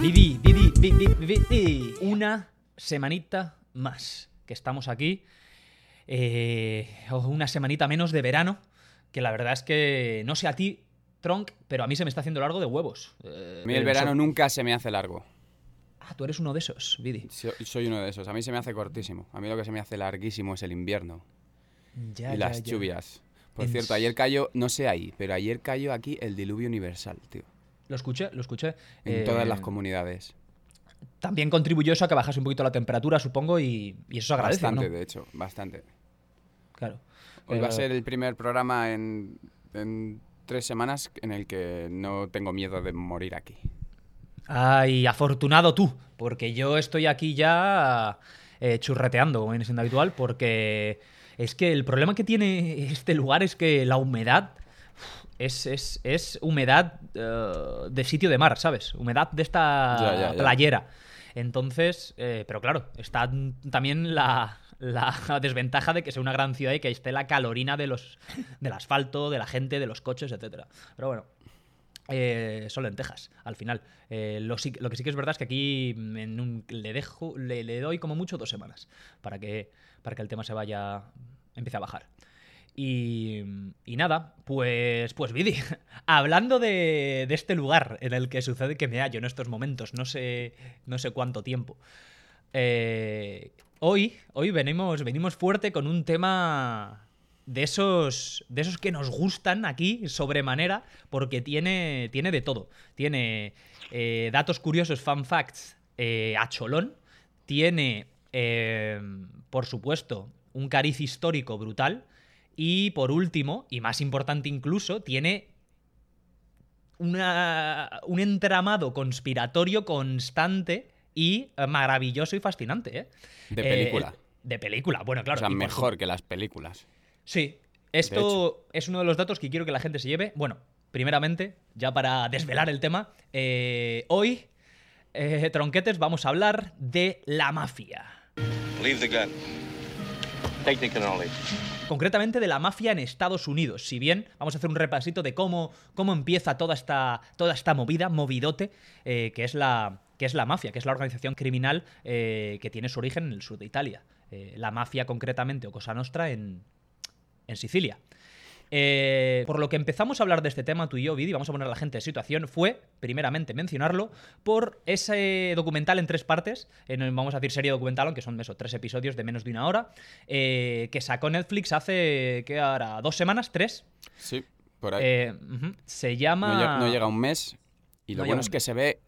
Vivi, Vivi, Vivi, Vivi. Una semanita más que estamos aquí. Eh, una semanita menos de verano. Que la verdad es que no sé a ti, Tronk, pero a mí se me está haciendo largo de huevos. Eh, A mí el eh, verano nunca se me hace largo. Ah, tú eres uno de esos, Vidi. So- Soy uno de esos. A mí se me hace cortísimo. A mí lo que se me hace larguísimo es el invierno Ya, y ya, las ya. lluvias. Por En cierto, ayer cayó, no sé ahí, pero ayer cayó aquí el diluvio universal, tío. Lo escuché, lo escuché. En Eh, todas las comunidades. También contribuyó eso a que bajase un poquito la temperatura, supongo, y, y eso se agradece, Bastante, ¿no? de hecho, bastante. Claro. Hoy va a Eh, ser el primer programa en, en tres semanas en el que no tengo miedo de morir aquí. Ay, afortunado tú, porque yo estoy aquí ya eh, churreteando, como viene siendo habitual, porque es que el problema que tiene este lugar es que la humedad es, es, es humedad eh, de sitio de mar, ¿sabes? Humedad de esta Ya, ya, ya. playera. Entonces, eh, pero claro, está también la, la desventaja de que sea una gran ciudad y que esté la calorina de los, del asfalto, de la gente, de los coches, etcétera. Pero bueno, eh, son lentejas, al final. Eh, lo, que sí que es verdad es que aquí en un- le dejo, le, doy como mucho dos semanas para que, para que el tema se vaya, empiece a bajar. Y, y nada, pues, pues Vidi, hablando de, de este lugar en el que sucede que me hallo en estos momentos, no sé, no sé cuánto tiempo. Eh, hoy, hoy venimos, venimos fuerte con un tema de esos, de esos que nos gustan aquí sobremanera, porque tiene, tiene de todo. Tiene eh, datos curiosos, fun facts eh, a cholón. Tiene, eh, por supuesto, un cariz histórico brutal. Y por último, y más importante incluso, tiene una- un entramado conspiratorio constante y eh, maravilloso y fascinante. De película. de película, bueno, claro. o sea, mejor que las películas. Sí, esto es uno de los datos que quiero que la gente se lleve. Bueno, primeramente, ya para desvelar el tema, eh, hoy, eh, tronquetes, vamos a hablar de la mafia. Leave the gun. Take the cannoli. Concretamente de la mafia en Estados Unidos. Si bien vamos a hacer un repasito de cómo, cómo empieza toda esta, toda esta movida, movidote, eh, que, es la, que es la mafia, que es la organización criminal eh, que tiene su origen en el sur de Italia. Eh, la mafia concretamente, o Cosa Nostra, en, en Sicilia. Eh, por lo que empezamos a hablar de este tema, tú y yo, Vidi, vamos a poner a la gente en situación, fue, primeramente, mencionarlo por ese documental en tres partes, no vamos a decir serie documental, aunque son eso, tres episodios de menos de una hora, eh, que sacó Netflix hace, ¿qué ahora? ¿Dos semanas? ¿Tres? Sí, por ahí. Eh. Se llama... no, lle- no llega un mes. Y lo bueno es que se ve.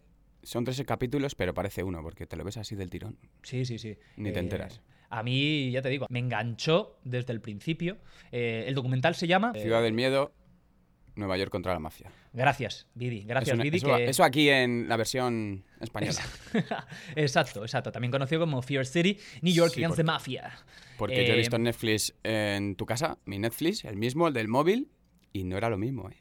Son 13 capítulos, pero parece uno, porque te lo ves así del tirón. Sí, sí, sí. Ni te enteras. A mí, ya te digo, me enganchó desde el principio. Eh, el documental se llama... eh, Ciudad del Miedo, Nueva York contra la mafia. Gracias, Vidi. Gracias, Es una- Vidi. eso, que- eso aquí en la versión española. exacto, exacto. También conocido como Fear City, New York Sí, against porque- the Mafia. Porque yo he Eh, visto Netflix en tu casa, mi Netflix, el mismo, el del móvil, y no era lo mismo, ¿eh?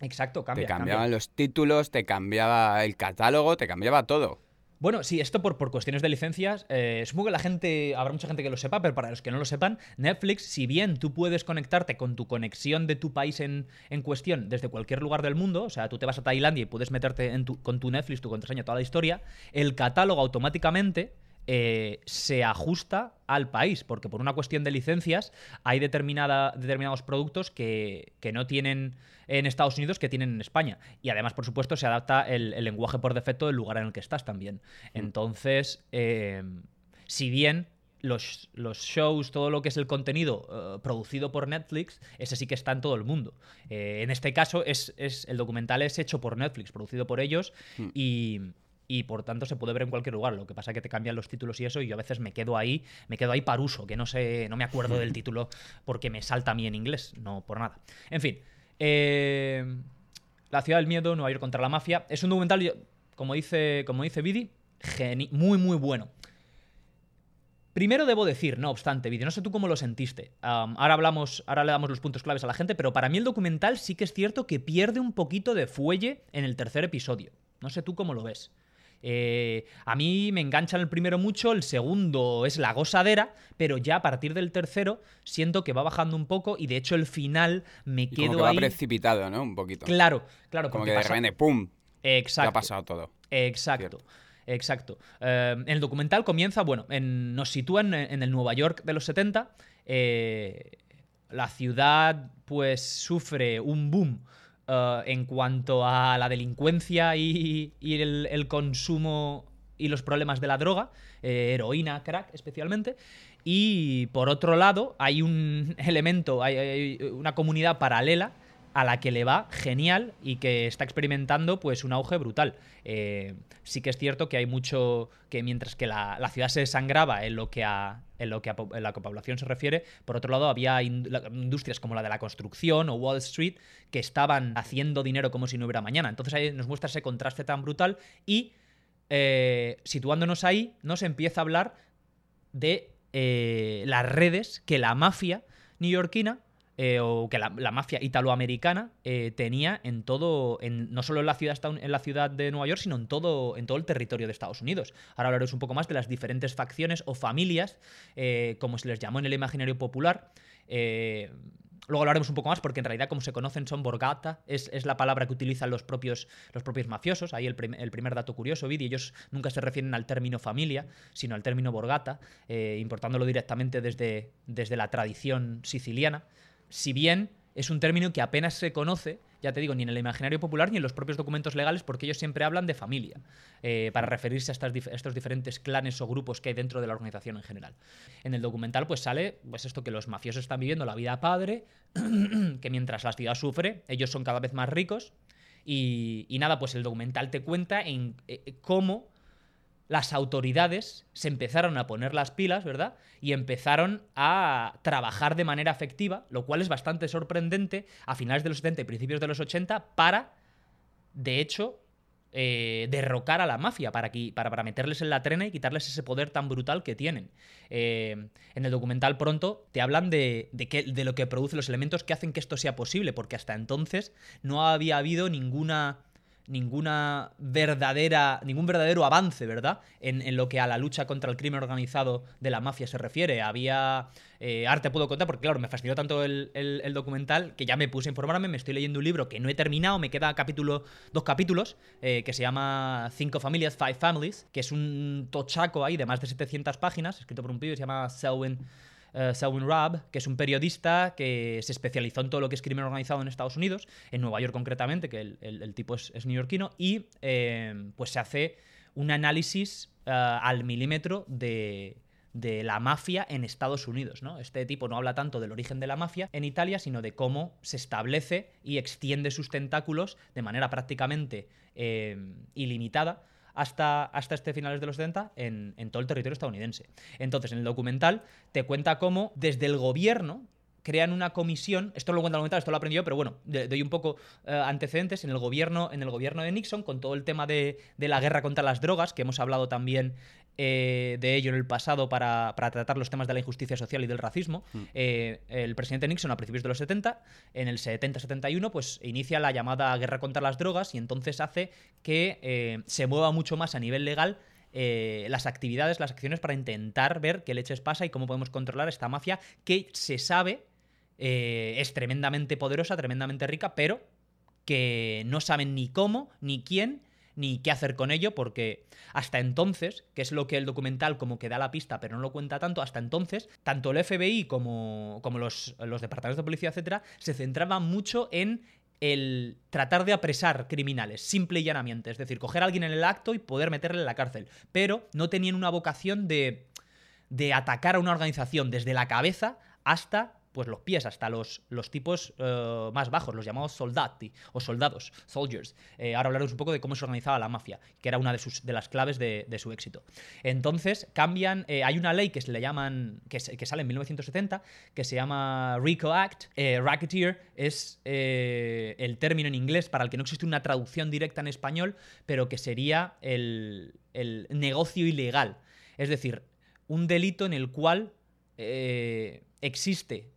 Exacto, cambia. te cambiaban cambia. los títulos, te cambiaba el catálogo, te cambiaba todo. Bueno, sí, esto por, por cuestiones de licencias. eh, supongo que la gente, habrá mucha gente que lo sepa, pero para los que no lo sepan, Netflix, si bien tú puedes conectarte con tu conexión de tu país en, en cuestión desde cualquier lugar del mundo, o sea, tú te vas a Tailandia y puedes meterte en tu- con tu Netflix, tu contraseña, toda la historia, el catálogo automáticamente eh, se ajusta al país, porque por una cuestión de licencias hay determinada, determinados productos que, que no tienen en Estados Unidos que tienen en España. Y además, por supuesto, se adapta el, el lenguaje por defecto del lugar en el que estás también. Entonces, eh, si bien los, los shows, todo lo que es el contenido eh, producido por Netflix, ese sí que está en todo el mundo. Eh, en este caso, es, es- el documental es hecho por Netflix, producido por ellos, Hmm. y, y por tanto se puede ver en cualquier lugar. Lo que pasa es que te cambian los títulos y eso, y yo a veces me quedo ahí, me quedo ahí paruso, que no sé, no me acuerdo del título porque me salta a mí en inglés, no por nada. En fin. eh, la ciudad del miedo, Nueva York contra la mafia. Es un documental, como dice, como dice Vidi, geni- muy, muy bueno. Primero debo decir, no obstante, Vidi, no sé tú cómo lo sentiste. Ahora hablamos, ahora le damos los puntos claves a la gente, pero para mí el documental sí que es cierto que pierde un poquito de fuelle en el tercer episodio. No sé tú cómo lo ves. Eh, a mí me engancha el primero mucho, el segundo es la gozadera, pero ya a partir del tercero siento que va bajando un poco y de hecho el final me Y quedo como que va precipitado, ¿no? Un poquito. Claro, claro, como que de pasa- repente, ¡pum! Ya Exacto. ha pasado todo. Exacto. Exacto. Eh, el documental comienza, bueno, en- nos sitúa en, en el Nueva York de los 70. eh, la ciudad, pues, sufre un boom eh, en cuanto a la delincuencia y, el, consumo y los problemas de la droga, eh, heroína, crack especialmente. Y por otro lado, hay un elemento, hay una comunidad paralela a la que le va genial y que está experimentando pues un auge brutal. Eh, sí que es cierto que hay mucho que mientras que la, la ciudad se desangraba en lo que a en lo que a, la que a población se refiere, por otro lado había industrias como la de la construcción o Wall Street que estaban haciendo dinero como si no hubiera mañana. Entonces ahí nos muestra ese contraste tan brutal y eh, situándonos ahí nos empieza a hablar de eh, las redes que la mafia neoyorquina eh, o que la, la mafia italoamericana eh, tenía en todo, en, no solo en la, ciudad, en la ciudad de Nueva York, sino en todo, en todo el territorio de Estados Unidos. Ahora hablaremos un poco más de las diferentes facciones o familias, eh, como se les llamó en el imaginario popular. Eh, Luego hablaremos un poco más porque en realidad como se conocen son borgata, es, es la palabra que utilizan los propios, los propios mafiosos. Ahí el, prim- el primer dato curioso, Vidi, ellos nunca se refieren al término familia, sino al término borgata, eh, importándolo directamente desde, desde la tradición siciliana. Si bien es un término que apenas se conoce, ya te digo, ni en el imaginario popular ni en los propios documentos legales, porque ellos siempre hablan de familia, eh, para referirse a estos diferentes clanes o grupos que hay dentro de la organización en general. En el documental pues sale pues esto que los mafiosos están viviendo la vida padre, que mientras la ciudad sufre, ellos son cada vez más ricos. Y, y nada, pues el documental te cuenta en eh, cómo las autoridades se empezaron a poner las pilas, ¿verdad? Y empezaron a trabajar de manera efectiva, lo cual es bastante sorprendente a finales de los 70 y principios de los 80 para, de hecho, eh, derrocar a la mafia, para, para, para meterles en la trena y quitarles ese poder tan brutal que tienen. Eh, en el documental pronto te hablan de, de lo que produce los elementos que hacen que esto sea posible, porque hasta entonces no había habido ninguna ninguna verdadera, ningún verdadero avance, ¿verdad? En, en lo que a la lucha contra el crimen organizado de la mafia se refiere. Había. Eh, ahora te puedo contar, porque claro, me fascinó tanto el, el- documental que ya me puse a informarme. Me estoy leyendo un libro que no he terminado, me queda capítulo, dos capítulos, eh, que se llama Cinco Familias, Five Families, que es un tochaco ahí de más de 700 páginas, escrito por un pibe se llama Selwyn eh, Selwyn Rabb, que es un periodista que se especializó en todo lo que es crimen organizado en Estados Unidos, en Nueva York concretamente, que el, tipo es, es neoyorquino, y eh, pues se hace un análisis eh, al milímetro de, la mafia en Estados Unidos. Este tipo no habla tanto del origen de la mafia en Italia, sino de cómo se establece y extiende sus tentáculos de manera prácticamente eh, ilimitada hasta, hasta este finales de los 70 en, todo el territorio estadounidense. Entonces, en el documental te cuenta cómo desde el gobierno crean una comisión, esto lo cuenta el documental, esto lo aprendí yo, pero bueno, doy un poco eh, antecedentes en el gobierno, en el gobierno de Nixon, con todo el tema de, de la guerra contra las drogas, que hemos hablado también eh, de ello en el pasado para, para tratar los temas de la injusticia social y del racismo. Eh, el presidente Nixon a principios de los 70, en el 70-71, pues inicia la llamada guerra contra las drogas y entonces hace que eh, se mueva mucho más a nivel legal eh, las actividades, las acciones para intentar ver qué leches pasa y cómo podemos controlar esta mafia que se sabe eh, es tremendamente poderosa, tremendamente rica, pero que no saben ni cómo, ni quién, ni qué hacer con ello, porque hasta entonces, que es lo que el documental como que da la pista, pero no lo cuenta tanto, hasta entonces, tanto el FBI como, como los, los departamentos de policía, etcétera, se centraban mucho en el tratar de apresar criminales, simple y llanamente, es decir, coger a alguien en el acto y poder meterle en la cárcel, pero no tenían una vocación de, de atacar a una organización desde la cabeza hasta pues los pies, hasta los, los tipos eh, más bajos, los llamados soldati o soldados, soldiers. Eh, ahora hablaremos un poco de cómo se organizaba la mafia, que era una de, sus, de las claves de, su éxito. Entonces, cambian, eh, hay una ley que se le llaman, que, se- que sale en 1970, que se llama RICO Act. Racketeer es el término en inglés para el que no existe una traducción directa en español, pero que sería el, el negocio ilegal. Es decir, un delito en el cual existe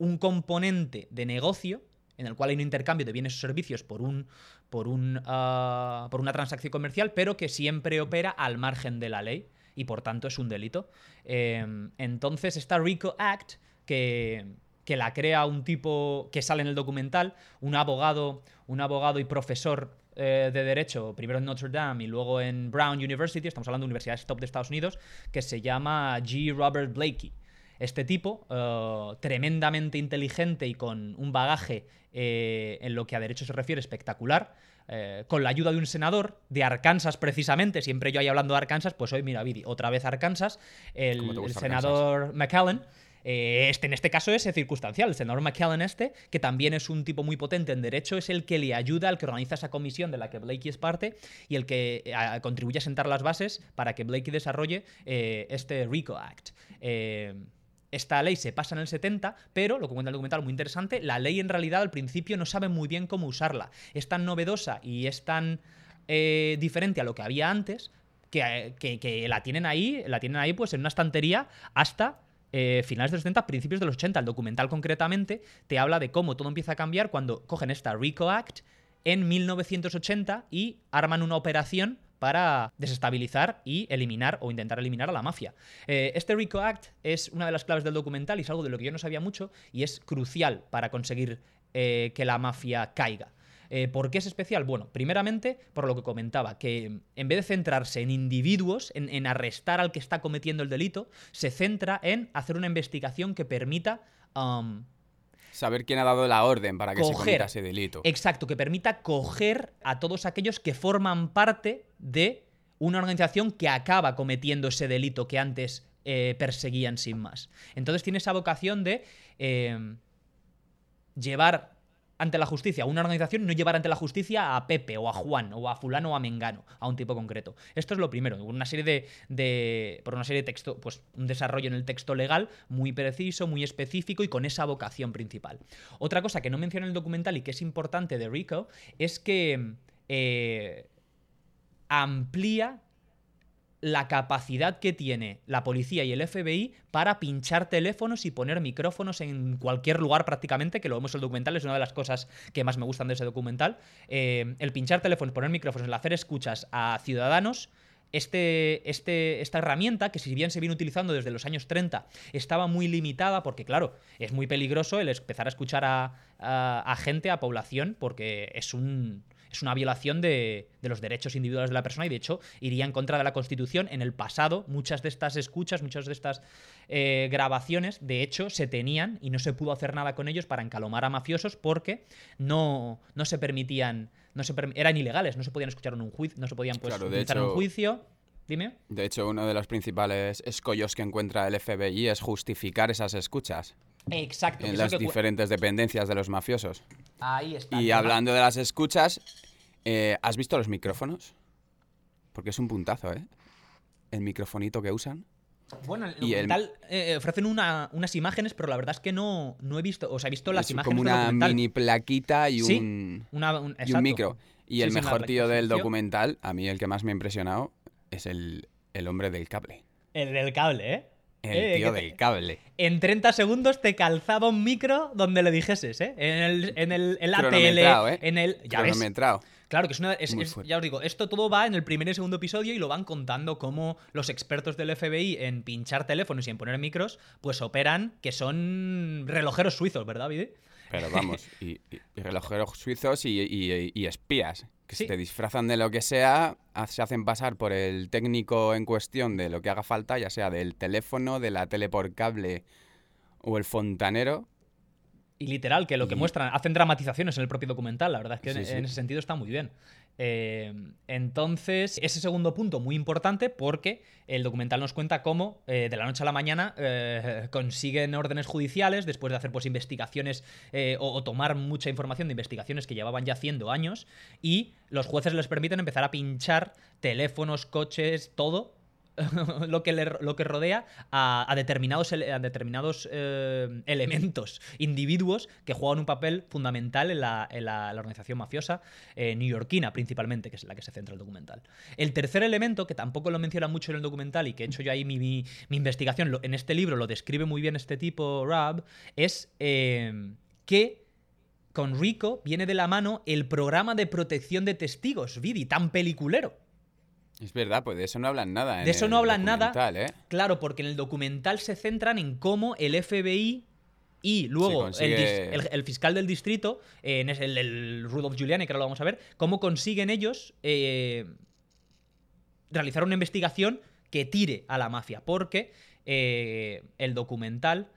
un componente de negocio en el cual hay un intercambio de bienes o servicios por, un, por, un, ah, por una transacción comercial, pero que siempre opera al margen de la ley y por tanto es un delito. Em, entonces está RICO Act, que, que la crea un tipo que sale en el documental, un abogado, un abogado y profesor eh, de Derecho, primero en Notre Dame y luego en Brown University, estamos hablando de universidades top de Estados Unidos, que se llama G. Robert Blakey. Este tipo, eh, tremendamente inteligente y con un bagaje eh, en lo que a derecho se refiere espectacular, con la ayuda de un senador de Arkansas precisamente, siempre yo ahí hablando de Arkansas, pues hoy mira, Vidi, otra vez Arkansas, el, ¿Cómo te el gusta senador McAllen. Eh, este, en este caso es circunstancial. El senador McKellen este, que también es un tipo muy potente en derecho, es el que le ayuda, el que organiza esa comisión de la que Blakey es parte y el que eh, contribuye a sentar las bases para que Blakey desarrolle eh, este RICO Act. Esta ley se pasa en el 70, pero, lo que cuenta el documental muy interesante, la ley en realidad al principio no sabe muy bien cómo usarla. Es tan novedosa y es tan diferente a lo que había antes que, que, la tienen ahí, la tienen ahí pues en una estantería hasta eh, finales de los 70, principios de los 80. El documental concretamente te habla de cómo todo empieza a cambiar cuando cogen esta RICO Act en 1980 y arman una operación para desestabilizar y eliminar o intentar eliminar a la mafia. Eh, este RICO Act es una de las claves del documental y es algo de lo que yo no sabía mucho y es crucial para conseguir eh, que la mafia caiga. Eh, ¿Por qué es especial? Bueno, primeramente, por lo que comentaba, que en vez de centrarse en individuos, en, arrestar al que está cometiendo el delito, se centra en hacer una investigación que permita... Um, Saber quién ha dado la orden para que se cometa ese delito. Exacto, que permita coger a todos aquellos que forman parte de una organización que acaba cometiendo ese delito que antes eh, perseguían sin más. Entonces tiene esa vocación de eh, llevar ante la justicia una organización no llevar ante la justicia a Pepe o a Juan o a fulano o a Mengano, a un tipo concreto. Esto es lo primero, una serie de, por una serie de texto, pues un desarrollo en el texto legal muy preciso, muy específico y con esa vocación principal. Otra cosa que no menciona el documental y que es importante de Rico es que eh, amplía la capacidad que tiene la policía y el FBI para pinchar teléfonos y poner micrófonos en cualquier lugar prácticamente, que lo vemos en el documental, es una de las cosas que más me gustan de ese documental. Eh, el pinchar teléfonos, poner micrófonos, el hacer escuchas a ciudadanos. Este, este, esta herramienta, que si bien se viene utilizando desde los años 30, estaba muy limitada porque, claro, es muy peligroso el empezar a escuchar a gente, a población, porque es un, es una violación de, los derechos individuales de la persona y de hecho iría en contra de la Constitución. En el pasado muchas de estas escuchas, muchas de estas eh, grabaciones, de hecho, se tenían y no se pudo hacer nada con ellos para encalomar a mafiosos porque no, no se permitían, no se eran ilegales, no se podían escuchar en un juicio, no se podían pues, en un juicio. Dime. De hecho, uno de los principales escollos que encuentra el FBI es justificar esas escuchas. Exacto. En las diferentes dependencias de los mafiosos. Ahí está. Y hablando de las escuchas, eh, ¿has visto los micrófonos? Porque es un puntazo, ¿eh? El microfonito que usan. Bueno, el documental eh, ofrecen unas imágenes, pero la verdad es que no, no he visto, o sea, he visto las imágenes. Como una mini plaquita y un, y un micro. Y el mejor tío del documental, a mí el que más me ha impresionado, es el, el hombre del cable. El del cable, ¿eh? El eh, tío del cable. En 30 segundos te calzaba un micro donde le dijeses, ¿eh? En el, en el, en la tele, ¿eh? en el... Ya ves. Claro, que es una. ya os digo, esto todo va en el primer y segundo episodio y lo van contando cómo los expertos del FBI en pinchar teléfonos y en poner micros, pues operan que son relojeros suizos, ¿verdad, Vide? Pero vamos, y, relojeros suizos y, espías, que se te disfrazan de lo que sea, se hacen pasar por el técnico en cuestión de lo que haga falta, ya sea del teléfono, de la tele por cable o el fontanero, y literal, que lo que muestran, hacen dramatizaciones en el propio documental, la verdad es que en, ese sentido está muy bien. Eh, entonces, ese segundo punto muy importante porque el documental nos cuenta cómo eh, de la noche a la mañana eh, consiguen órdenes judiciales después de hacer pues investigaciones o, o, tomar mucha información de investigaciones que llevaban ya haciendo años y los jueces les permiten empezar a pinchar teléfonos, coches, todo lo, que lo que rodea a, determinados, a determinados eh, elementos, individuos que juegan un papel fundamental en la, organización mafiosa eh, neoyorquina principalmente, que es la que se centra el documental. El tercer elemento, que tampoco lo menciona mucho en el documental y que he hecho yo ahí mi, investigación, en este libro lo describe muy bien este tipo, Rob, es eh, que con Rico viene de la mano el programa de protección de testigos, Vidi, tan peliculero. Es verdad, pues de eso no hablan nada. en De eso no hablan nada. ¿eh? Claro, porque en el documental se centran en cómo el FBI y luego el, consigue- dis- el- el fiscal del distrito, eh, en el, el Rudolph Giuliani, que ahora lo vamos a ver, cómo consiguen ellos eh, realizar una investigación que tire a la mafia. Porque eh, el documental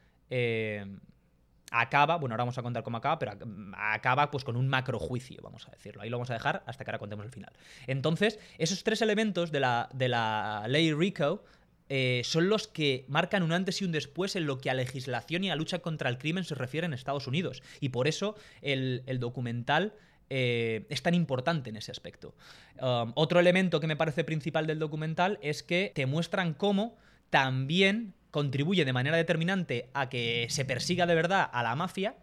acaba, bueno, ahora vamos a contar cómo acaba, pero ac- acaba pues con un macrojuicio, vamos a decirlo. Ahí lo vamos a dejar hasta que ahora contemos el final. Entonces, esos tres elementos de la, de la ley RICO eh, son los que marcan un antes y un después en lo que a legislación y a lucha contra el crimen se refiere en Estados Unidos. Y por eso el, el documental eh, es tan importante en ese aspecto. Um, otro elemento que me parece principal del documental es que te muestran cómo también contribuye de manera determinante a que se persiga de verdad a la mafia.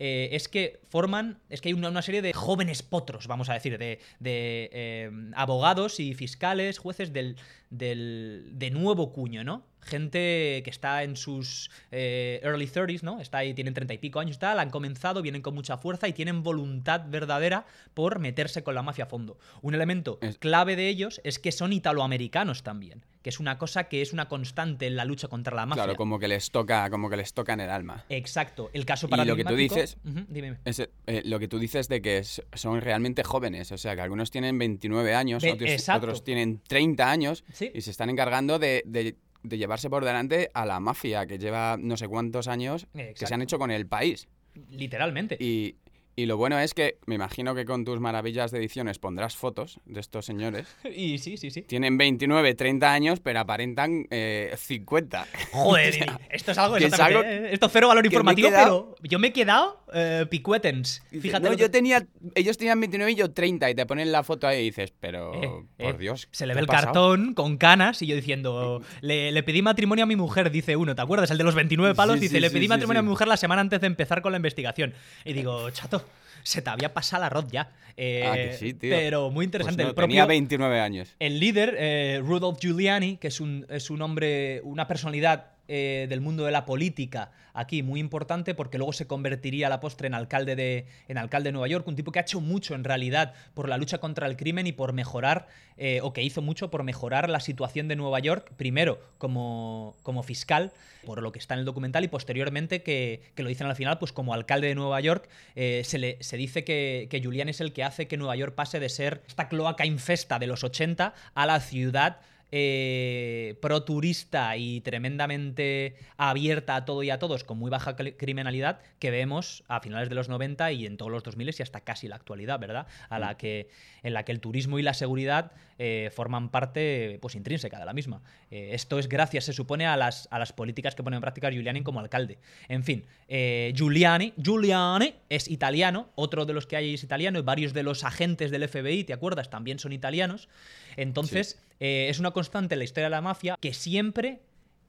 eh, es que forman, es que hay una, una serie de jóvenes potros, vamos a decir, de, de, eh, abogados y fiscales, jueces del, del, de nuevo cuño, ¿no? Gente que está en sus eh, early 30s, ¿no? Está ahí, tienen treinta y pico años y tal, han comenzado, vienen con mucha fuerza y tienen voluntad verdadera por meterse con la mafia a fondo. Un elemento clave de ellos es que son italoamericanos también, que es una cosa que es una constante en la lucha contra la mafia. Claro, como que les toca, como que les toca en el alma. Exacto. El caso Y lo que tú dices- dime. Es, eh, lo que tú dices de que son realmente jóvenes, o sea, que algunos tienen 29 años, Ve- otros, tienen 30 años Sí. y se están encargando de, de- de llevarse por delante a la mafia que lleva no sé cuántos años que se han hecho con el país. Literalmente. Y, y lo bueno es que me imagino que con tus maravillas de ediciones pondrás fotos de estos señores. Y sí, sí, sí. Tienen 29, 30 años, pero aparentan eh, 50. Joder, O sea, Didi, esto es algo es ¿eh? Esto es cero valor informativo, quedado- pero yo me he quedado eh, picuetens. Fíjate. no, yo que- tenía, ellos tenían 29 y yo 30 y te ponen la foto ahí y dices, pero Eh, por eh, Dios. Se le ¿qué ve el pasado? cartón con canas y yo diciendo, le, le pedí matrimonio a mi mujer, dice uno, ¿te acuerdas? El de los 29 palos, Sí, dice, sí, le pedí sí, matrimonio a mi mujer la semana antes de empezar con la investigación. Y digo, chato, se te había pasado el arroz ya. Eh, Ah, que sí, tío. Pero muy Pues interesante. no, el propio, Tenía 29 años. El líder, eh, Rudolph Giuliani, que es un, es un hombre, una personalidad eh, del mundo de la política aquí muy importante, porque luego se convertiría a la postre en alcalde, de, en alcalde de Nueva York, un tipo que ha hecho mucho en realidad por la lucha contra el crimen y por mejorar, eh, o que hizo mucho por mejorar la situación de Nueva York, primero como, como fiscal, por lo que está en el documental, y posteriormente, que, que lo dicen al final, pues como alcalde de Nueva York, eh, se, le, se dice que, que Giuliani es el que hace que Nueva York pase de ser esta cloaca infesta de los 80 a la ciudad eh, pro turista y tremendamente abierta a todo y a todos, con muy baja criminalidad, que vemos a finales de los 90 y en todos los 2000 y hasta casi la actualidad, ¿verdad? A la que, en la que el turismo y la seguridad eh, forman parte pues, intrínseca de la misma. Eh, esto es gracias, se supone, a las, a las políticas que pone en práctica Giuliani como alcalde. En fin, eh, Giuliani, Giuliani es italiano, otro de los que hay es italiano, y varios de los agentes del FBI, ¿te acuerdas? También son italianos. Entonces, es una constante en la historia de la mafia que siempre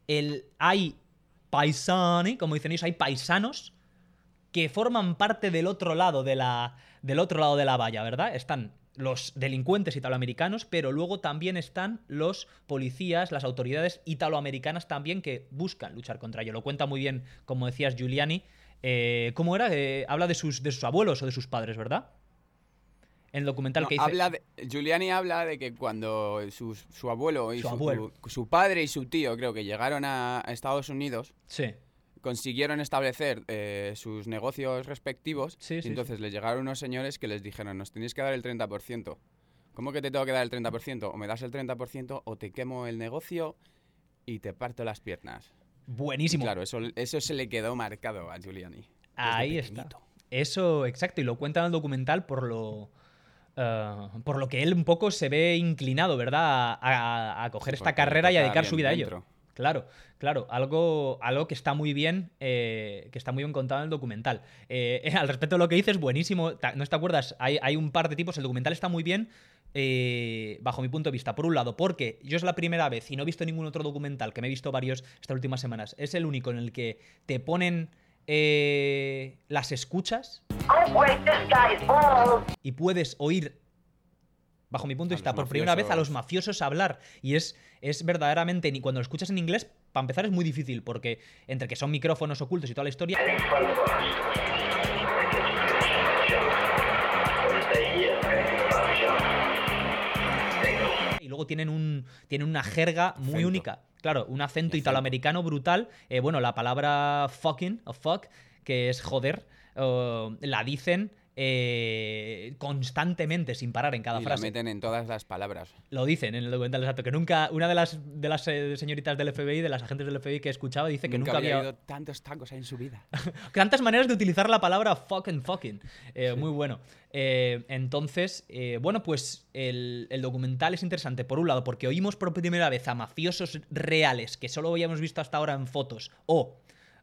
el, hay paisani, como dicen ellos, hay paisanos que forman parte del otro lado de la, del otro lado de la valla, ¿verdad? Están los delincuentes italoamericanos, pero luego también están los policías, las autoridades italoamericanas también que buscan luchar contra ello. Lo cuenta muy bien, como decías, Giuliani. Eh, ¿Cómo era? Eh, habla de sus, de sus abuelos o de sus padres, ¿verdad? En el documental No, que dice... habla de- Giuliani habla de que cuando su, su abuelo y Su su, abuelo. su padre y su tío, creo que llegaron a Estados Unidos, Sí. Consiguieron establecer eh, sus negocios respectivos. Sí, entonces les llegaron unos señores que les dijeron, nos tenéis que dar el 30%. ¿Cómo que te tengo que dar el 30%? O me das el 30% o te quemo el negocio y te parto las piernas. Y Buenísimo. claro, eso, eso se le quedó marcado a Giuliani. Ahí está. Eso, exacto, y lo cuenta en el documental por lo. eh, por lo que él un poco se ve inclinado, ¿verdad? A, a- a coger esta carrera y a dedicar su vida a ello. Claro, claro, algo, algo que está muy bien, eh, que está muy bien contado en el documental. Eh, al respecto de lo que dices, buenísimo. ¿No te acuerdas? Hay, hay un par de tipos. El documental está muy bien. eh, bajo mi punto de vista, por un lado, porque yo es la primera vez y no he visto ningún otro documental, que me he visto varios estas últimas semanas, es el único en el que te ponen eh, las escuchas Oh, wait, y puedes oír, bajo mi punto de vista, por primera vez a los mafiosos. hablar. Y es, es verdaderamente, ni cuando lo escuchas en inglés, para empezar es muy difícil, porque entre que son micrófonos ocultos y toda la historia, y luego tienen, un, tienen una jerga muy Acento. única. Claro, un acento italoamericano brutal. Eh, bueno, la palabra fucking o fuck, que es joder, la dicen eh, constantemente, sin parar en cada y frase. meten en todas las palabras. Lo dicen en el documental exacto, que nunca, una de las, de las eh, señoritas del FBI, de las agentes del FBI que he escuchado, dice que nunca, nunca, había oído tantos tacos en su vida. tantas maneras de utilizar la palabra fucking fucking. Eh, Muy bueno. Eh, entonces, bueno, pues el, el documental es interesante, por un lado, porque oímos por primera vez a mafiosos reales que solo habíamos visto hasta ahora en fotos o,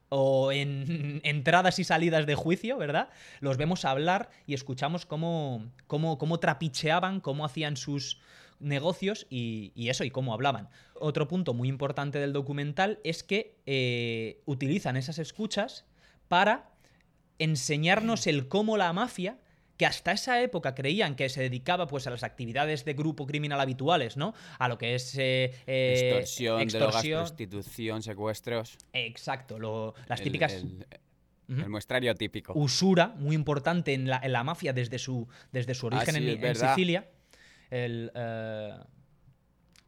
o en entradas y salidas de juicio, ¿verdad? Los vemos hablar y escuchamos cómo, cómo, cómo trapicheaban, cómo hacían sus negocios y, eso, y cómo hablaban. Otro punto muy importante del documental es que eh, utilizan esas escuchas para enseñarnos el cómo la mafia que hasta esa época creían que se dedicaba pues a las actividades de grupo criminal habituales, ¿no? A lo que es eh, eh, Extorsión, drogas, extorsión. prostitución, secuestros. Exacto, lo- las el- típicas El, muestrario típico. usura, muy importante en la, en la mafia desde su, desde su Ah, origen sí, en. Sicilia. El, eh,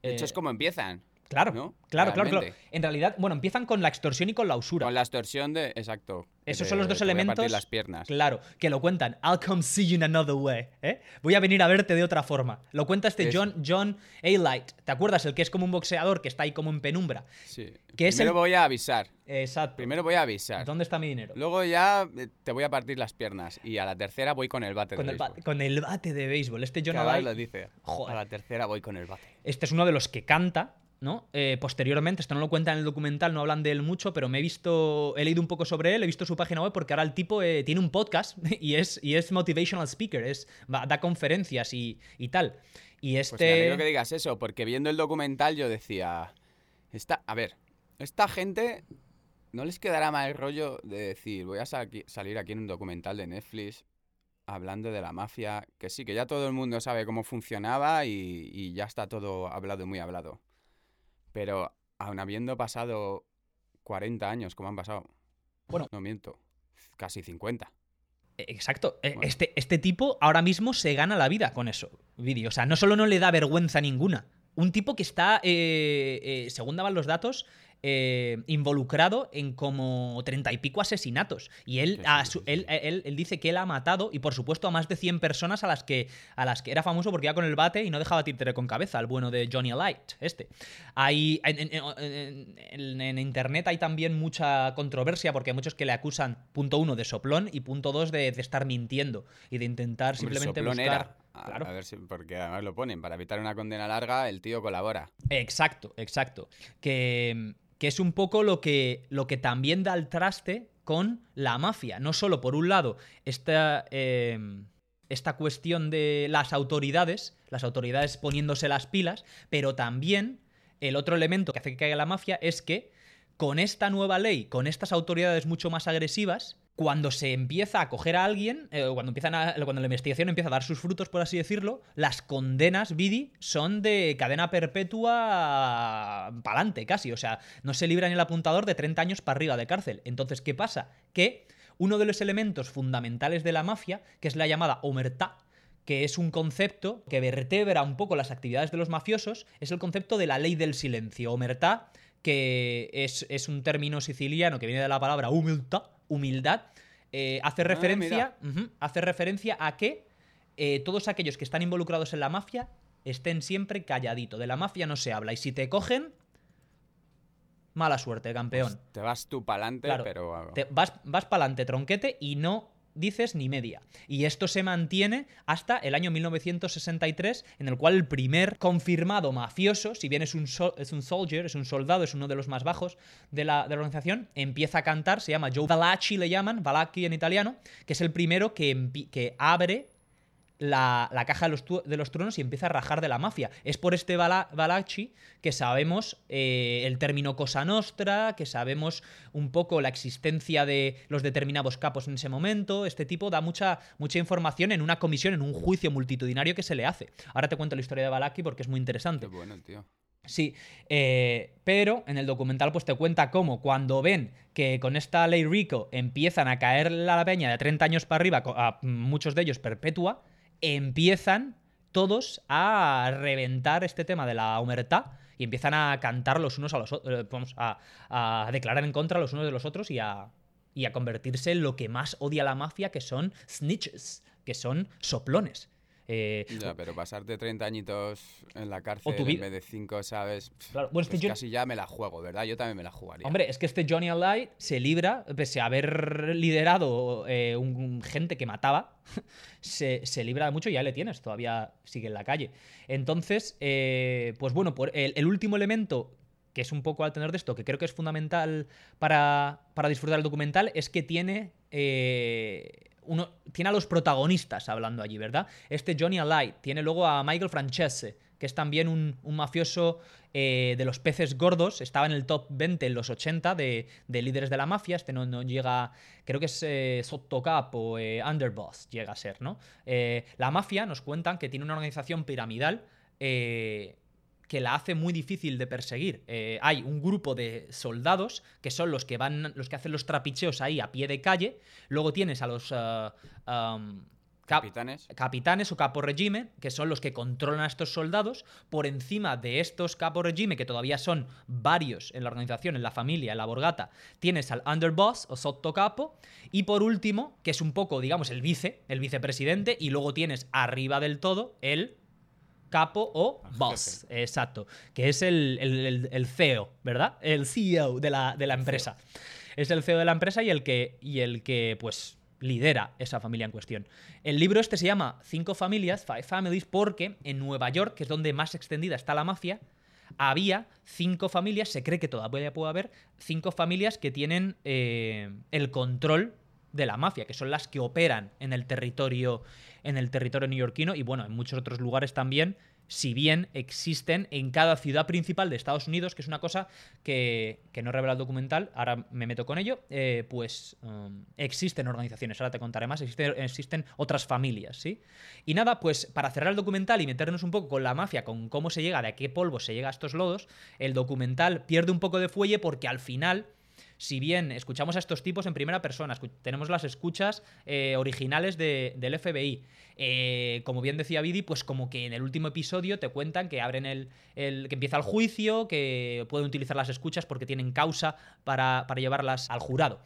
De hecho, eh, es como empiezan. Claro, ¿no? claro, claro, claro. En realidad, bueno, empiezan con la extorsión y con la usura. Con la extorsión de. Exacto. Esos son los dos elementos. las piernas. Claro, que lo cuentan. I'll come see you in another way. ¿eh? Voy a venir a verte de otra forma. Lo cuenta este Es- John, John A. Light. ¿Te acuerdas? El que es como un boxeador que está ahí como en penumbra. Sí. que es Primero el- voy a avisar. Exacto. Primero voy a avisar. ¿Dónde está mi dinero? Luego ya eh, te voy a partir las piernas. Y a la tercera voy con el bate Con de el, béisbol. con el bate de béisbol. Este John A. Light- lo dice. Joder. A la tercera voy con el bate. Este es uno de los que canta, ¿no? Eh, posteriormente, esto no lo cuentan en el documental, no hablan de él mucho, pero me he visto, he leído un poco sobre él, he visto su página web porque ahora el tipo eh, tiene un podcast y es, y es motivational speaker, es, va- da conferencias y, y tal. Y Pues este... me alegro que digas eso, porque viendo el documental yo decía. Esta, a ver, esta gente no les quedará mal rollo de decir, voy a sa- salir aquí en un documental de Netflix hablando de la mafia, que sí, que ya todo el mundo sabe cómo funcionaba y, y ya está todo hablado y muy hablado. Pero aun habiendo pasado 40 años, como han pasado. Bueno. No miento, casi 50. Exacto. Eh, Bueno. Este, este tipo ahora mismo se gana la vida con eso. Vídeo. O sea, no solo no le da vergüenza ninguna. Un tipo que está, eh, eh, según daban los datos, eh, involucrado en como treinta y pico asesinatos. Y él, a su- sí. él, él- él dice que él ha matado, y por supuesto a más de 100 personas a las que, a las que era famoso porque iba con el bate y no dejaba títere con cabeza, el bueno de Johnny Light, este. Hay, en, en- en- en- en internet hay también mucha controversia porque hay muchos que le acusan, punto uno, de soplón y punto dos, de, de estar mintiendo y de intentar Hombre, simplemente buscar... era. Claro. a ver si, porque además lo ponen, para evitar una condena larga, el tío colabora. Exacto, exacto. Que, que es un poco lo que, lo que también da el traste con la mafia. No solo, por un lado, esta, eh, esta cuestión de las autoridades, las autoridades poniéndose las pilas, pero también el otro elemento que hace que caiga la mafia es que con esta nueva ley, con estas autoridades mucho más agresivas, cuando se empieza a coger a alguien, eh, cuando, cuando la investigación empieza a dar sus frutos, por así decirlo, las condenas, Vidi, son de cadena perpetua pa'lante casi. O sea, no se libra ni el apuntador de 30 años para arriba de cárcel. Entonces, ¿qué pasa? Que uno de los elementos fundamentales de la mafia, que es la llamada omertá, que es un concepto que vertebra un poco las actividades de los mafiosos, es el concepto de la ley del silencio. Omertá, que es, es un término siciliano que viene de la palabra humildad, humildad eh, hace, referencia, ujú, hace referencia a que eh, todos aquellos que están involucrados en la mafia estén siempre calladito. De la mafia no se habla. Y si te cogen, mala suerte, campeón. Pues te vas tú para adelante, Claro, pero. Te vas vas para adelante, tronquete, y no dices ni media. Y esto se mantiene hasta el año 1963, en el cual el primer confirmado mafioso, si bien es un, es un soldier, es un soldado, es uno de los más bajos de la, de la organización, empieza a cantar, se llama Joe Valacci, le llaman, Valacchi en italiano, que es el primero que, que abre la, la caja de los, de los truenos y empieza a rajar de la mafia. Es por este Bala- Balacci que sabemos eh, el término Cosa Nostra, que sabemos un poco la existencia de los determinados capos en ese momento. Este tipo da mucha, mucha información en una comisión, en un juicio multitudinario que se le hace. Ahora te cuento la historia de Balacci porque es muy Qué interesante. bueno, tío. Sí, eh, pero en el documental pues te cuenta cómo cuando ven que con esta ley Rico empiezan a caer la peña de 30 años para arriba, a muchos de ellos perpetua, empiezan todos a reventar este tema de la humertad y empiezan a cantar los unos a los otros, vamos, a, a declarar en contra los unos de los otros y a, y a convertirse en lo que más odia la mafia, que son snitches, que son soplones. Eh, Ya, pero pasarte 30 añitos en la cárcel tu en vez de 5, ¿sabes? Claro, bueno, este Pues casi ya me la juego, ¿verdad? Yo también me la jugaría. Hombre, es que este Johnny Light se libra, pese a haber liderado eh, un, un gente que mataba, se, se libra de mucho y ya le tienes, todavía sigue en la calle. Entonces, eh, pues bueno, por el, el último elemento que es un poco al tener de esto, que creo que es fundamental para, para disfrutar el documental, es que tiene. eh, uno, tiene a los protagonistas hablando allí, ¿verdad? Este Johnny Light tiene luego a Michael Francese, que es también un, mafioso eh, de los peces gordos, estaba en el top 20 en los 80 de, de líderes de la mafia, este no, no llega, creo que es eh, Capo, eh, Underboss llega a ser, ¿no? Eh, la mafia nos cuentan que tiene una organización piramidal que la hace muy difícil de perseguir. Eh, hay un grupo de soldados que son los que van, los que hacen los trapicheos ahí a pie de calle. Luego tienes a los cap- Capitanes. capitanes o capo regime, que son los que controlan a estos soldados. Por encima de estos capo regime, que todavía son varios en la organización, en la familia, en la borgata, tienes al underboss o sotto capo. Y por último, que es un poco, digamos, el vice, el vicepresidente. Y luego tienes arriba del todo el capo o boss, exacto, que es el, el- el- el CEO, ¿verdad? El CEO de la, de la empresa. Es el CEO de la empresa y el que, y el que pues, lidera esa familia en cuestión. El libro este se llama Cinco Familias, Five Families, porque en Nueva York, que es donde más extendida está la mafia, había cinco familias, se cree que todavía puede haber cinco familias que tienen eh, el control de la mafia, que son las que operan en el territorio, en el territorio neoyorquino y bueno, en muchos otros lugares también, si bien existen en cada ciudad principal de Estados Unidos, que es una cosa que, que no revela el documental, ahora me meto con ello, eh, pues um, existen organizaciones, ahora te contaré más, existen, existen otras familias, ¿sí? Y nada, pues para cerrar el documental y meternos un poco con la mafia, con cómo se llega, de a qué polvo se llega a estos lodos, el documental pierde un poco de fuelle porque al final si bien escuchamos a estos tipos en primera persona, tenemos las escuchas eh, originales de- del FBI. eh, como bien decía Vidi, pues como que en el último episodio te cuentan que abren el, el- que empieza el juicio, que pueden utilizar las escuchas porque tienen causa para, para llevarlas al jurado.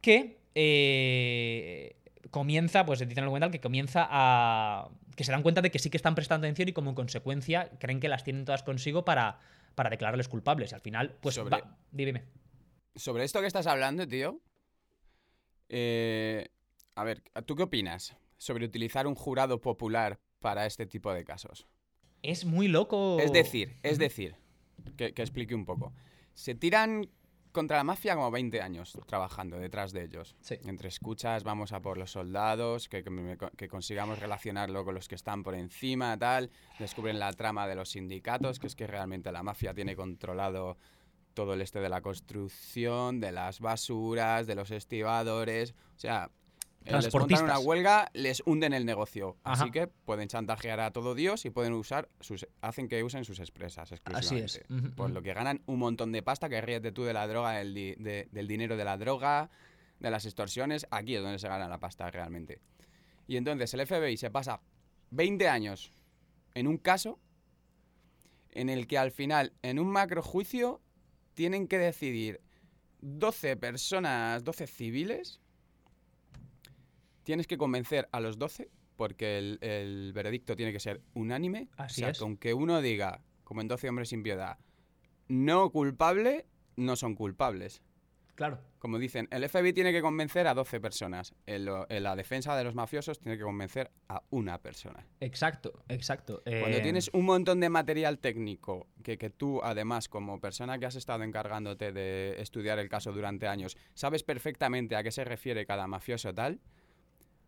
Que eh, comienza, pues dicen en el documental que comienza a. que se dan cuenta de que sí que están prestando atención y como consecuencia creen que las tienen todas consigo para, para declararles culpables. Y al final, pues. Sobre- va- dime. Sobre esto que estás hablando, tío. eh, a ver, ¿tú qué opinas sobre utilizar un jurado popular para este tipo de casos? Es muy loco. Es decir, es decir, que, que explique un poco. Se tiran contra la mafia como 20 años trabajando detrás de ellos. Sí. Entre escuchas, vamos a por los soldados, que, que consigamos relacionarlo con los que están por encima, tal. Descubren la trama de los sindicatos, que es que realmente la mafia tiene controlado todo el este de la construcción, de las basuras, de los estibadores. O sea, eh, les montan una huelga, les hunden el negocio. Ajá. Así que pueden chantajear a todo Dios y pueden usar sus, hacen que usen sus expresas Así exclusivamente. es. Ujú, Por lo que ganan un montón de pasta, que ríete tú de la droga, del, di- de- del dinero de la droga, de las extorsiones. Aquí es donde se gana la pasta realmente. Y entonces el FBI se pasa 20 años en un caso en el que al final, en un macro juicio, tienen que decidir 12 personas, 12 civiles. Tienes que convencer a los 12 porque el, el veredicto tiene que ser unánime. Así o sea, es. que uno diga, como en 12 hombres sin piedad, no culpable, no son culpables. Claro. Como dicen, el FBI tiene que convencer a 12 personas. En, lo- en la defensa de los mafiosos tiene que convencer a una persona. Exacto, exacto. Cuando Eh, tienes un montón de material técnico que, que tú, además, como persona que has estado encargándote de estudiar el caso durante años, sabes perfectamente a qué se refiere cada mafioso tal,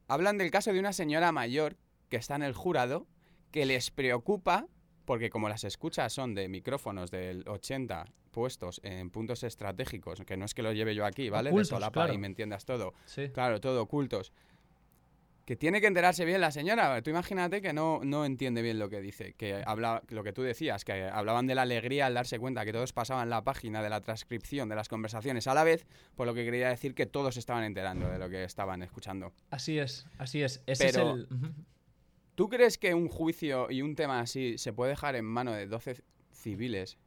hablan del caso de una señora mayor que está en el jurado, que les preocupa, porque como las escuchas son de micrófonos del 80 puestos en puntos estratégicos, que no es que lo lleve yo aquí, ¿vale? Ocultos, de solapa claro. y me entiendas todo, Sí. Claro, todo ocultos. que tiene que enterarse bien la señora. Tú imagínate que no, no entiende bien lo que dice, que habla lo que tú decías, que hablaban de la alegría al darse cuenta que todos pasaban la página de la transcripción de las conversaciones a la vez, por lo que quería decir que todos estaban enterando de lo que estaban escuchando. Así es, así es. Ese Pero- es el. ¿Tú crees que un juicio y un tema así se puede dejar en mano de 12 civiles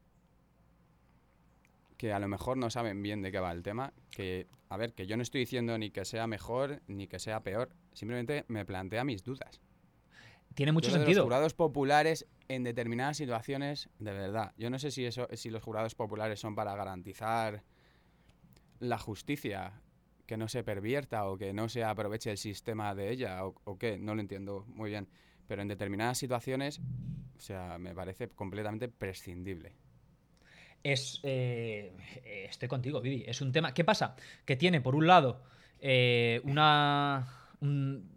que a lo mejor no saben bien de qué va el tema? Que, a ver, que yo no estoy diciendo ni que sea mejor ni que sea peor, simplemente me plantea mis dudas. Tiene mucho Yo sentido. Los jurados populares en determinadas situaciones, de verdad. Yo no sé si eso, si los jurados populares son para garantizar la justicia, que no se pervierta o que no se aproveche el sistema de ella o, qué, no lo entiendo muy bien. Pero en determinadas situaciones, o sea, me parece completamente prescindible. Es. eh, estoy contigo, Vivi. Es un tema. ¿Qué pasa? Que tiene, por un lado, eh, una. un-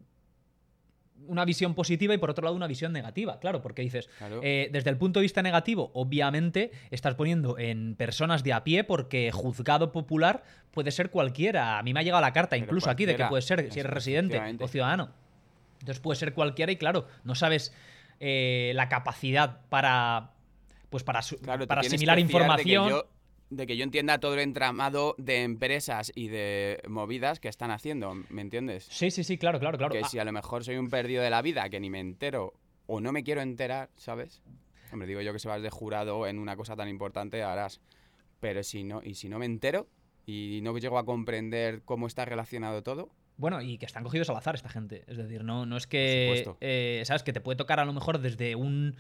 una visión positiva y por otro lado una visión negativa, claro, porque dices, Claro. eh, desde el punto de vista negativo, obviamente estás poniendo en personas de a pie porque juzgado popular puede ser cualquiera. A mí me ha llegado la carta Pero incluso aquí de que puede ser si eres residente o ciudadano. Entonces puede ser cualquiera y claro, no sabes eh, la capacidad para pues para, Claro, para asimilar información. De que, yo, entienda todo el entramado de empresas y de movidas que están haciendo, ¿me entiendes? Sí, sí, sí, claro, claro, claro. Que Ah, si a lo mejor soy un perdido de la vida que ni me entero o no me quiero enterar, ¿sabes? Hombre, digo yo que se vas de jurado en una cosa tan importante, harás. Pero si no, y si no me entero y no llego a comprender cómo está relacionado todo, Bueno, y que están cogidos al azar esta gente. Es decir, no, no es que. eh, ¿Sabes? Que te puede tocar a lo mejor desde un.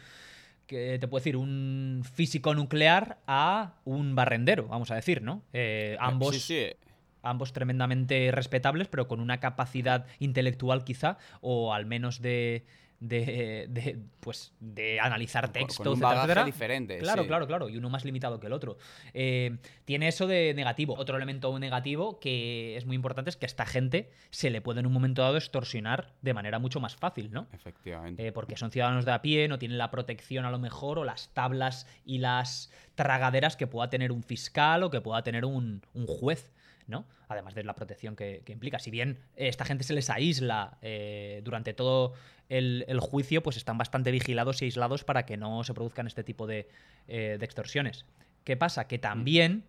Que te puedo decir, un físico nuclear a un barrendero, vamos a decir, ¿no? Eh, ambos. Sí, sí. ambos tremendamente respetables, pero con una capacidad intelectual quizá, o al menos de, de, de, pues, de analizar Con- texto, con un etcétera, bagaje etcétera. diferente, Claro, sí. claro, claro, y uno más limitado que el otro. Eh, tiene eso de negativo. Otro elemento negativo que es muy importante es que a esta gente se le puede en un momento dado extorsionar de manera mucho más fácil, ¿no? Efectivamente. Eh, porque son ciudadanos de a pie, no tienen la protección a lo mejor, o las tablas y las tragaderas que pueda tener un fiscal o que pueda tener un, un juez, ¿no? Además de la protección que, que implica. Si bien esta gente se les aísla eh, durante todo el, el juicio, pues están bastante vigilados y aislados para que no se produzcan este tipo de, eh, de extorsiones. ¿Qué pasa? Que también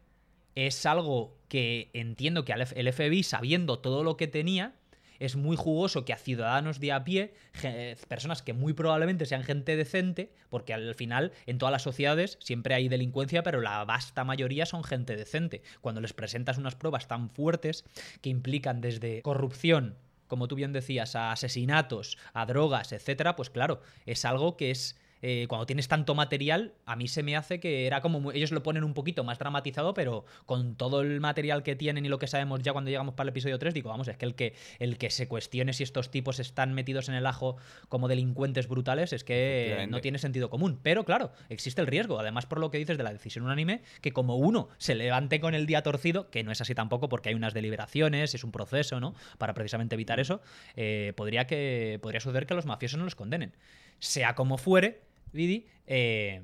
es algo que entiendo que el FBI, sabiendo todo lo que tenía, es muy jugoso que a ciudadanos de a pie, ge- personas que muy probablemente sean gente decente, porque al final en todas las sociedades siempre hay delincuencia, pero la vasta mayoría son gente decente. Cuando les presentas unas pruebas tan fuertes que implican desde corrupción, como tú bien decías, a asesinatos, a drogas, etcétera, pues claro, es algo que es eh, cuando tienes tanto material, a mí se me hace que era como. muy- ellos lo ponen un poquito más dramatizado, pero con todo el material que tienen y lo que sabemos ya cuando llegamos para el episodio 3, digo, vamos, es que el que, el que se cuestione si estos tipos están metidos en el ajo como delincuentes brutales es que no tiene sentido común. Pero claro, existe el riesgo, además por lo que dices de la decisión unánime, que como uno se levante con el día torcido, que no es así tampoco porque hay unas deliberaciones, es un proceso, ¿no? Para precisamente evitar eso, eh, podría, que, podría suceder que los mafiosos no los condenen. Sea como fuere, Vidi, eh,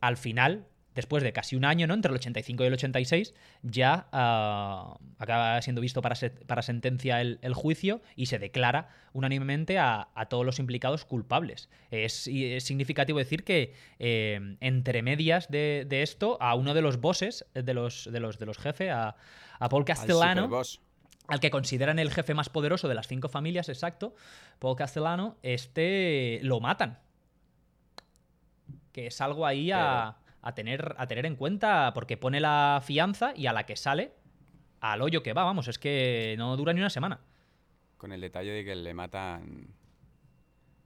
al final, después de casi un año, ¿no? Entre el 85 y el 86, ya ah, acaba siendo visto para, se- para sentencia el, el juicio y se declara unánimemente a, a todos los implicados culpables. Es, significativo decir que eh, entre medias de, de esto, a uno de los bosses, de los, de los, de los jefes, a, a Paul Castellano, al que consideran el jefe más poderoso de las cinco familias, exacto, Paul Castellano, este lo matan. Que es algo ahí a, a tener, a tener en cuenta, porque pone la fianza y a la que sale, al hoyo que va, vamos, es que no dura ni una semana. Con el detalle de que le matan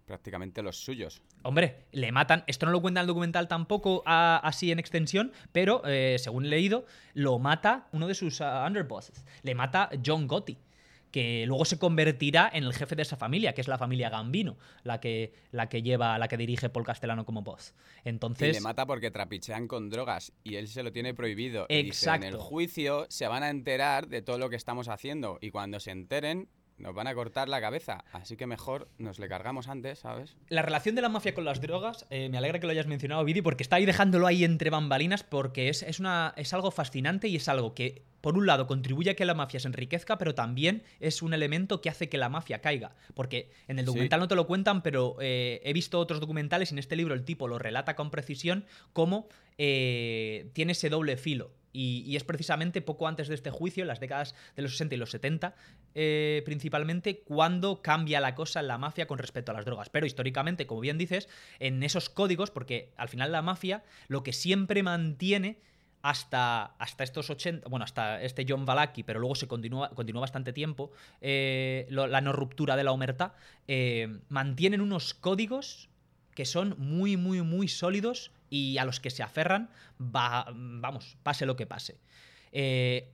prácticamente los suyos. Hombre, le matan, esto no lo cuenta el documental tampoco a- así en extensión, pero eh, según he leído, lo mata uno de sus ah, underbosses. Le mata John Gotti, que luego se convertirá en el jefe de esa familia, que es la familia Gambino, la que, la que lleva, la que dirige Paul Castellano como. Y Entonces, le mata porque trapichean con drogas y él se lo tiene prohibido. Y dice, en el Exacto. juicio se van a enterar de todo lo que estamos haciendo y cuando se enteren nos van a cortar la cabeza. Así que mejor nos le cargamos antes, ¿sabes? La relación de la mafia con las drogas, eh, me alegra que lo hayas mencionado, Vidi, porque está ahí dejándolo ahí entre bambalinas, porque es, es, una, es algo fascinante y es algo que, por un lado, contribuye a que la mafia se enriquezca, pero también es un elemento que hace que la mafia caiga. Porque en el documental no te lo cuentan, pero eh, he visto otros documentales y en este libro el tipo lo relata con precisión, cómo eh, tiene ese doble filo y, es precisamente poco antes de este juicio, en las décadas de los 60 y los 70, eh, principalmente, cuando cambia la cosa en la mafia con respecto a las drogas. Pero históricamente, como bien dices, en esos códigos, porque al final la mafia lo que siempre mantiene hasta, hasta estos 80, bueno, hasta este John Valaki, pero luego se continúa, bastante tiempo, eh, la no ruptura de la omerta, eh, mantienen unos códigos que son muy, muy, muy sólidos y a los que se aferran, va, vamos, pase lo que pase. Eh,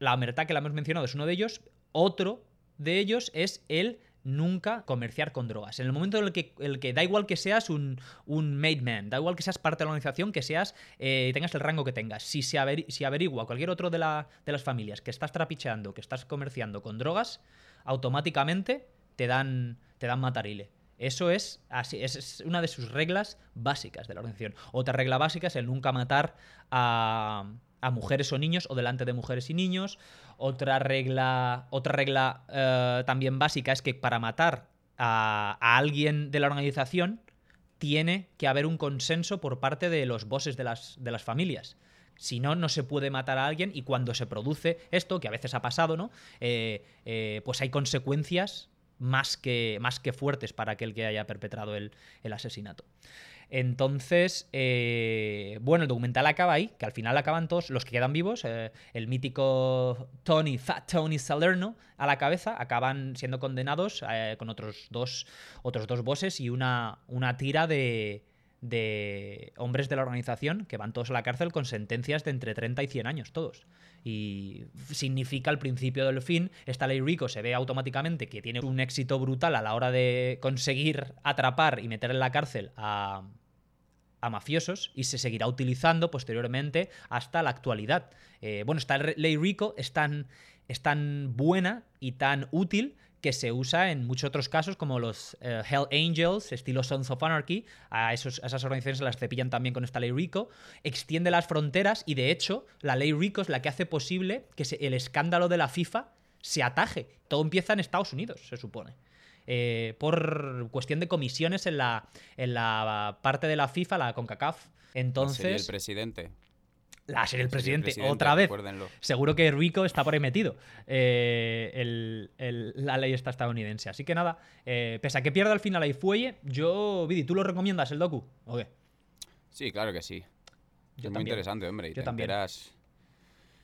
la omertá que la hemos mencionado es uno de ellos. Otro de ellos es el nunca comerciar con drogas. En el momento en el que, el que da igual que seas un, un made man, da igual que seas parte de la organización, que seas, eh, tengas el rango que tengas, si, se si averigua cualquier otro de, la, de las familias que estás trapicheando, que estás comerciando con drogas, automáticamente te dan, te dan matarile. Eso es así, es una de sus reglas básicas de la organización. Otra regla básica es el nunca matar a, mujeres o niños o delante de mujeres y niños. Otra regla, otra regla eh, también básica es que para matar a, alguien de la organización tiene que haber un consenso por parte de los bosses de las, de las familias. Si no, no se puede matar a alguien y cuando se produce esto, que a veces ha pasado, ¿no? Eh, eh, pues hay consecuencias más que, más que fuertes para aquel que haya perpetrado el, asesinato. Entonces, eh, bueno, el documental acaba ahí, que al final acaban todos los que quedan vivos, eh, el mítico Tony, Tony Salerno a la cabeza, acaban siendo condenados eh, con otros dos, otros dos bosses y una, una tira de, de hombres de la organización que van todos a la cárcel con sentencias de entre 30 y 100 años, todos y significa el principio del fin. Esta ley Rico se ve automáticamente que tiene un éxito brutal a la hora de conseguir atrapar y meter en la cárcel a, a mafiosos y se seguirá utilizando posteriormente hasta la actualidad. Eh, bueno, esta ley Rico es tan, es tan buena y tan útil que se usa en muchos otros casos, como los eh, Hell Angels, estilo Sons of Anarchy. A, esos, esas organizaciones las cepillan también con esta ley RICO. Extiende las fronteras y, de hecho, la ley RICO es la que hace posible que el escándalo de la FIFA se ataje. Todo empieza en Estados Unidos, se supone. Eh, por cuestión de comisiones en la, en la parte de la FIFA, la CONCACAF. Entonces. el presidente. La serie El Presidente, otra vez. Seguro que Rico está por ahí metido. Eh, la ley está estadounidense. Así que nada, eh, pese a que pierda al final ahí fuelle, yo, Vidi, ¿tú lo recomiendas el docu? ¿O qué? Sí, claro que sí. es muy interesante, hombre. Y yo también.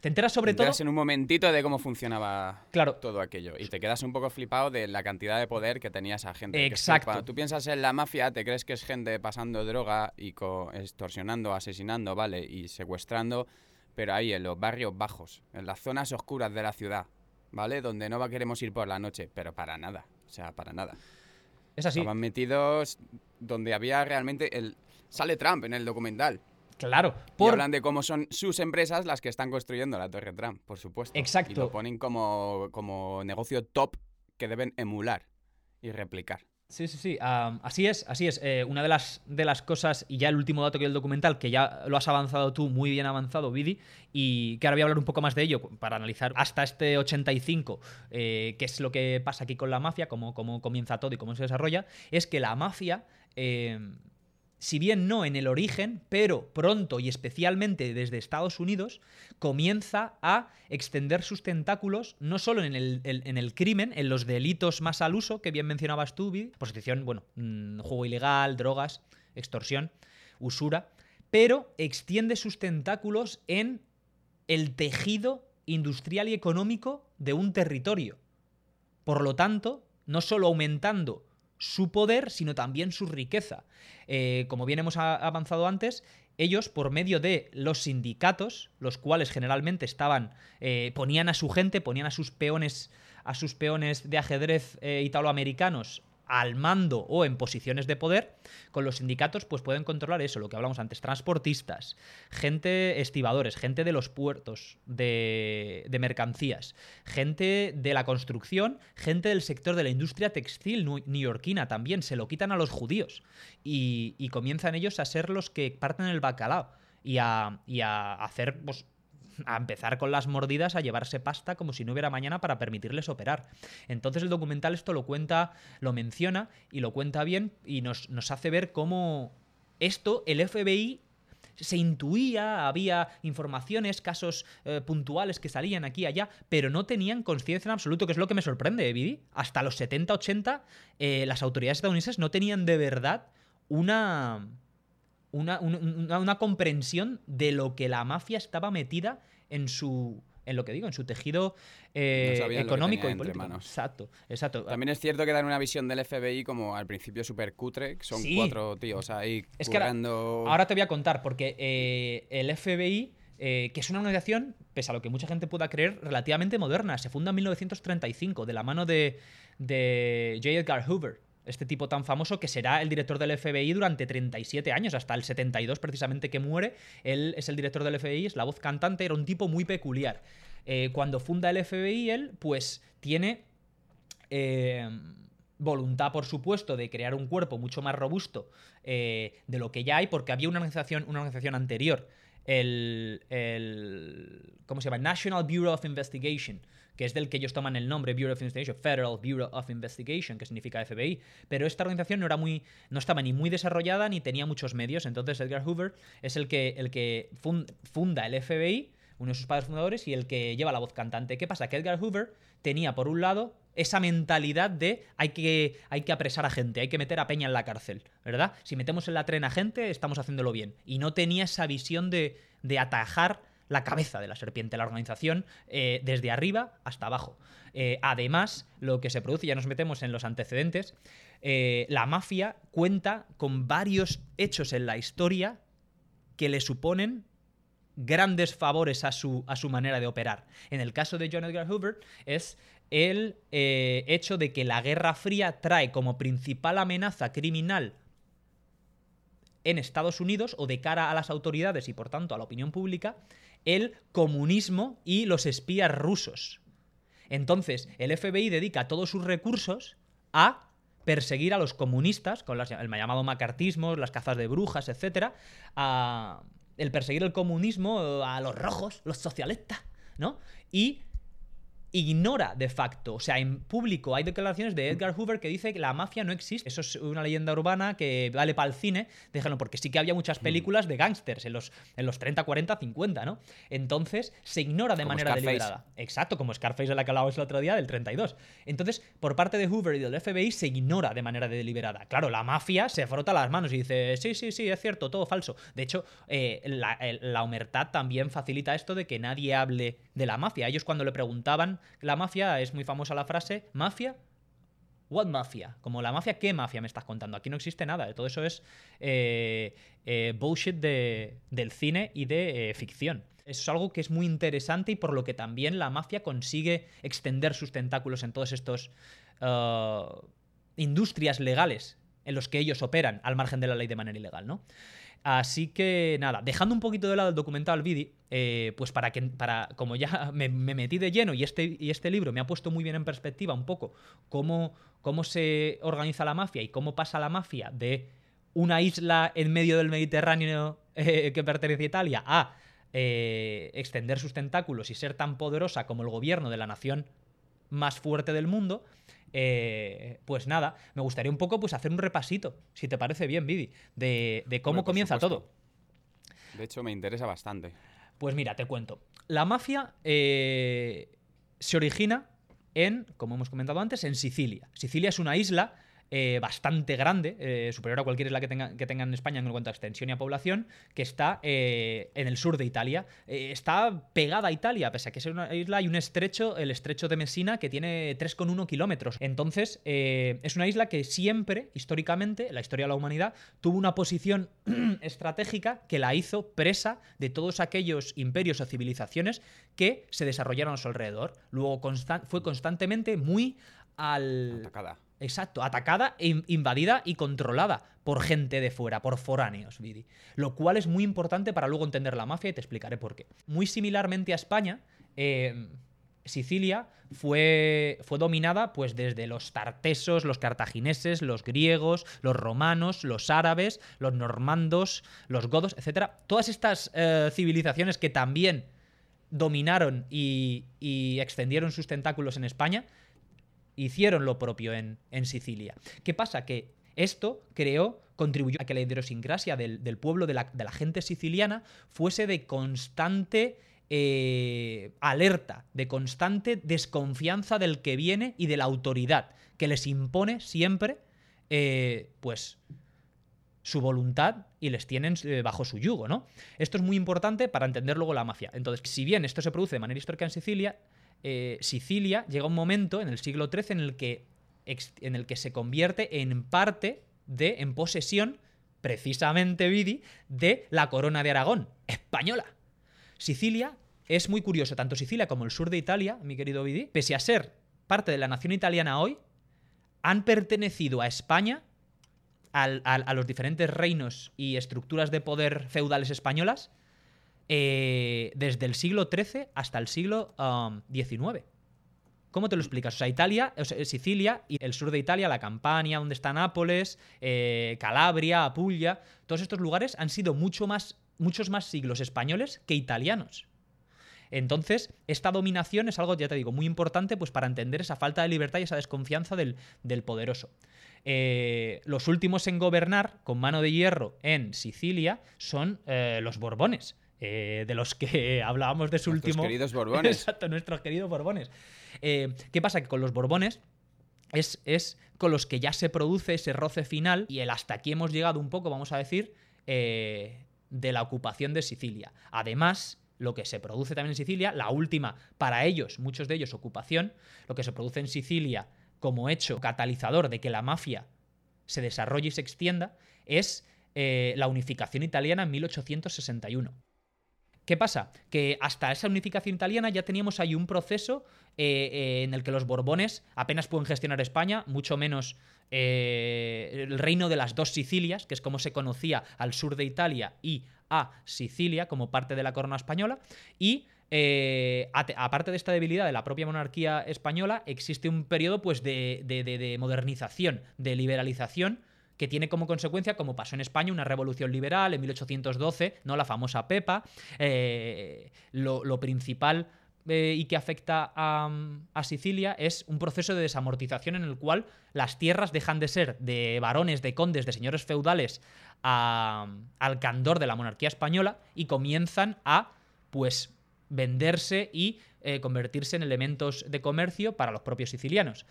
Te enteras sobre te enteras en un momentito de cómo funcionaba claro. todo aquello. Y te quedas un poco flipado de la cantidad de poder que tenía esa gente. Exacto. cuando tú piensas en la mafia, te crees que es gente pasando droga y extorsionando, asesinando, ¿vale? Y secuestrando, pero ahí en los barrios bajos, en las zonas oscuras de la ciudad, ¿vale? Donde no queremos ir por la noche, pero para nada. O sea, para nada. Es así. Estaban metidos donde había realmente el... Sale Trump en el documental. Claro. Por... Y hablan de cómo son sus empresas las que están construyendo la Torre Trump, por supuesto. Exacto. Y lo ponen como, como negocio top que deben emular y replicar. Sí, sí, sí. así es, así es. Eh, una de las, de las cosas, y ya el último dato que el documental, que ya lo has avanzado tú, muy bien avanzado, Vidi, y que ahora voy a hablar un poco más de ello para analizar hasta este 85 eh, qué es lo que pasa aquí con la mafia, cómo, cómo comienza todo y cómo se desarrolla, es que la mafia... Eh, si bien no en el origen, pero pronto y especialmente desde Estados Unidos, comienza a extender sus tentáculos no solo en el, en el crimen, en los delitos más al uso, que bien mencionabas tú, posición, bueno, mm, juego ilegal, drogas, extorsión, usura, pero extiende sus tentáculos en el tejido industrial y económico de un territorio. Por lo tanto, no solo aumentando su poder, sino también su riqueza. Eh, como bien hemos avanzado antes, ellos, por medio de los sindicatos, los cuales generalmente estaban. Eh, ponían a su gente, ponían a sus peones, a sus peones de ajedrez eh, italoamericanos al mando o en posiciones de poder, con los sindicatos pues pueden controlar eso, lo que hablamos antes, transportistas, gente estibadores, gente de los puertos, de, de mercancías, gente de la construcción, gente del sector de la industria textil neoyorquina también, se lo quitan a los judíos. Y, y comienzan ellos a ser los que parten el bacalao y a, y a hacer pues, a empezar con las mordidas a llevarse pasta como si no hubiera mañana para permitirles operar. Entonces el documental esto lo cuenta, lo menciona y lo cuenta bien y nos, nos hace ver cómo esto el FBI se intuía, había informaciones, casos eh, puntuales que salían aquí y allá, pero no tenían conciencia en absoluto, que es lo que me sorprende, Vidi. Hasta los 70-80 eh, las autoridades estadounidenses no tenían de verdad una una, un- una, una comprensión de lo que la mafia estaba metida en su. En lo que digo, en su tejido eh, No económico y político. manos. Exacto, exacto. También es cierto que dan una visión del FBI como al principio súper cutre, que son Sí. cuatro tíos ahí Es que ahora-. Ahora te voy a contar, porque eh, el FBI, eh, que es una organización, pese a lo que mucha gente pueda creer, relativamente moderna, se funda en 1935 de la mano de, de J. Edgar Hoover, este tipo tan famoso que será el director del FBI durante 37 años, hasta el 72 precisamente que muere. Él es el director del FBI, es la voz cantante, era un tipo muy peculiar. Eh, cuando funda el FBI, él pues tiene eh, voluntad, por supuesto, de crear un cuerpo mucho más robusto eh, de lo que ya hay, porque había una organización, una organización anterior, el, el- ¿cómo se llama? National Bureau of Investigation, que es del que ellos toman el nombre Bureau of Investigation, Federal Bureau of Investigation, que significa FBI. Pero esta organización no era muy, no estaba ni muy desarrollada ni tenía muchos medios. Entonces Edgar Hoover es el que, el que fun- funda el FBI uno de sus padres fundadores y el que lleva la voz cantante. ¿Qué pasa? Que Edgar Hoover tenía, por un lado, esa mentalidad de hay que, hay que apresar a gente, hay que meter a Peña en la cárcel, ¿verdad? Si metemos en la tren a gente, estamos haciéndolo bien. Y no tenía esa visión de, de atajar la cabeza de la serpiente, la organización, eh, desde arriba hasta abajo. Eh, además, lo que se produce, ya nos metemos en los antecedentes, eh, la mafia cuenta con varios hechos en la historia que le suponen grandes favores a su, a su manera de operar. En el caso de John Edgar Hoover es el hecho de que la Guerra Fría trae como principal amenaza criminal en Estados Unidos o de cara a las autoridades y por tanto a la opinión pública el comunismo y los espías rusos. Entonces, el FBI dedica todos sus recursos a perseguir a los comunistas, con el llamado macartismo, las cazas de brujas, etc. A el perseguir el comunismo a los rojos, los socialistas, ¿no? Y ignora de facto, o sea, en público hay declaraciones de Edgar Hoover que dice que la mafia no existe. Eso es una leyenda urbana que vale para el cine, déjalo, porque sí que había muchas películas de gángsters en los, en los 30, 40, 50, ¿no? Entonces se ignora de Como manera Scarface. deliberada. Exacto, como Scarface de la que hablábamos el otro día, del 32. Entonces, por parte de Hoover y del FBI se ignora de manera deliberada. Claro, la mafia se frota las manos y dice, sí, sí, sí, es cierto, todo falso. De hecho, eh, la, la omertad también facilita esto de que nadie hable de la mafia. Ellos cuando le preguntaban, la mafia, es muy famosa la frase, ¿mafia? What mafia? Como la mafia, ¿qué mafia me estás contando? Aquí no existe nada. Todo eso es eh, eh, bullshit de- del cine y de eh, ficción. Eso es algo que es muy interesante y por lo que también la mafia consigue extender sus tentáculos en todos estos eh, industrias legales en los que ellos operan al margen de la ley de manera ilegal, ¿no? Así que nada, dejando un poquito de lado el documental Vidi, eh, pues para que, para, como ya me, me metí de lleno y este, y este libro me ha puesto muy bien en perspectiva un poco cómo, cómo se organiza la mafia y cómo pasa la mafia de una isla en medio del Mediterráneo eh, que pertenece a Italia a eh, extender sus tentáculos y ser tan poderosa como el gobierno de la nación más fuerte del mundo, eh, pues nada, me gustaría un poco pues hacer un repasito, si te parece bien, Vidi, de, de cómo comienza supuesto. todo. De hecho, me interesa bastante. Pues mira, te cuento. La mafia eh, se origina en, como hemos comentado antes, en Sicilia. Sicilia es una isla eh, bastante grande, eh, superior a cualquier isla que tenga, que tenga en España en cuanto a extensión y a población, que está eh, en el sur de Italia. Está pegada a Italia, pese a que es una isla, hay un estrecho, el estrecho de Messina, que tiene 3,1 kilómetros. Entonces, es una isla que siempre, históricamente, en la historia de la humanidad, tuvo una posición estratégica que la hizo presa de todos aquellos imperios o civilizaciones que se desarrollaron a su alrededor. Luego fue constantemente muy al. Exacto, atacada, in- invadida y controlada por gente de fuera, por foráneos, Vidi. Lo cual es muy importante para luego entender la mafia y te explicaré por qué. Muy similarmente a España, eh, Sicilia fue, fue dominada pues desde los tartesos, los cartagineses, los griegos, los romanos, los árabes, los normandos, los godos, etc. Todas estas eh, civilizaciones que también dominaron y, y extendieron sus tentáculos en España, hicieron lo propio en, en Sicilia. ¿Qué pasa? Que esto creó, contribuyó a que la idiosincrasia del, pueblo, de la, de la gente siciliana, fuese de constante eh, alerta, de constante desconfianza del que viene y de la autoridad, que les impone siempre, eh, pues, su voluntad y les tienen eh, bajo su yugo, ¿no? Esto es muy importante para entender luego la mafia. Entonces, si bien esto se produce de manera histórica en Sicilia, eh, Sicilia llega un momento en el siglo XIII en el que, en el que se convierte en parte de, en posesión, precisamente, Vidi, de la corona de Aragón, española. Sicilia es muy curioso, tanto Sicilia como el sur de Italia, mi querido Vidi, pese a ser parte de la nación italiana hoy, han pertenecido a España, al- a los diferentes reinos y estructuras de poder feudales españolas, eh, desde el siglo XIII hasta el siglo um, XIX. ¿Cómo te lo explicas? O sea, Italia, Sicilia y el sur de Italia, la Campania, donde está Nápoles, eh, Calabria, Apulia, todos estos lugares han sido mucho más, muchos más siglos españoles que italianos. Entonces, esta dominación es algo, ya te digo, muy importante pues, para entender esa falta de libertad y esa desconfianza del, poderoso. Eh, los últimos en gobernar con mano de hierro en Sicilia son los Borbones, eh, de los que hablábamos de su Nuestros último. queridos Borbones. Exacto, nuestros queridos Borbones. Eh, ¿Qué pasa? Que con los Borbones es, es con los que ya se produce ese roce final y el hasta aquí hemos llegado un poco, vamos a decir, eh, de la ocupación de Sicilia. Además, lo que se produce también en Sicilia, la última, para ellos, muchos de ellos, ocupación, lo que se produce en Sicilia como hecho catalizador de que la mafia se desarrolle y se extienda, es eh, la unificación italiana en 1861. ¿Qué pasa? Que hasta esa unificación italiana ya teníamos ahí un proceso eh, eh, en el que los Borbones apenas pueden gestionar España, mucho menos eh, el reino de las dos Sicilias, que es como se conocía al sur de Italia y a Sicilia como parte de la corona española, y aparte de esta debilidad de la propia monarquía española, existe un periodo pues, de modernización, de liberalización, que tiene como consecuencia, como pasó en España, una revolución liberal en 1812, ¿no? La famosa Pepa. Eh, lo, principal eh, y que afecta a, Sicilia es un proceso de desamortización en el cual las tierras dejan de ser de varones, de condes, de señores feudales al candor de la monarquía española y comienzan a, pues, venderse y eh, convertirse en elementos de comercio para los propios sicilianos.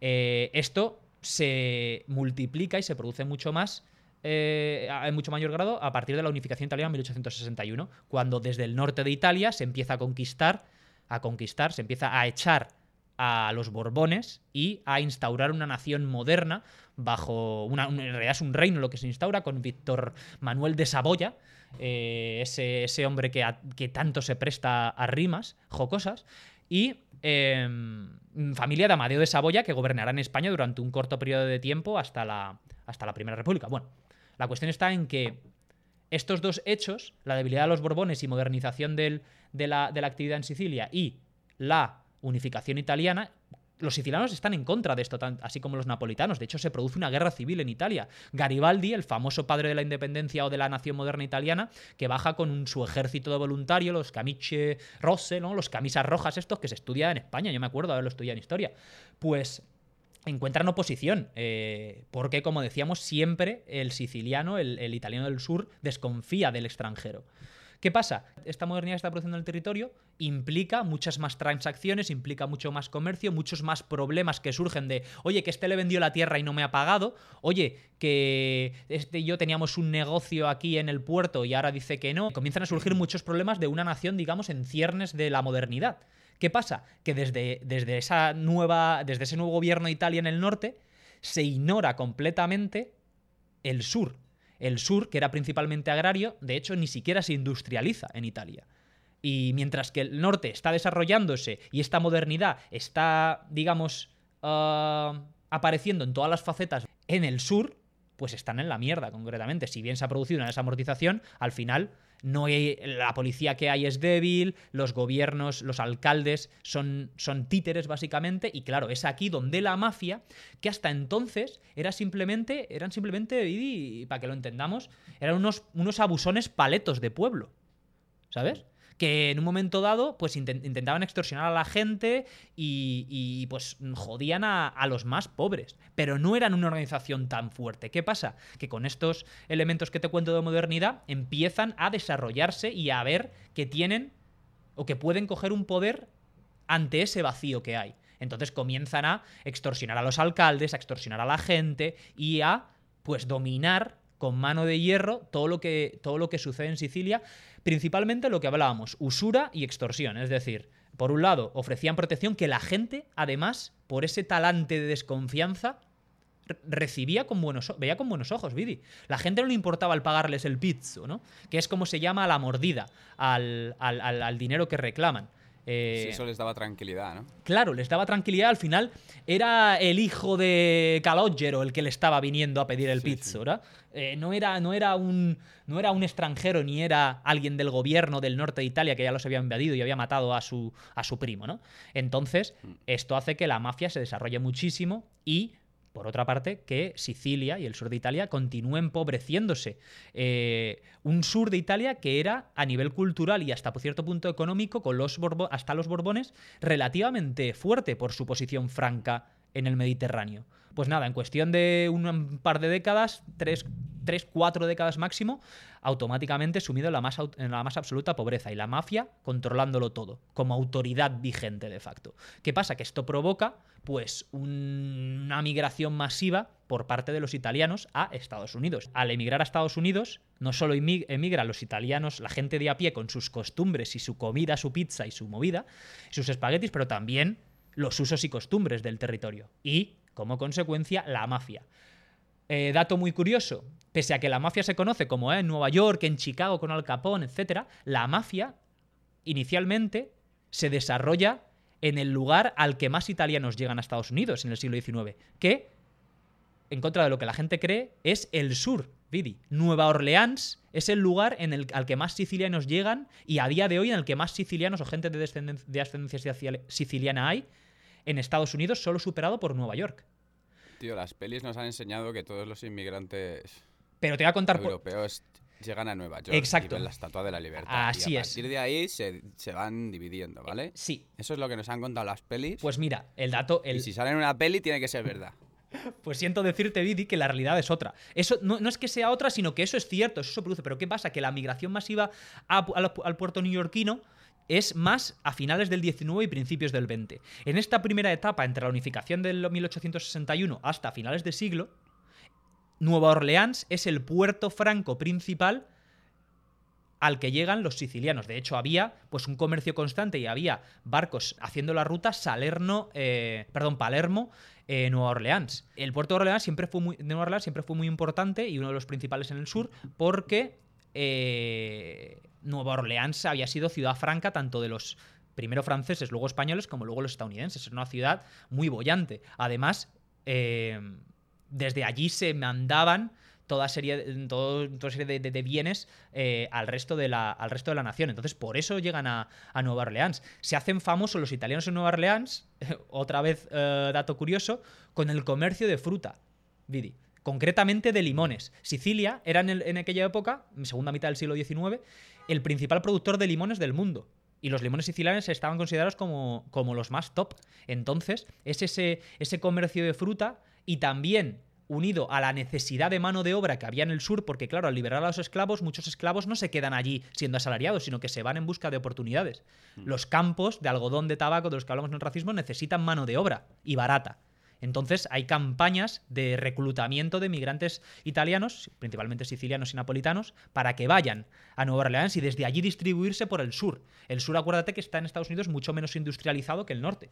Esto se multiplica y se produce mucho más, eh, en mucho mayor grado, a partir de la unificación italiana en 1861, cuando desde el norte de Italia se empieza a conquistar, a conquistar, se empieza a echar a los Borbones y a instaurar una nación moderna bajo una, un- en realidad es un reino lo que se instaura con Víctor Manuel de Saboya, eh, ese, ese hombre que, que tanto se presta a rimas jocosas, y eh, familia de Amadeo de Saboya que gobernará en España durante un corto periodo de tiempo hasta la, hasta la Primera República. Bueno, la cuestión está en que estos dos hechos, la debilidad de los Borbones y modernización de la actividad en Sicilia y la unificación italiana, los sicilianos están en contra de esto, así como los napolitanos. De hecho, se produce una guerra civil en Italia. Garibaldi, el famoso padre de la independencia o de la nación moderna italiana, que baja con su ejército de voluntario, los camiche rosse, ¿no? los camisas rojas estos que se estudia en España. Yo me acuerdo haberlo estudiado en historia. Pues encuentran oposición, eh, porque como decíamos, siempre el siciliano, el italiano del sur, desconfía del extranjero. ¿Qué pasa? Esta modernidad que está produciendo en el territorio implica muchas más transacciones, implica mucho más comercio, muchos más problemas que surgen de, oye, que este le vendió la tierra y no me ha pagado, oye, que este y yo teníamos un negocio aquí en el puerto y ahora dice que no. Comienzan a surgir muchos problemas de una nación, digamos, en ciernes de la modernidad. ¿Qué pasa? Que desde, desde, esa nueva, desde ese nuevo gobierno de Italia en el norte se ignora completamente el sur. El sur, que era principalmente agrario, de hecho ni siquiera se industrializa en Italia. Y mientras que el norte está desarrollándose y esta modernidad está, digamos, ah, apareciendo en todas las facetas en el sur, pues están en la mierda concretamente. Si bien se ha producido una desamortización, al final no hay- la policía que hay es débil, los gobiernos, los alcaldes son, son títeres básicamente, y claro, es aquí donde la mafia, que hasta entonces era simplemente, eran simplemente, y, y para que lo entendamos, eran unos, unos abusones paletos de pueblo. ¿Sabes? Que en un momento dado, pues inten- intentaban extorsionar a la gente y, y, pues jodían a, a los más pobres. Pero no eran una organización tan fuerte. ¿Qué pasa? Que con estos elementos que te cuento de modernidad empiezan a desarrollarse y a ver que tienen o que pueden coger un poder ante ese vacío que hay. Entonces comienzan a extorsionar a los alcaldes, a extorsionar a la gente y a pues dominar con mano de hierro todo lo que todo lo que sucede en Sicilia, principalmente lo que hablábamos, usura y extorsión, es decir, por un lado, ofrecían protección que la gente, además, por ese talante de desconfianza, re- recibía con buenos veía con buenos ojos, Vidi. La gente no le importaba el pagarles el pizzo, ¿no? Que es como se llama a la mordida, al- al- al dinero que reclaman. Eh, Sí, eso les daba tranquilidad, ¿no? Claro, les daba tranquilidad. Al final era el hijo de Calogero el que le estaba viniendo a pedir el Sí, pizzo, sí. ¿verdad? Eh, no, era, no, era un, no era un extranjero ni era alguien del gobierno del norte de Italia que ya los había invadido y había matado a su, a su primo, ¿no? Entonces, Mm. esto hace que la mafia se desarrolle muchísimo y. Por otra parte, que Sicilia y el sur de Italia continúen empobreciéndose. Eh, un sur de Italia que era, a nivel cultural y hasta por cierto punto económico, con los hasta los Borbones, relativamente fuerte por su posición franca en el Mediterráneo. Pues nada, en cuestión de un par de décadas, tres, tres, cuatro décadas máximo, automáticamente sumido en la, más, en la más absoluta pobreza y la mafia controlándolo todo, como autoridad vigente de facto. ¿Qué pasa? Que esto provoca pues un- una migración masiva por parte de los italianos a Estados Unidos. Al emigrar a Estados Unidos, no solo emi- emigran los italianos, la gente de a pie con sus costumbres y su comida, su pizza y su movida, sus espaguetis, pero también los usos y costumbres del territorio. Y, como consecuencia, la mafia. Eh, dato muy curioso, pese a que la mafia se conoce como eh, en Nueva York, en Chicago con Al Capone, etc., la mafia inicialmente se desarrolla en el lugar al que más italianos llegan a Estados Unidos en el siglo XIX, que, en contra de lo que la gente cree, es el sur, Vidi. Nueva Orleans es el lugar en el, al que más sicilianos llegan y a día de hoy en el que más sicilianos o gente de, de ascendencia sicil- siciliana hay en Estados Unidos, solo superado por Nueva York. Tío, las pelis nos han enseñado que todos los inmigrantes Pero te voy a contar... por- europeos llegan a Nueva York Exacto. y ven la Estatua de la Libertad. Así y a es. partir de ahí se, se van dividiendo, ¿vale? Sí, Eso es lo que nos han contado las pelis. pues mira, el dato... El... Y si sale en una peli, tiene que ser verdad. Pues siento decirte, Vidi, que la realidad es otra. Eso no, no es que sea otra, sino que eso es cierto, eso se produce. Pero ¿qué pasa? Que la migración masiva a al puerto neoyorquino es más a finales del 19 y principios del 20. En esta primera etapa, entre la unificación del 1861 hasta finales de siglo, Nueva Orleans es el puerto franco principal al que llegan los sicilianos. De hecho, había pues un comercio constante y había barcos haciendo la ruta Salerno, eh, perdón, Palermo, eh, Nueva Orleans. El puerto de Orleans siempre fue muy, Nueva Orleans siempre fue muy importante y uno de los principales en el sur porque eh, Nueva Orleans había sido ciudad franca tanto de los primero franceses, luego españoles, como luego los estadounidenses. Es una ciudad muy bollante. Además, eh, desde allí se mandaban toda serie, toda serie de, de- bienes eh, al, resto de la, al resto de la nación. Entonces, por eso llegan a, a Nueva Orleans. Se hacen famosos los italianos en Nueva Orleans, otra vez eh, dato curioso, con el comercio de fruta, Vidi. Concretamente de limones. Sicilia era en, en aquella época, en segunda mitad del siglo XIX, el principal productor de limones del mundo. Y los limones sicilianos estaban considerados como, como los más top. Entonces, es ese, ese comercio de fruta y también unido a la necesidad de mano de obra que había en el sur, porque claro, al liberar a los esclavos, muchos esclavos no se quedan allí siendo asalariados, sino que se van en busca de oportunidades. Los campos de algodón, de tabaco, de los que hablamos en el racismo, necesitan mano de obra y barata. Entonces hay campañas de reclutamiento de migrantes italianos, principalmente sicilianos y napolitanos, para que vayan a Nueva Orleans y desde allí distribuirse por el sur. El sur, acuérdate que está en Estados Unidos mucho menos industrializado que el norte.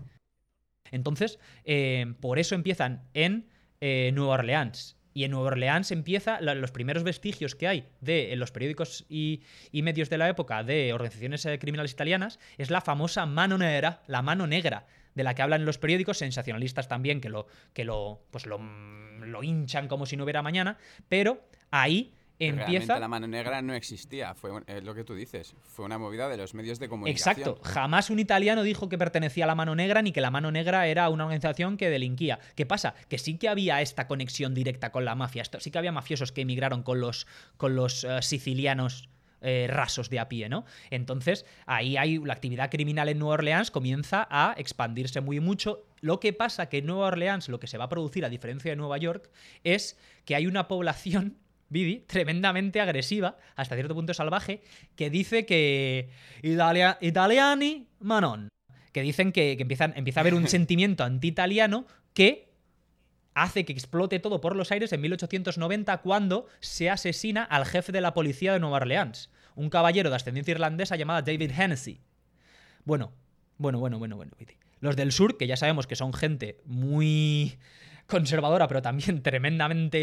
Entonces, eh, por eso empiezan en eh, Nueva Orleans. Y en Nueva Orleans empieza los primeros vestigios que hay de en los periódicos y, y medios de la época de organizaciones eh, criminales italianas, es la famosa mano negra, la mano negra de la que hablan en los periódicos, sensacionalistas también, que lo, que lo, pues lo, lo hinchan como si no hubiera mañana, pero ahí Realmente empieza... la mano negra no existía, fue lo que tú dices, fue una movida de los medios de comunicación. Exacto, jamás un italiano dijo que pertenecía a la Mano Negra ni que la Mano Negra era una organización que delinquía. ¿Qué pasa? Que sí que había esta conexión directa con la mafia, esto- sí que había mafiosos que emigraron con los, con los eh, sicilianos eh, rasos de a pie, ¿no? Entonces, ahí hay la actividad criminal en Nueva Orleans comienza a expandirse muy mucho. Lo que pasa que en Nueva Orleans lo que se va a producir, a diferencia de Nueva York, es que hay una población Vidi, tremendamente agresiva, hasta cierto punto salvaje, que dice que Italia, italiani manon. Que dicen que, que empiezan, empieza a haber un sentimiento anti-italiano que hace que explote todo por los aires en 1890 cuando se asesina al jefe de la policía de Nueva Orleans, un caballero de ascendencia irlandesa llamado David Hennessy. Bueno, bueno, bueno, bueno, bueno. Los del sur, que ya sabemos que son gente muy conservadora, pero también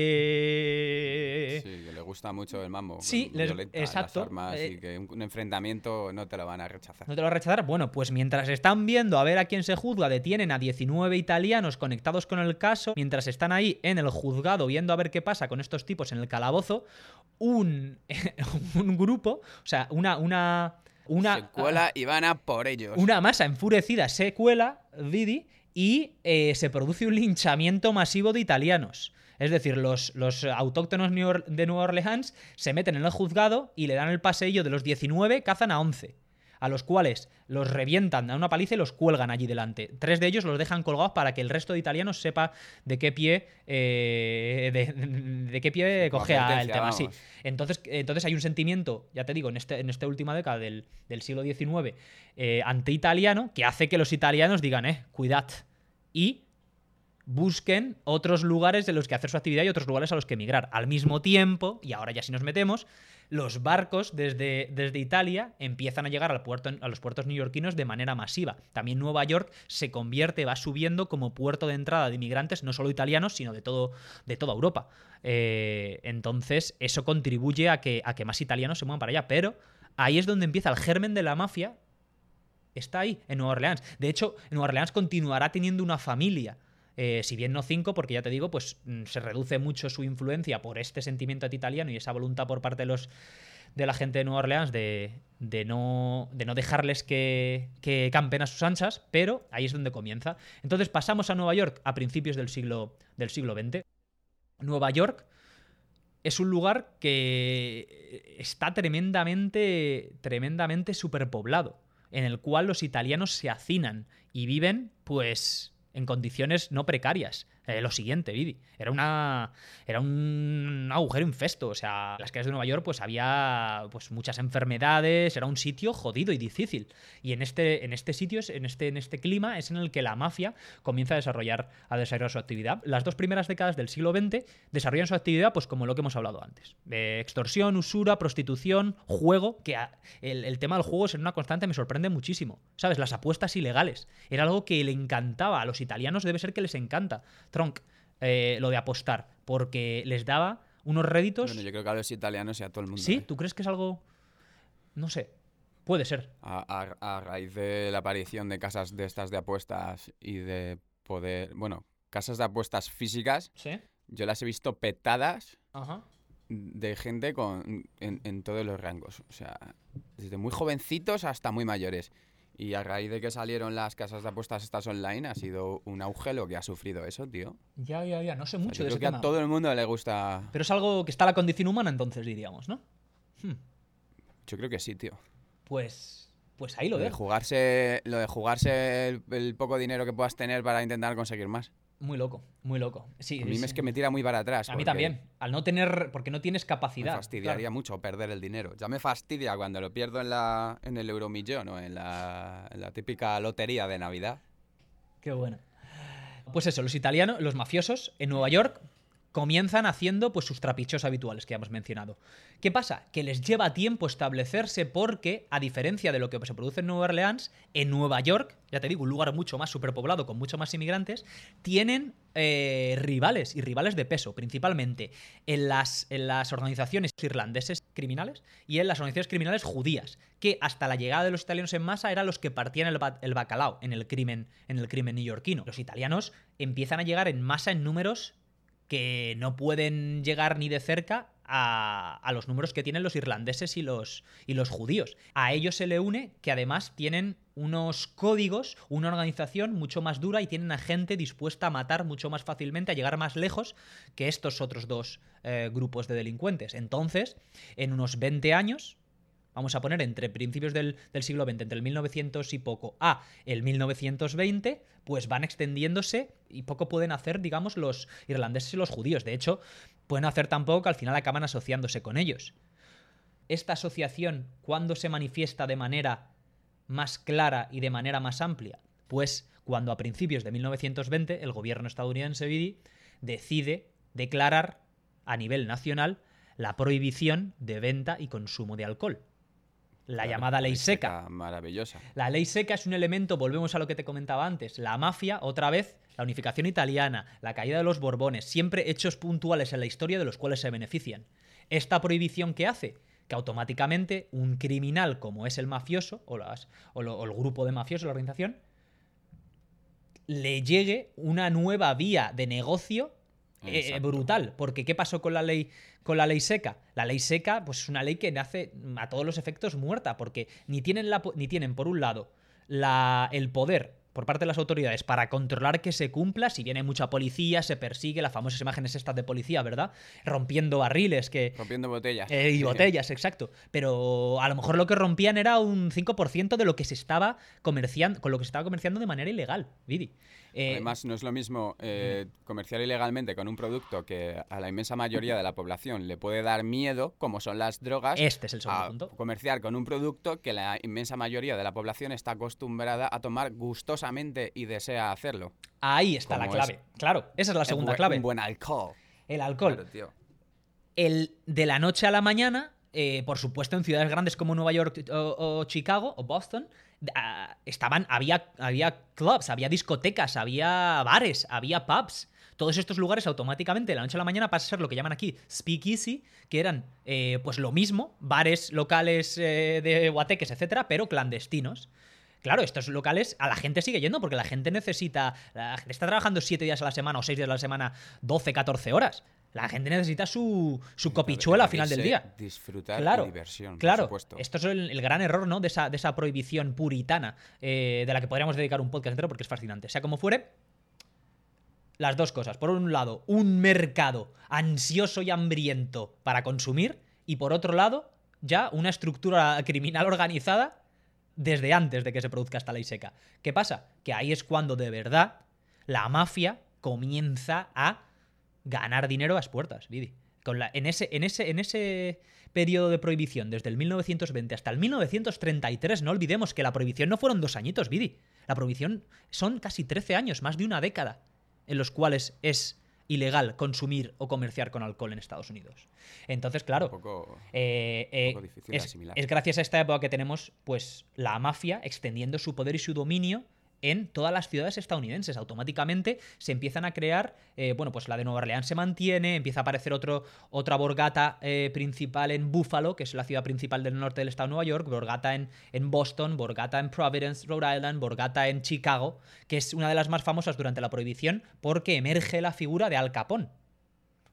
tremendamente... Sí, que le gusta mucho el mambo. Sí, les- violenta, exacto, Las armas eh, y que un, un enfrentamiento no te lo van a rechazar. ¿No te lo va a rechazar? Bueno, pues mientras están viendo a ver a quién se juzga, detienen a 19 italianos conectados con el caso, mientras están ahí en el juzgado viendo a ver qué pasa con estos tipos en el calabozo, un, un grupo, o sea, una... una una, Se cuela y van a por ellos. una masa enfurecida se cuela, Vidi, y eh, se produce un linchamiento masivo de italianos. Es decir, los, los autóctonos de Nueva Orleans se meten en el juzgado y le dan el paseillo de los 19, cazan a 11. A los cuales los revientan a una paliza y los cuelgan allí delante. Tres de ellos los dejan colgados para que el resto de italianos sepa de qué pie eh, de, de qué pie cogea el tema. Sí. Entonces, entonces hay un sentimiento, ya te digo, en, este, en esta última década del, del siglo XIX, eh, anti-italiano, que hace que los italianos digan, eh, cuidad. Y busquen otros lugares de los que hacer su actividad y otros lugares a los que emigrar. Al mismo tiempo, y ahora ya si nos metemos, los barcos desde, desde Italia empiezan a llegar al puerto, a los puertos neoyorquinos de manera masiva. También Nueva York se convierte, va subiendo como puerto de entrada de inmigrantes, no solo italianos, sino de, todo, de toda Europa. Eh, entonces, eso contribuye a que, a que más italianos se muevan para allá. Pero ahí es donde empieza el germen de la mafia. Está ahí, en Nueva Orleans. De hecho, Nueva Orleans continuará teniendo una familia. Eh, si bien no cinco, porque ya te digo, pues mm, se reduce mucho su influencia por este sentimiento anti-italiano y esa voluntad por parte de los de la gente de Nueva Orleans de, de no, de no dejarles que, que campen a sus anchas, pero ahí es donde comienza. Entonces pasamos a Nueva York a principios del siglo, del siglo XX. Nueva York es un lugar que está tremendamente, tremendamente superpoblado, en el cual los italianos se hacinan y viven, pues, en condiciones no precarias. Eh, lo siguiente, Vidi, era una era un agujero infesto, o sea, en las calles de Nueva York pues había pues muchas enfermedades, era un sitio jodido y difícil. Y en este en este sitio, en este en este clima es en el que la mafia comienza a desarrollar a desarrollar su actividad. Las dos primeras décadas del siglo XX desarrollan su actividad pues como lo que hemos hablado antes. Eh, extorsión, usura, prostitución, juego, que el, el tema del juego es una constante, me sorprende muchísimo. ¿Sabes? Las apuestas ilegales. Era algo que le encantaba a los italianos, debe ser que les encanta. Tronc, eh, lo de apostar, porque les daba unos réditos. Bueno, yo creo que a los italianos y a todo el mundo. ¿Sí? ¿eh? ¿Tú crees que es algo.? No sé. Puede ser. A, a- a raíz de la aparición de casas de estas de apuestas y de poder. Bueno, casas de apuestas físicas, Sí. yo las he visto petadas Ajá. de gente con, en, en todos los rangos. O sea, desde muy jovencitos hasta muy mayores. Y a raíz de que salieron las casas de apuestas estas online, ha sido un auge lo que ha sufrido eso, tío. Ya, ya, ya. No sé O sea, mucho yo de creo ese que tema. a todo el mundo le gusta. Pero es algo que está a la condición humana, entonces diríamos, ¿no? Hmm. Yo creo que sí, tío. Pues. Pues ahí lo Lo de jugarse, lo de jugarse el, el poco dinero que puedas tener para intentar conseguir más. Muy loco, muy loco. Sí, A mí sí. es que me tira muy para atrás. A mí también. Al no tener. Porque no tienes Me capacidad. fastidiaría claro. mucho perder el dinero. Ya me fastidia cuando lo pierdo en, la, en el euromillón o en la, en la típica lotería de Navidad. Qué bueno. Pues eso, los italianos, los mafiosos en Nueva York comienzan haciendo pues sus trapichos habituales que ya hemos mencionado. ¿Qué pasa? Que les lleva tiempo establecerse porque, a diferencia de lo que se produce en Nueva Orleans, en Nueva York, ya te digo, un lugar mucho más superpoblado con mucho más inmigrantes, tienen eh, rivales y rivales de peso, principalmente en las, en las organizaciones irlandeses criminales y en las organizaciones criminales judías, que hasta la llegada de los italianos en masa eran los que partían el bacalao en el crimen en el crimen neoyorquino. Los italianos empiezan a llegar en masa en números que no pueden llegar ni de cerca a, los números que tienen los irlandeses y los, y los judíos. A ellos se le une que además tienen unos códigos, una organización mucho más dura y tienen a gente dispuesta a matar mucho más fácilmente, a llegar más lejos que estos otros dos eh, grupos de delincuentes. Entonces, en unos 20 años, vamos a poner entre principios del, siglo XX, entre el 1900 y poco, a el 1920, pues van extendiéndose y poco pueden hacer, digamos, los irlandeses y los judíos. De hecho, pueden hacer tan poco que al final acaban asociándose con ellos. Esta asociación, ¿cuándo se manifiesta de manera más clara y de manera más amplia? Pues cuando a principios de 1920 el gobierno estadounidense Bidi decide declarar a nivel nacional la prohibición de venta y consumo de alcohol. La Claro, llamada ley seca. Maravillosa. La ley seca es un elemento, volvemos a lo que te comentaba antes, la mafia, otra vez, la unificación italiana, la caída de los Borbones, siempre hechos puntuales en la historia de los cuales se benefician. Esta prohibición que hace que automáticamente un criminal como es el mafioso o, las- o lo- o el grupo de mafiosos, la organización, le llegue una nueva vía de negocio eh, brutal. Porque ¿qué pasó con la ley con la ley seca? La ley seca, pues es una ley que nace a todos los efectos muerta, porque ni tienen la ni tienen, por un lado, la, el poder por parte de las autoridades para controlar que se cumpla, si viene mucha policía, se persigue, las famosas imágenes estas de policía, ¿verdad? Rompiendo barriles, que Rompiendo botellas. eh, y botellas, exacto. Pero a lo mejor lo que rompían era un 5% de lo que se estaba comerciando, con lo que se estaba comerciando de manera ilegal, Vidi. Eh, Además, no es lo mismo eh, comerciar ilegalmente con un producto que a la inmensa mayoría de la población le puede dar miedo, como son las drogas, este es el segundo a punto. comerciar con un producto que la inmensa mayoría de la población está acostumbrada a tomar gustosamente y desea hacerlo. Ahí está la clave. Claro, esa es la Un segunda buen- clave. Un buen alcohol. El alcohol. Claro, tío. el de la noche a la mañana, eh, por supuesto en ciudades grandes como Nueva York o, o Chicago o Boston, estaban, había, había clubs, había discotecas, había bares, había pubs. Todos estos lugares automáticamente de la noche a la mañana pasa a ser lo que llaman aquí speakeasy, que eran eh, pues lo mismo, bares locales eh, de guateques, etcétera, pero clandestinos. Claro, estos locales a la gente sigue yendo porque la gente necesita. La gente está trabajando 7 días a la semana o 6 días a la semana, 12, 14 horas. La gente necesita su, su copichuela al final del día. Disfrutar Claro, y diversión, claro. por supuesto. Esto es el, el gran error, ¿no? De esa, de esa prohibición puritana, eh, de la que podríamos dedicar un podcast entero porque es fascinante. Sea como fuere, las dos cosas. Por un lado, un mercado ansioso y hambriento para consumir, y por otro lado, ya una estructura criminal organizada desde antes de que se produzca esta ley seca. ¿Qué pasa? Que ahí es cuando de verdad la mafia comienza a ganar dinero a las puertas, Vidi. Con la, en, ese, en, ese, en ese periodo de prohibición, desde el 1920 hasta el 1933, no olvidemos que la prohibición no fueron dos añitos, Vidi. La prohibición son casi 13 años, más de una década, en los cuales es ilegal consumir o comerciar con alcohol en Estados Unidos. Entonces, claro, Un poco... eh, eh, poco difícil de es, asimilar. es gracias a esta época que tenemos, pues, la mafia extendiendo su poder y su dominio en todas las ciudades estadounidenses. Automáticamente se empiezan a crear, eh, bueno, pues la de Nueva Orleans se mantiene, empieza a aparecer otro, otra borgata eh, principal en Buffalo, que es la ciudad principal del norte del estado de Nueva York, borgata en, en Boston, borgata en Providence, Rhode Island, borgata en Chicago, que es una de las más famosas durante la prohibición porque emerge la figura de Al Capone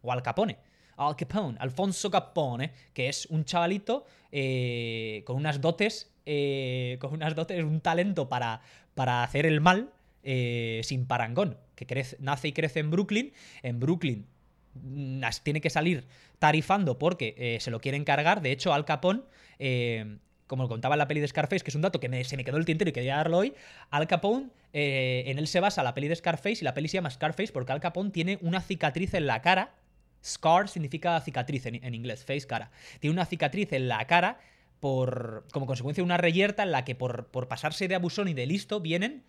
o Al Capone. Al Capone, Alfonso Capone, que es un chavalito eh, con unas dotes, eh, con unas dotes, un talento para, para hacer el mal eh, sin parangón, que crece- nace y crece en Brooklyn. En Brooklyn mm, tiene que salir tarifando porque eh, se lo quieren cargar. De hecho, Al Capone, eh, como contaba la peli de Scarface, que es un dato que se me quedó el tintero y quería darlo hoy, Al Capone, eh, en él se basa la peli de Scarface y la peli se llama Scarface porque Al Capone tiene una cicatriz en la cara. Scar significa cicatriz en inglés, face, cara. Tiene una cicatriz en la cara por, como consecuencia de una reyerta en la que por, por pasarse de abusón y de listo vienen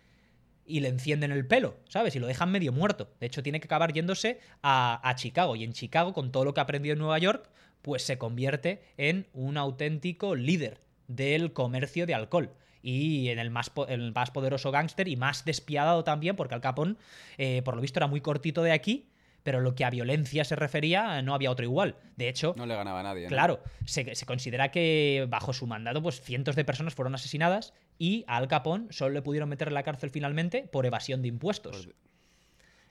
y le encienden el pelo, ¿sabes? Y lo dejan medio muerto. De hecho, tiene que acabar yéndose a, Chicago. Y en Chicago, con todo lo que ha aprendido en Nueva York, pues se convierte en un auténtico líder del comercio de alcohol. Y en el más, el más poderoso gángster y más despiadado también, porque Al Capón, eh, por lo visto, era muy cortito de aquí, pero lo que a violencia se refería, no había otro igual. De hecho, No le ganaba a nadie. ¿no? Claro, se, se considera que bajo su mandato, pues cientos de personas fueron asesinadas y a Al Capón solo le pudieron meter en la cárcel finalmente por evasión de impuestos.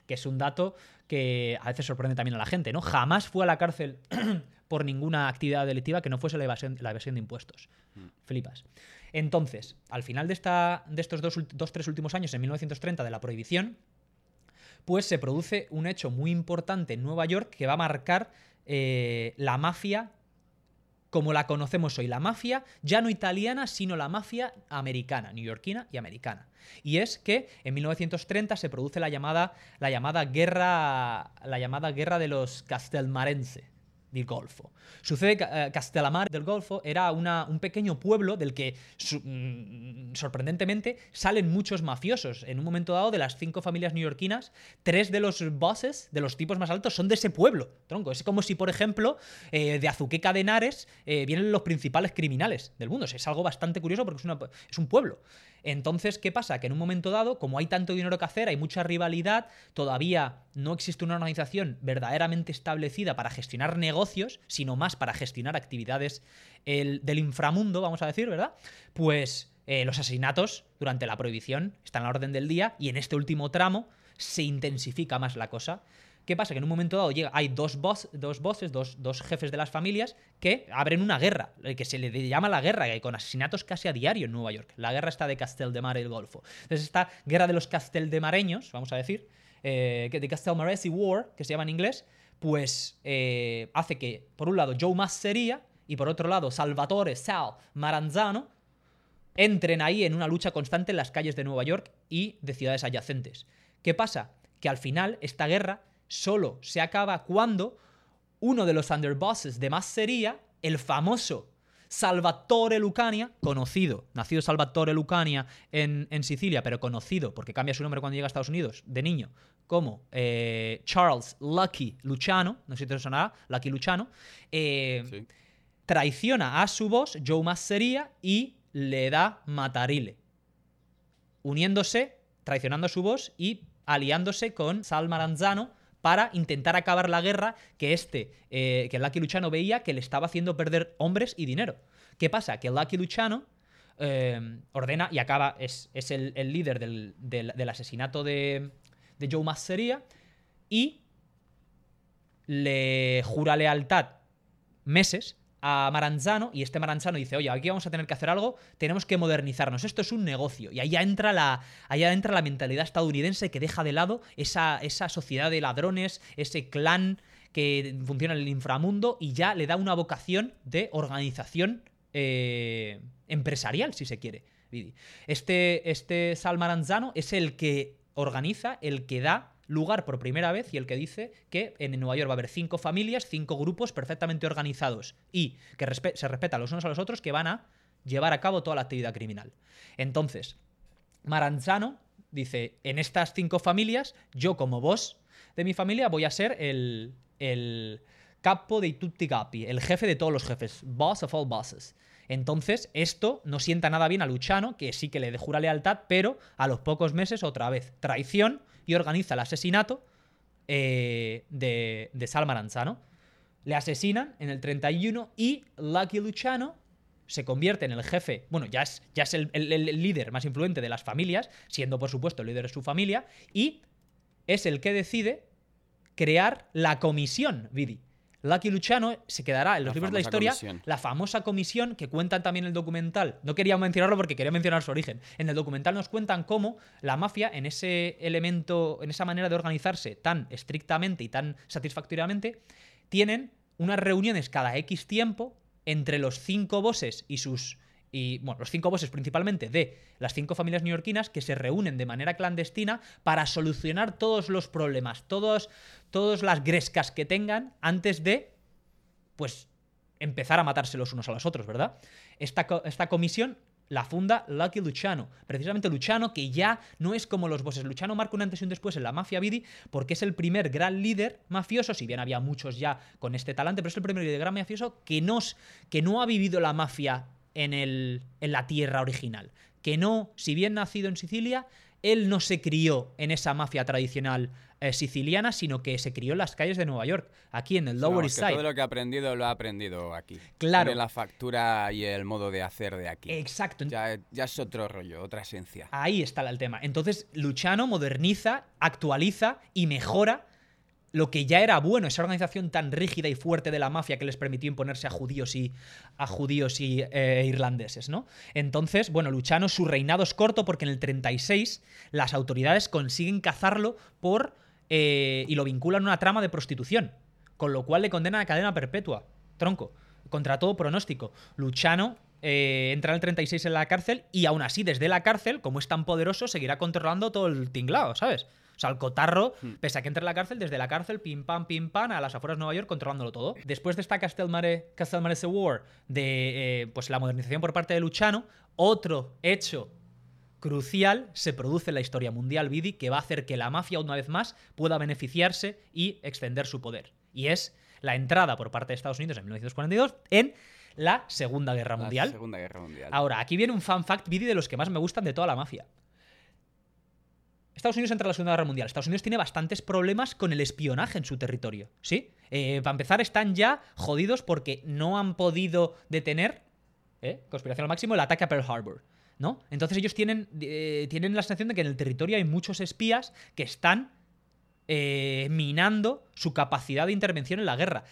Que es un dato que a veces sorprende también a la gente, ¿no? Jamás fue a la cárcel por ninguna actividad delictiva que no fuese la evasión, la evasión de impuestos. Flipas. Entonces, al final de, esta, de estos dos, dos, tres últimos años, en 1930, de la prohibición, pues se produce un hecho muy importante en Nueva York que va a marcar eh, la mafia como la conocemos hoy. La mafia ya no italiana, sino la mafia americana, neoyorquina y americana. Y es que en 1930 se produce la llamada, la llamada guerra. La llamada guerra de los Castelmarense del Golfo. Sucede que eh, Castelamar del Golfo era una- un pequeño pueblo del que mm, sorprendentemente salen muchos mafiosos. En un momento dado, de las cinco familias neoyorquinas, tres de los bosses, de los tipos más altos, son de ese pueblo. Tronco, es como si, por ejemplo, eh, de Azuqueca de Henares eh, vienen los principales criminales del mundo. Es algo bastante curioso porque es, es un pueblo. Entonces, ¿qué pasa? Que en un momento dado, como hay tanto dinero que hacer, hay mucha rivalidad, todavía no existe una organización verdaderamente establecida para gestionar negocios, sino más para gestionar actividades el- del inframundo, vamos a decir, ¿verdad? Pues eh, los asesinatos durante la prohibición están a la orden del día y en este último tramo se intensifica más la cosa. ¿Qué pasa? Que en un momento dado llega, hay dos, boss, dos dos, dos jefes de las familias que abren una guerra, el que se le llama la guerra, que con asesinatos casi a diario en Nueva York. La guerra está de Casteldemare y el Golfo. Entonces esta guerra de los Casteldemareños, vamos a decir, eh, que de War, que se llama en inglés, pues eh, hace que, por un lado, Joe Masseria y por otro lado, Salvatore Sal Maranzano entren ahí en una lucha constante en las calles de Nueva York y de ciudades adyacentes. ¿Qué pasa? Que al final esta guerra solo se acaba cuando uno de los underbosses de Masseria, el famoso Salvatore Lucania, conocido, nacido Salvatore Lucania en, en Sicilia, pero conocido porque cambia su nombre cuando llega a Estados Unidos, de niño, como eh, Charles Lucky Luciano, no sé si te sonará, Lucky Luciano, eh, Sí. traiciona a su boss, Joe Masseria, y le da matarile. Uniéndose, traicionando a su boss y aliándose con Sal Maranzano para intentar acabar la guerra que este, eh, que Lucky Luciano veía que le estaba haciendo perder hombres y dinero. ¿Qué pasa? Que Lucky Luciano eh, ordena y acaba, es, es el, el líder del, del- del asesinato de, de Joe Masseria y le jura lealtad meses a Maranzano y este Maranzano dice, oye, aquí vamos a tener que hacer algo, tenemos que modernizarnos, esto es un negocio. Y ahí entra la, allá entra la mentalidad estadounidense que deja de lado esa, esa sociedad de ladrones, ese clan que funciona en el inframundo y ya le da una vocación de organización eh, empresarial, si se quiere. Este, este Sal Maranzano es el que organiza, el que da lugar por primera vez y el que dice que en Nueva York va a haber cinco familias, cinco grupos perfectamente organizados y que se respetan los unos a los otros que van a llevar a cabo toda la actividad criminal. Entonces, Maranzano dice, en estas cinco familias, yo como boss de mi familia voy a ser el, el capo de tutti capi, el jefe de todos los jefes, boss of all bosses. Entonces, esto no sienta nada bien a Luchano, que sí que le jura lealtad, pero a los pocos meses otra vez traición y organiza el asesinato eh, de, de Sal Maranzano. Le asesinan en el 31 y Lucky Luciano se convierte en el jefe, bueno, ya es, ya es el, el- el líder más influente de las familias, siendo por supuesto el líder de su familia, y es el que decide crear la comisión, Vidi. Lucky Luciano se quedará en los La libros de la historia comisión. la famosa comisión que cuentan también en el documental. No quería mencionarlo porque quería mencionar su origen. En el documental nos cuentan cómo la mafia, en ese elemento, en esa manera de organizarse tan estrictamente y tan satisfactoriamente, tienen unas reuniones cada X tiempo entre los cinco bosses y sus. Y, bueno, los cinco bosses principalmente de las cinco familias neoyorquinas que se reúnen de manera clandestina para solucionar todos los problemas, todos, todas las grescas que tengan antes de pues empezar a matarse los unos a los otros, ¿verdad? Esta, esta comisión la funda Lucky Luciano. Precisamente Luciano, que ya no es como los bosses. Luciano marca un antes y un después en la mafia Vidi, porque es el primer gran líder mafioso, si bien había muchos ya con este talante, pero es el primer líder gran mafioso que que no ha vivido la mafia en, el, en la tierra original. Que no, si bien nacido en Sicilia, él no se crió en esa mafia tradicional eh, siciliana, sino que se crió en las calles de Nueva York, aquí en el Lower East Side. todo lo que ha aprendido lo ha aprendido aquí. Claro. Tiene la factura y el modo de hacer de aquí. Exacto. Ya, ya es otro rollo, otra esencia. Ahí está el tema. Entonces, Luciano moderniza, actualiza y mejora lo que ya era bueno, esa organización tan rígida y fuerte de la mafia que les permitió imponerse a judíos y a judíos y eh, irlandeses, ¿no? Entonces, bueno, Luciano, su reinado es corto porque en el 36 las autoridades consiguen cazarlo por eh, y lo vinculan a una trama de prostitución, con lo cual le condenan a cadena perpetua, tronco, contra todo pronóstico. Luciano eh, entra en el 36 en la cárcel y aún así desde la cárcel, como es tan poderoso, seguirá controlando todo el tinglado, ¿sabes? O sea, el cotarro, pese a que entre en la cárcel, desde la cárcel, pim pam, pim pam, a las afueras de Nueva York, controlándolo todo. Después de esta Castelmare, Castelmarese War, de eh, pues la modernización por parte de Luciano, otro hecho crucial se produce en la historia mundial, Vidi, que va a hacer que la mafia, una vez más, pueda beneficiarse y extender su poder. Y es la entrada por parte de Estados Unidos en 1942 en la Segunda Guerra La Mundial. Segunda Guerra Mundial. Ahora, aquí viene un fan fact, Vidi, de los que más me gustan de toda la mafia. Estados Unidos entra en la Segunda Guerra Mundial. Estados Unidos tiene bastantes problemas con el espionaje en su territorio. ¿Sí? Eh, para empezar, están ya jodidos porque no han podido detener, ¿eh? conspiración al máximo, el ataque a Pearl Harbor. ¿No? Entonces ellos tienen, eh, tienen la sensación de que en el territorio hay muchos espías que están eh, minando su capacidad de intervención en la guerra.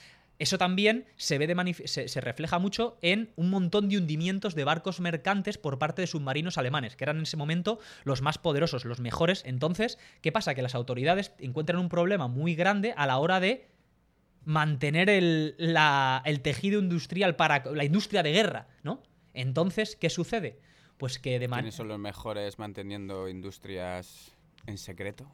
Eso también se, ve de se, se refleja mucho en un montón de hundimientos de barcos mercantes por parte de submarinos alemanes, que eran en ese momento los más poderosos, los mejores. Entonces, ¿qué pasa? Que las autoridades encuentran un problema muy grande a la hora de mantener el, la- el tejido industrial para la industria de guerra, ¿no? Entonces, ¿qué sucede? Pues que de manera... ¿Quiénes son los mejores manteniendo industrias en secreto?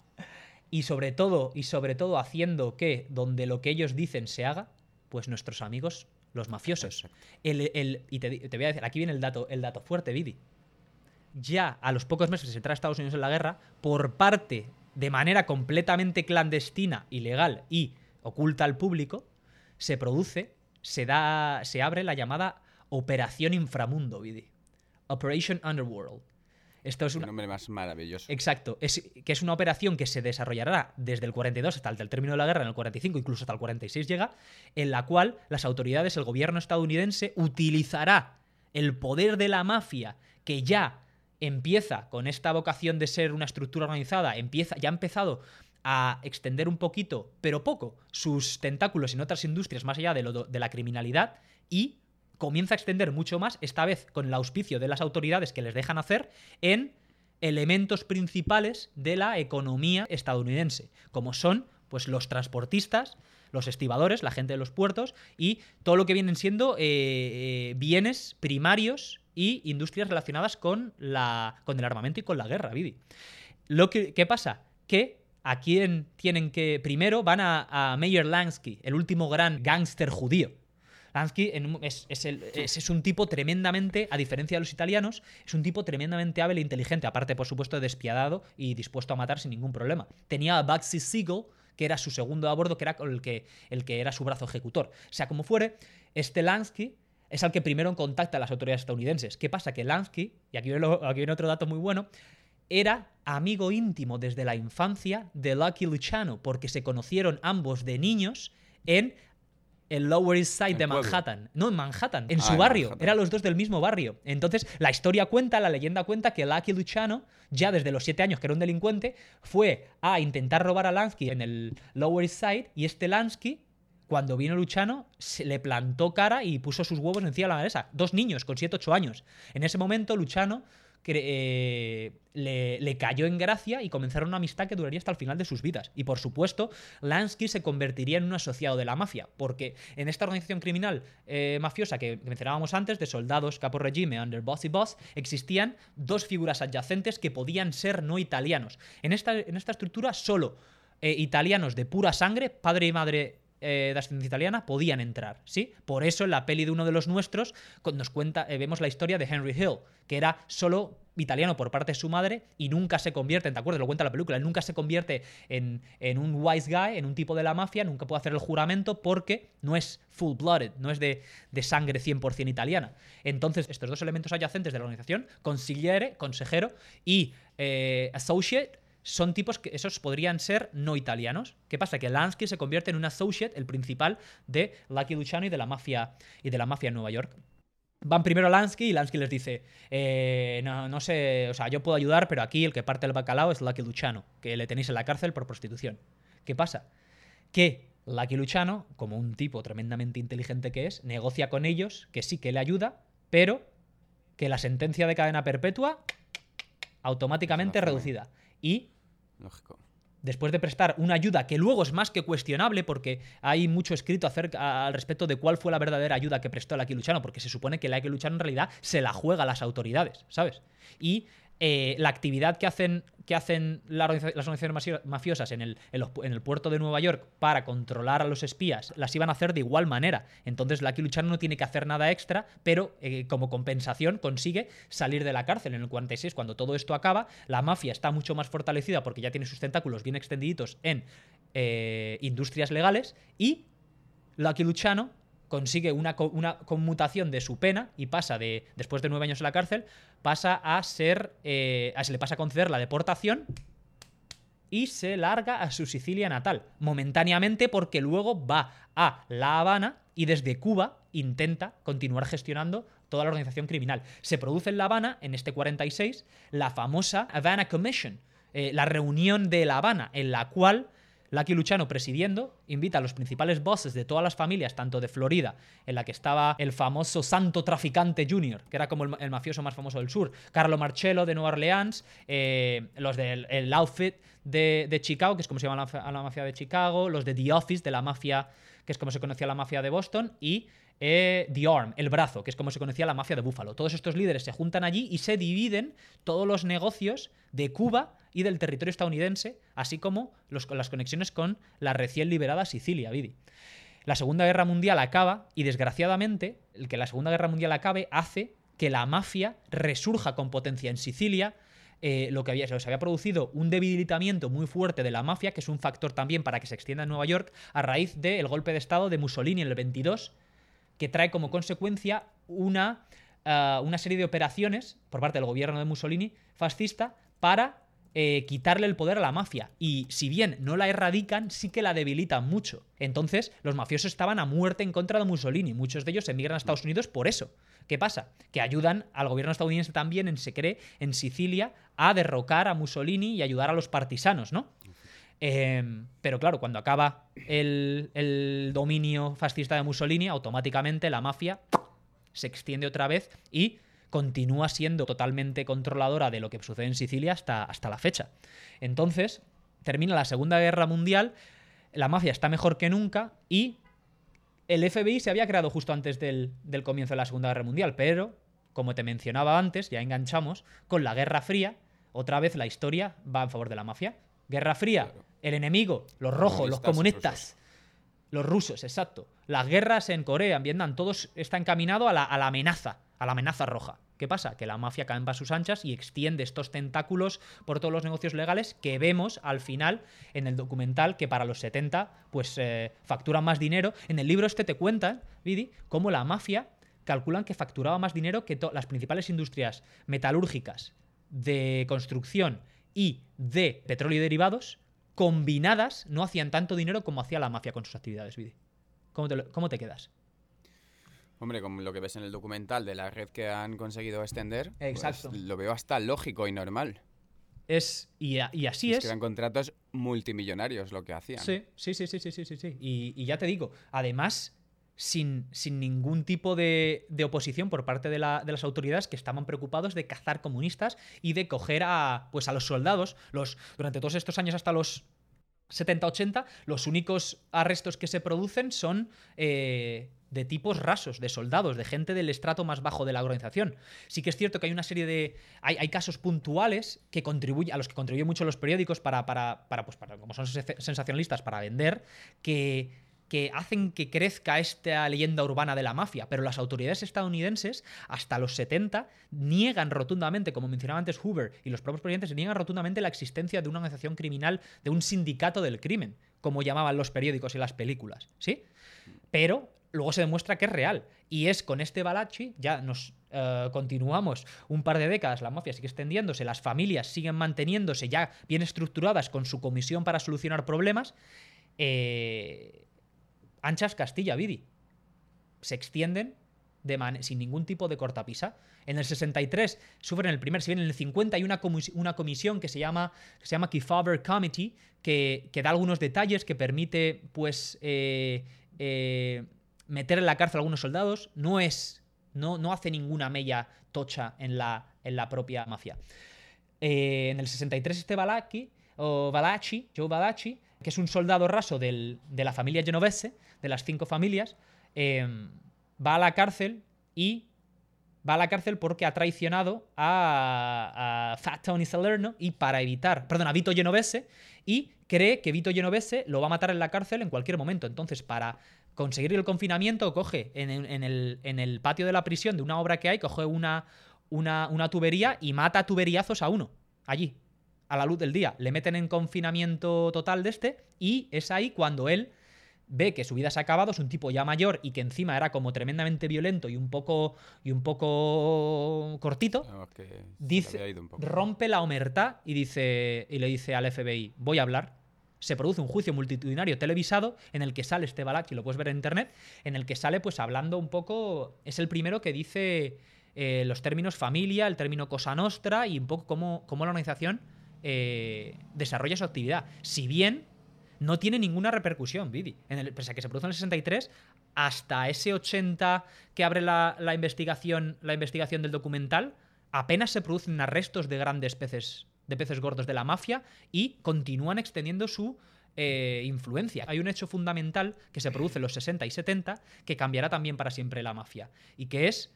y sobre todo y sobre todo haciendo que donde lo que ellos dicen se haga pues nuestros amigos los mafiosos. El, el- y te, te voy a decir aquí viene el dato el dato fuerte Vidi ya a los pocos meses de entrar a Estados Unidos en la guerra por parte de manera completamente clandestina ilegal y oculta al público se produce se da se abre la llamada operación inframundo Vidi Operation Underworld esto es Un nombre más maravilloso. Exacto, es, que es una operación que se desarrollará desde el 42 hasta el término de la guerra, en el 45, incluso hasta el 46 llega, en la cual las autoridades, el gobierno estadounidense, utilizará el poder de la mafia que ya empieza con esta vocación de ser una estructura organizada, empieza, ya ha empezado a extender un poquito, pero poco, sus tentáculos en otras industrias más allá de, lo, de la criminalidad y comienza a extender mucho más, esta vez con el auspicio de las autoridades que les dejan hacer, en elementos principales de la economía estadounidense, como son pues los transportistas, los estibadores, la gente de los puertos y todo lo que vienen siendo eh, eh, bienes primarios y industrias relacionadas con, la, con el armamento y con la guerra, Vidi. Lo que, ¿Qué pasa? Que a quién tienen que. Primero van a, a Meyer Lansky, el último gran gángster judío. Lansky en es, es el- es- es un tipo tremendamente, a diferencia de los italianos, es un tipo tremendamente hábil e inteligente, aparte, por supuesto, despiadado y dispuesto a matar sin ningún problema. Tenía a Bugsy Siegel, que era su segundo a bordo, que era el que, el que era su brazo ejecutor. Sea como fuere, este Lansky es al que primero contacta a las autoridades estadounidenses. ¿Qué pasa? Que Lansky, y aquí viene, lo- aquí viene otro dato muy bueno, era amigo íntimo desde la infancia de Lucky Luciano, porque se conocieron ambos de niños en el Lower East Side de. Manhattan. No, en Manhattan, en Ah, su en barrio. Manhattan. Eran los dos del mismo barrio. Entonces, la historia cuenta, la leyenda cuenta que Lucky Luciano, ya desde los siete años que era un delincuente, fue a intentar robar a Lansky en el Lower East Side y este Lansky, cuando vino Luciano, se le plantó cara y puso sus huevos encima de la mesa. Dos niños con 7, 8 años. En ese momento, Luciano cre- eh, le, cayó en gracia y comenzaron una amistad que duraría hasta el final de sus vidas. Y por supuesto, Lansky se convertiría en un asociado de la mafia, porque en esta organización criminal eh, mafiosa que mencionábamos antes, de soldados capo regime, under boss y boss, existían dos figuras adyacentes que podían ser no italianos. En esta, en esta estructura, solo eh, italianos de pura sangre, padre y madre eh, de ascendencia italiana podían entrar, ¿sí? Por eso en la peli de uno de los nuestros nos cuenta, eh, vemos la historia de Henry Hill, que era solo italiano por parte de su madre y nunca se convierte, ¿te acuerdas? Lo cuenta la película, nunca se convierte en, en un wise guy, en un tipo de la mafia, nunca puede hacer el juramento porque no es full-blooded, no es de, de sangre 100% italiana. Entonces, estos dos elementos adyacentes de la organización, consigliere, consejero y eh, associate, son tipos que esos podrían ser no italianos. ¿Qué pasa? Que Lansky se convierte en un associate, el principal de Lucky Luciano y de la mafia y de la mafia en Nueva York. Van primero a Lansky y Lansky les dice, eh, no, no sé, o sea, yo puedo ayudar, pero aquí el que parte el bacalao es Lucky Luciano, que le tenéis en la cárcel por prostitución. ¿Qué pasa? Que Lucky Luciano, como un tipo tremendamente inteligente que es, negocia con ellos, que sí que le ayuda, pero que la sentencia de cadena perpetua automáticamente reducida. Y Lógico. después de prestar una ayuda que luego es más que cuestionable, porque hay mucho escrito acerca, al respecto de cuál fue la verdadera ayuda que prestó Lucky Luciano, porque se supone que Lucky Luciano en realidad se la juega a las autoridades, ¿sabes? Y eh, la actividad que hacen, que hacen las organizaciones mafiosas en el, en, el puerto de Nueva York para controlar a los espías, las iban a hacer de igual manera. Entonces Lucky Luciano no tiene que hacer nada extra, pero eh, como compensación consigue salir de la cárcel. En el 46, cuando todo esto acaba, la mafia está mucho más fortalecida porque ya tiene sus tentáculos bien extendiditos en eh, industrias legales y Lucky Luciano consigue una, co- una conmutación de su pena y pasa de, después de nueve años en la cárcel, pasa a ser, eh, a- se le pasa a conceder la deportación y se larga a su Sicilia natal, momentáneamente porque luego va a La Habana y desde Cuba intenta continuar gestionando toda la organización criminal. Se produce en La Habana, en este 46, la famosa Havana Commission, eh, la reunión de La Habana, en la cual Lucky Luciano presidiendo, invita a los principales bosses de todas las familias, tanto de Florida, en la que estaba el famoso Santo Traficante Junior, que era como el, ma- el mafioso más famoso del sur, Carlo Marcello de Nueva Orleans, eh, los del el Outfit de, Chicago, que es como se llama la, la mafia de Chicago, los de The Office, de la mafia, que es como se conocía la mafia de Boston, y eh, The Arm, el brazo, que es como se conocía la mafia de Búfalo. Todos estos líderes se juntan allí y se dividen todos los negocios de Cuba y del territorio estadounidense, así como las conexiones con la recién liberada Sicilia, Vidi. La Segunda Guerra Mundial acaba y desgraciadamente el que la Segunda Guerra Mundial acabe hace que la mafia resurja con potencia en Sicilia. eh, lo que había, se había producido un debilitamiento muy fuerte de la mafia, que es un factor también para que se extienda en Nueva York, a raíz del golpe de Estado de Mussolini en el 22, que trae como consecuencia una, ah, una serie de operaciones por parte del gobierno de Mussolini fascista para eh, quitarle el poder a la mafia. Y si bien no la erradican, sí que la debilitan mucho. Entonces, los mafiosos estaban a muerte en contra de Mussolini. Muchos de ellos emigran a Estados Unidos por eso. ¿Qué pasa? Que ayudan al gobierno estadounidense también, en, se cree, en Sicilia, a derrocar a Mussolini y ayudar a los partisanos, ¿no? Eh, pero claro, cuando acaba el, el dominio fascista de Mussolini, automáticamente la mafia se extiende otra vez y continúa siendo totalmente controladora de lo que sucede en Sicilia hasta, hasta la fecha. Entonces, termina la Segunda Guerra Mundial, la mafia está mejor que nunca y el FBI se había creado justo antes del, del comienzo de la Segunda Guerra Mundial, pero, como te mencionaba antes, ya enganchamos, con la Guerra Fría, otra vez la historia va en favor de la mafia. Guerra Fría, Claro. el enemigo, los rojos, los Comunistas. Los rusos, exacto. Las guerras en Corea, en Vietnam, todos está encaminado a la, a la amenaza, a la amenaza roja. ¿Qué pasa? Que la mafia campa a sus anchas y extiende estos tentáculos por todos los negocios legales que vemos al final en el documental que para los 70 pues eh, facturan más dinero. En el libro este te cuentan, Vidi, cómo la mafia calculan que facturaba más dinero que las principales industrias metalúrgicas de construcción y de petróleo y derivados combinadas no hacían tanto dinero como hacía la mafia con sus actividades, Vidi. ¿Cómo te, lo- cómo te quedas? Hombre, como lo que ves en el documental de la red que han conseguido extender, pues, Exacto. lo veo hasta lógico y normal. Es, y, a- y así es es. que eran contratos multimillonarios lo que hacían. Sí, sí, sí, sí, sí, sí, sí, sí. Y, y ya te digo, además, sin, sin ningún tipo de, de oposición por parte de, la- de las autoridades que estaban preocupados de cazar comunistas y de coger a, pues, a los soldados. Los, durante todos estos años, hasta los 70-80, los únicos arrestos que se producen son eh, de tipos rasos, de soldados, de gente del estrato más bajo de la organización. Sí que es cierto que hay una serie de. Hay, hay casos puntuales que contribuyen, a los que contribuyen mucho los periódicos para, para, para, pues, como son se- sensacionalistas, para vender, que que hacen que crezca esta leyenda urbana de la mafia, pero las autoridades estadounidenses hasta los 70 niegan rotundamente, como mencionaba antes Hoover y los propios presidentes, niegan rotundamente la existencia de una organización criminal, de un sindicato del crimen, como llamaban los periódicos y las películas, ¿sí? Pero luego se demuestra que es real. Y es con este Balachi, ya nos eh, continuamos un par de décadas, la mafia sigue extendiéndose, las familias siguen manteniéndose ya bien estructuradas con su comisión para solucionar problemas. Eh, anchas Castilla, Vidi. Se extienden sin ningún tipo de cortapisa. En el 63 sufren el primer, si bien en el 50 hay una comisión que se llama, que se llama Kefauver Committee, que, que da algunos detalles, que permite, pues, eh, eh, meter en la cárcel a algunos soldados. No es, no, no hace ninguna mella tocha en la, en la propia mafia. Eh, en el 63 este Balaki, o Balachi, Joe Balachi, que es un soldado raso del- de la familia genovese, de las cinco familias, eh, va a la cárcel y va a la cárcel porque ha traicionado a, a Fat Tony Salerno y para evitar, perdón, a Vito Genovese y cree que Vito Genovese lo va a matar en la cárcel en cualquier momento. Entonces, para conseguir el confinamiento, coge en, el- en el, en el patio de la prisión de una obra que hay, coge una, una, una tubería y mata tuberiazos a uno, allí, a la luz del día. Le meten en confinamiento total de este y es ahí cuando él ve que su vida se ha acabado, es un tipo ya mayor y que encima era como tremendamente violento y un poco y un poco cortito, que se dice, poco. rompe la omertad y dice y le dice al FBI, voy a hablar. Se produce un juicio multitudinario televisado en el que sale este Balaki, lo puedes ver en internet, en el que sale pues hablando un poco, es el primero que dice eh, los términos familia, el término cosa nostra y un poco cómo, cómo la organización eh, desarrolla su actividad. Si bien no tiene ninguna repercusión, Vidi. En el, pese a que se produce en el 63, hasta ese 80 que abre la, la investigación, la investigación del documental, apenas se producen arrestos de grandes peces, de peces gordos de la mafia y continúan extendiendo su eh, influencia. Hay un hecho fundamental que se produce en los 60 y 70 que cambiará también para siempre la mafia y que es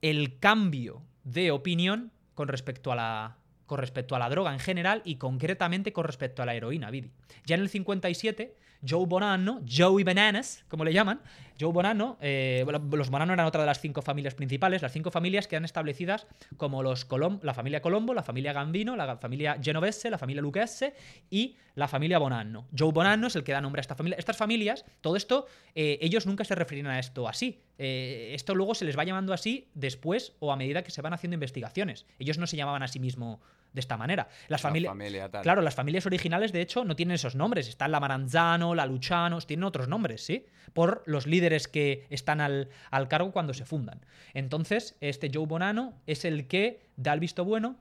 el cambio de opinión con respecto a la con respecto a la droga en general y concretamente con respecto a la heroína, Vidi. Ya en el 57, Joe Bonanno, Joey Bananas, como le llaman, Joe Bonanno, eh, los Bonanno eran otra de las cinco familias principales, las cinco familias quedan establecidas como los Colom la familia Colombo, la familia Gambino, la familia Genovese, la familia Lucchese y la familia Bonanno. Joe Bonanno es el que da nombre a esta familia. Estas familias, todo esto, eh, ellos nunca se referían a esto así. Eh, esto luego se les va llamando así después o a medida que se van haciendo investigaciones. Ellos no se llamaban a sí mismos de esta manera. Las La familias. familia. Claro, las familias originales, de hecho, no tienen esos nombres. Están la Maranzano, la Luchanos, tienen otros nombres, ¿sí? Por los líderes que están al, al cargo cuando se fundan. Entonces, este Joe Bonanno es el que da el visto bueno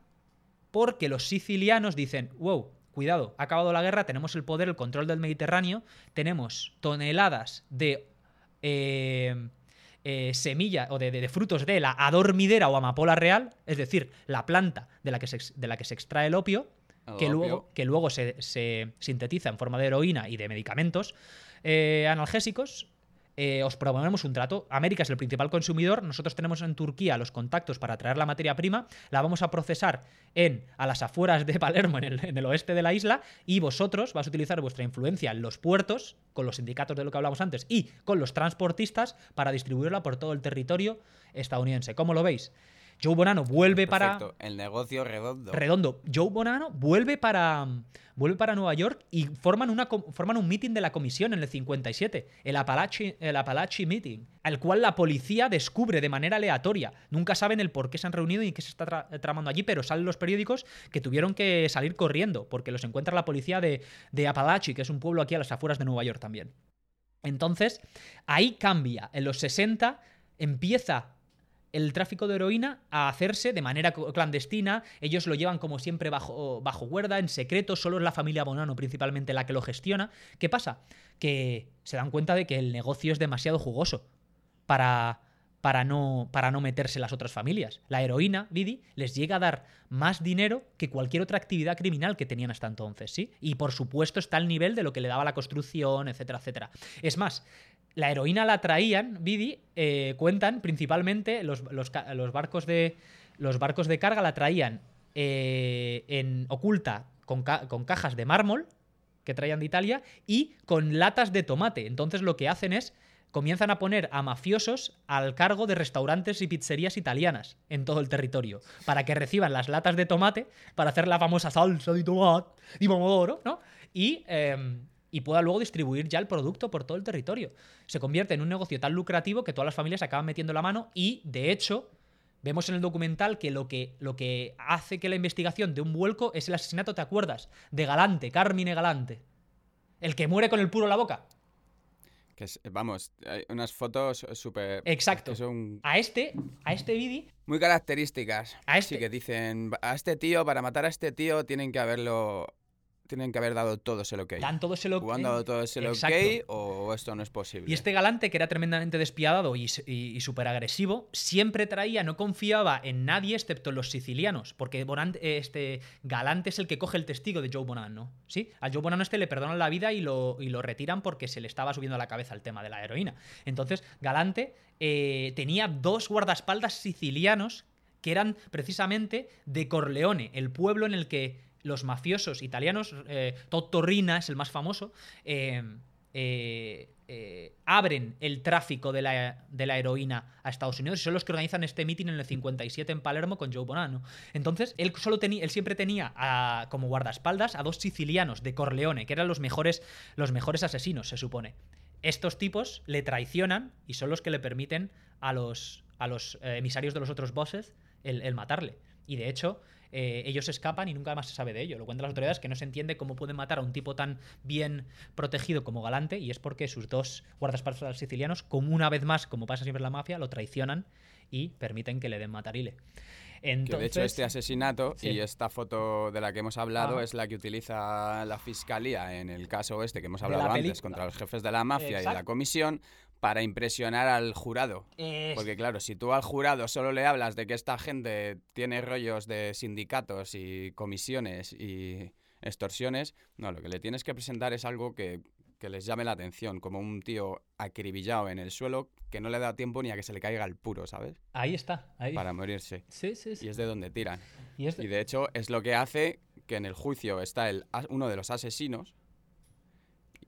porque los sicilianos dicen, wow, cuidado, ha acabado la guerra, tenemos el poder, el control del Mediterráneo, tenemos toneladas de eh, eh, semilla o de, de- de frutos de la adormidera o amapola real, es decir, la planta de la que se, de la que se extrae el opio, que luego, que luego se, se sintetiza en forma de heroína y de medicamentos eh, analgésicos. eh, os proponemos un trato. América es el principal consumidor. Nosotros tenemos en Turquía los contactos para traer la materia prima. La vamos a procesar en, a las afueras de Palermo, en el, en el oeste de la isla. Y vosotros vais a utilizar vuestra influencia en los puertos, con los sindicatos de lo que hablamos antes, y con los transportistas para distribuirla por todo el territorio estadounidense. ¿Cómo lo veis? Joe Bonanno vuelve para. El negocio redondo. Redondo. Joe Bonanno vuelve para, vuelve para Nueva York y forman, una, forman un meeting de la comisión en el 57, el Appalachi, el Appalachi Meeting, al cual la policía descubre de manera aleatoria. Nunca saben el por qué se han reunido y qué se está tra- tramando allí, pero salen los periódicos que tuvieron que salir corriendo porque los encuentra la policía de, de Appalachi, que es un pueblo aquí a las afueras de Nueva York también. Entonces, ahí cambia. En los 60 empieza el tráfico de heroína a hacerse de manera clandestina. Ellos lo llevan como siempre bajo, bajo cuerda, en secreto. Solo es la familia Bonano principalmente la que lo gestiona. ¿Qué pasa? Que se dan cuenta de que el negocio es demasiado jugoso para, para, no, para no meterse las otras familias. La heroína, Vidi, les llega a dar más dinero que cualquier otra actividad criminal que tenían hasta entonces, ¿sí? Y por supuesto está al nivel de lo que le daba la construcción, etcétera, etcétera. Es más, la heroína la traían, Vidi, eh, cuentan principalmente los, los barcos de los barcos de carga la traían eh, en oculta con, con cajas de mármol que traían de Italia y con latas de tomate. Entonces lo que hacen es comienzan a poner a mafiosos al cargo de restaurantes y pizzerías italianas en todo el territorio para que reciban las latas de tomate para hacer la famosa salsa de tomate y pomodoro, ¿no? Y, eh, y pueda luego distribuir ya el producto por todo el territorio. Se convierte en un negocio tan lucrativo que todas las familias acaban metiendo la mano y, de hecho, Vemos en el documental que lo, que lo que hace que la investigación de un vuelco es el asesinato, ¿te acuerdas? De Galante, Carmine Galante. El que muere con el puro en la boca. Que es- vamos, hay unas fotos súper... Exacto. que son A este, a este Vidi, muy características. A este- Sí, que dicen, a este tío, para matar a este tío, tienen que haberlo... Tienen que haber dado todo ese ok. dan todo ese lo O han dado todo ese Exacto. ok o esto no es posible. Y este galante, que era tremendamente despiadado y, y, súper agresivo, siempre traía, no confiaba en nadie excepto en los sicilianos. Porque Bonan- eh, este galante es el que coge el testigo de Joe Bonanno. ¿Sí? A Joe Bonanno este le perdonan la vida y lo, y lo retiran porque se le estaba subiendo a la cabeza el tema de la heroína. Entonces, Galante eh, tenía dos guardaespaldas sicilianos que eran precisamente de Corleone, el pueblo en el que los mafiosos italianos, eh, es el más famoso, eh, eh, eh, abren el tráfico de la, de la heroína a Estados Unidos y son los que organizan este mitin en el 57 en Palermo con Joe Bonanno. Entonces, él, solo él siempre tenía como guardaespaldas a dos sicilianos de Corleone, que eran los mejores, los mejores asesinos, se supone. Estos tipos le traicionan y son los que le permiten a los, a los eh, emisarios de los otros bosses el matarle. Y de hecho, eh, ellos escapan y nunca más se sabe de ello. Lo cuentan las autoridades que no se entiende cómo pueden matar a un tipo tan bien protegido como Galante y es porque sus dos guardaespaldas sicilianos, como una vez más, como pasa siempre en la mafia, lo traicionan y permiten que le den matarile. Que Entonces, de hecho este asesinato Sí. y esta foto de la que hemos hablado es la que utiliza la fiscalía en el caso este que hemos hablado la antes contra los jefes de la mafia y de la comisión para impresionar al jurado. es- Porque claro, si tú al jurado solo le hablas de que esta gente tiene rollos de sindicatos y comisiones y extorsiones, no, lo que le tienes que presentar es algo que, que les llame la atención, como un tío acribillado en el suelo que no le da tiempo ni a que se le caiga el puro, ¿sabes? ahí está. Ahí. Para morirse. Sí, sí, sí. Y es de donde tiran. Y Y de hecho es lo que hace que en el juicio está el, uno de los asesinos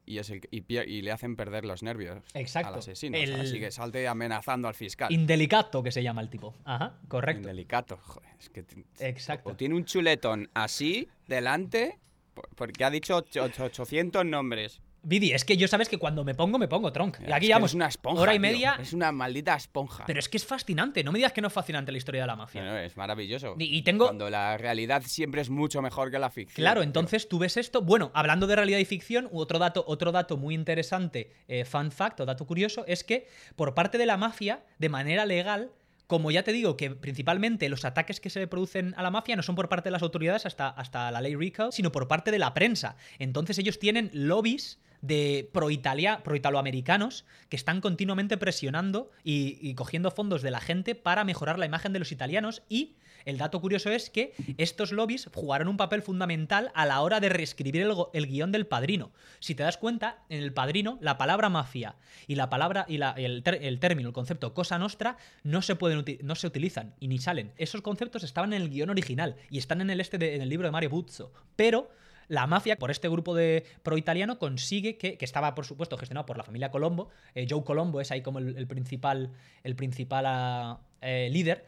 y, es el, que- y, pier- y le hacen perder los nervios Exacto. al asesino. El- Así que salte amenazando al fiscal. Indelicato que se llama el tipo. Ajá, correcto. Indelicato. Joder, es que t- Exacto. o tiene un chuletón así delante por- porque ha dicho ocho- ocho- 800 nombres. Vidi, es que yo sabes que cuando me pongo, me pongo tronc. Y Es aquí llevamos eres una esponja. hora y tío. media. Es una maldita esponja. Pero es que es fascinante. No me digas que no es fascinante la historia de la mafia. No, no, es maravilloso. Y- y tengo- Cuando la realidad siempre es mucho mejor que la ficción. Claro, tío. entonces tú ves esto. Bueno, hablando de realidad y ficción, otro dato, otro dato muy interesante, eh, fun fact o dato curioso, es que por parte de la mafia, de manera legal, como ya te digo, que principalmente los ataques que se le producen a la mafia no son por parte de las autoridades hasta, hasta la ley RICO, sino por parte de la prensa. Entonces ellos tienen lobbies de pro-italia, pro-italoamericanos que están continuamente presionando y, y cogiendo fondos de la gente para mejorar la imagen de los italianos y el dato curioso es que estos lobbies jugaron un papel fundamental a la hora de reescribir el, el guion del padrino. Si te das cuenta, en el padrino, la palabra mafia y la palabra y la- el, término, el concepto cosa nostra, no se pueden no se utilizan y ni salen. Esos conceptos estaban en el guion original y están en el este de- en el libro de Mario Buzzo. Pero la mafia, por este grupo de pro-italiano, consigue que, que estaba, por supuesto, gestionado por la familia Colombo. eh, Joe Colombo es ahí como el, principal, el principal ah, eh, líder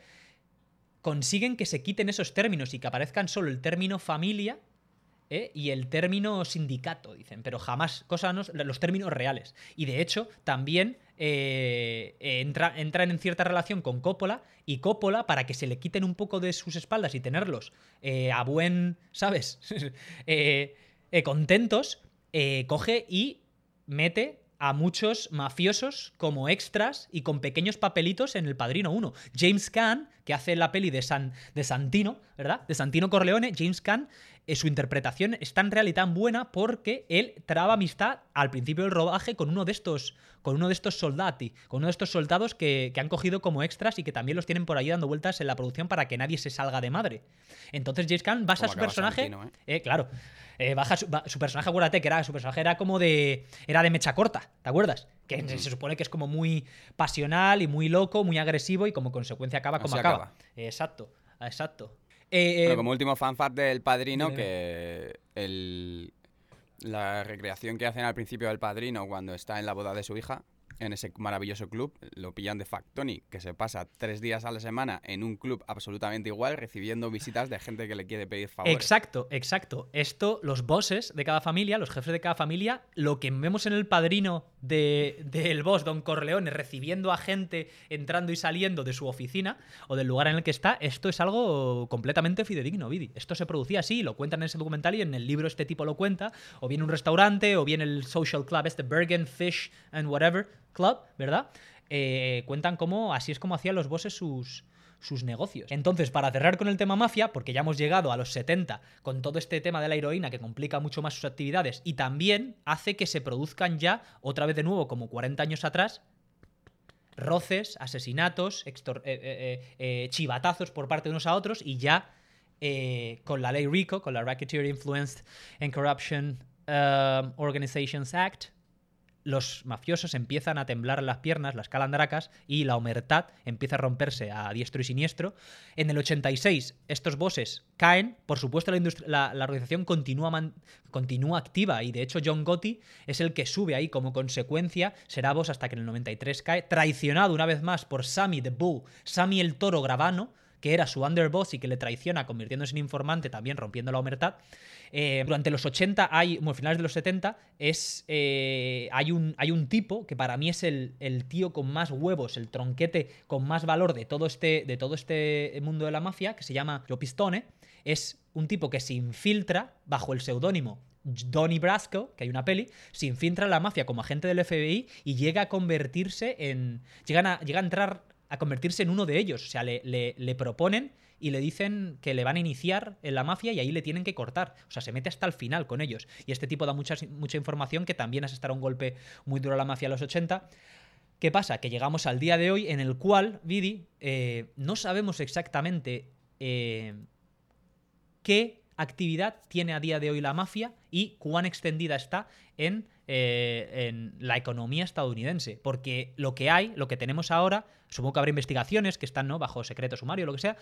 consiguen que se quiten esos términos y que aparezcan solo el término familia ¿eh? y el término sindicato, dicen, pero jamás cosas no- los términos reales. Y de hecho, también eh, eh, entra- entran en cierta relación con Coppola y Coppola, para que se le quiten un poco de sus espaldas y tenerlos eh, a buen, ¿sabes? Contentos, coge y mete a muchos mafiosos como extras y con pequeños papelitos en El Padrino 1. James Caan, que hace la peli de, San, de Santino, ¿verdad? De Santino Corleone, James Caan, su interpretación es tan real y tan buena porque él traba amistad al principio del rodaje con uno de estos, con uno de estos soldati, con uno de estos soldados que, que han cogido como extras y que también los tienen por ahí dando vueltas en la producción para que nadie se salga de madre. Entonces James basa Como su personaje... Santino, ¿eh? Eh, claro. Eh, baja su, personaje, acuérdate que era, su personaje era como de. Era de mecha corta, ¿te acuerdas? Que se, se supone que es como muy pasional y muy loco, muy agresivo y como consecuencia acaba como acaba. Exacto, exacto. Eh, eh, Bueno, como último fanfare del padrino, dime, que el, la recreación que hacen al principio del padrino cuando está en la boda de su hija, en ese maravilloso club, lo pillan de Factoni, que se pasa tres días a la semana en un club absolutamente igual, recibiendo visitas de gente que le quiere pedir favores. Exacto, exacto. Esto, los bosses de cada familia, los jefes de cada familia, lo que vemos en el padrino de- del boss, Don Corleone, recibiendo a gente entrando y saliendo de su oficina o del lugar en el que está, esto es algo completamente fidedigno, Vidi. Esto se producía así, lo cuentan en ese documental y en el libro este tipo lo cuenta, o bien un restaurante, o bien el social club, este Bergen Fish and Whatever Club, ¿verdad? Eh, cuentan cómo así es como hacían los bosses sus, sus negocios. Entonces, para cerrar con el tema mafia, porque ya hemos llegado a los 70 con todo este tema de la heroína que complica mucho más sus actividades y también hace que se produzcan ya, otra vez de nuevo, como 40 años atrás, roces, asesinatos, eh, eh, chivatazos por parte de unos a otros y ya con la ley RICO, con la Racketeer Influenced and Corruption um, Organizations Act, los mafiosos empiezan a temblar las piernas, las calandracas, y la omertad empieza a romperse a diestro y siniestro. En el 86, estos bosses caen. Por supuesto, la, organización continúa activa, y de hecho, John Gotti es el que sube ahí como consecuencia. Será boss hasta que en el 93 cae, traicionado una vez más por Sammy the Bull, Sammy el toro Gravano que era su underboss y que le traiciona convirtiéndose en informante, también rompiendo la omertad. Eh, durante los 80, hay, bueno, finales de los 70, es, eh, hay, un, hay un tipo que para mí es el, el tío con más huevos, el tronquete con más valor de todo, este, de todo este mundo de la mafia, que se llama Joe Pistone. Es un tipo que se infiltra bajo el seudónimo Donnie Brasco, que hay una peli, se infiltra en la mafia como agente del FBI y llega a convertirse en. Llegan a, llega a entrar a convertirse en uno de ellos. O sea, le, le- proponen y le dicen que le van a iniciar en la mafia y ahí le tienen que cortar. O sea, se mete hasta el final con ellos. Y este tipo da mucha, mucha información que también asestará un golpe muy duro a la mafia a los 80. ¿Qué pasa? Que llegamos al día de hoy en el cual, Vidi, eh, no sabemos exactamente eh, qué actividad tiene a día de hoy la mafia y cuán extendida está en, eh, en la economía estadounidense. Porque lo que hay, lo que tenemos ahora, supongo que habrá investigaciones que están ¿no? bajo secreto sumario o lo que sea,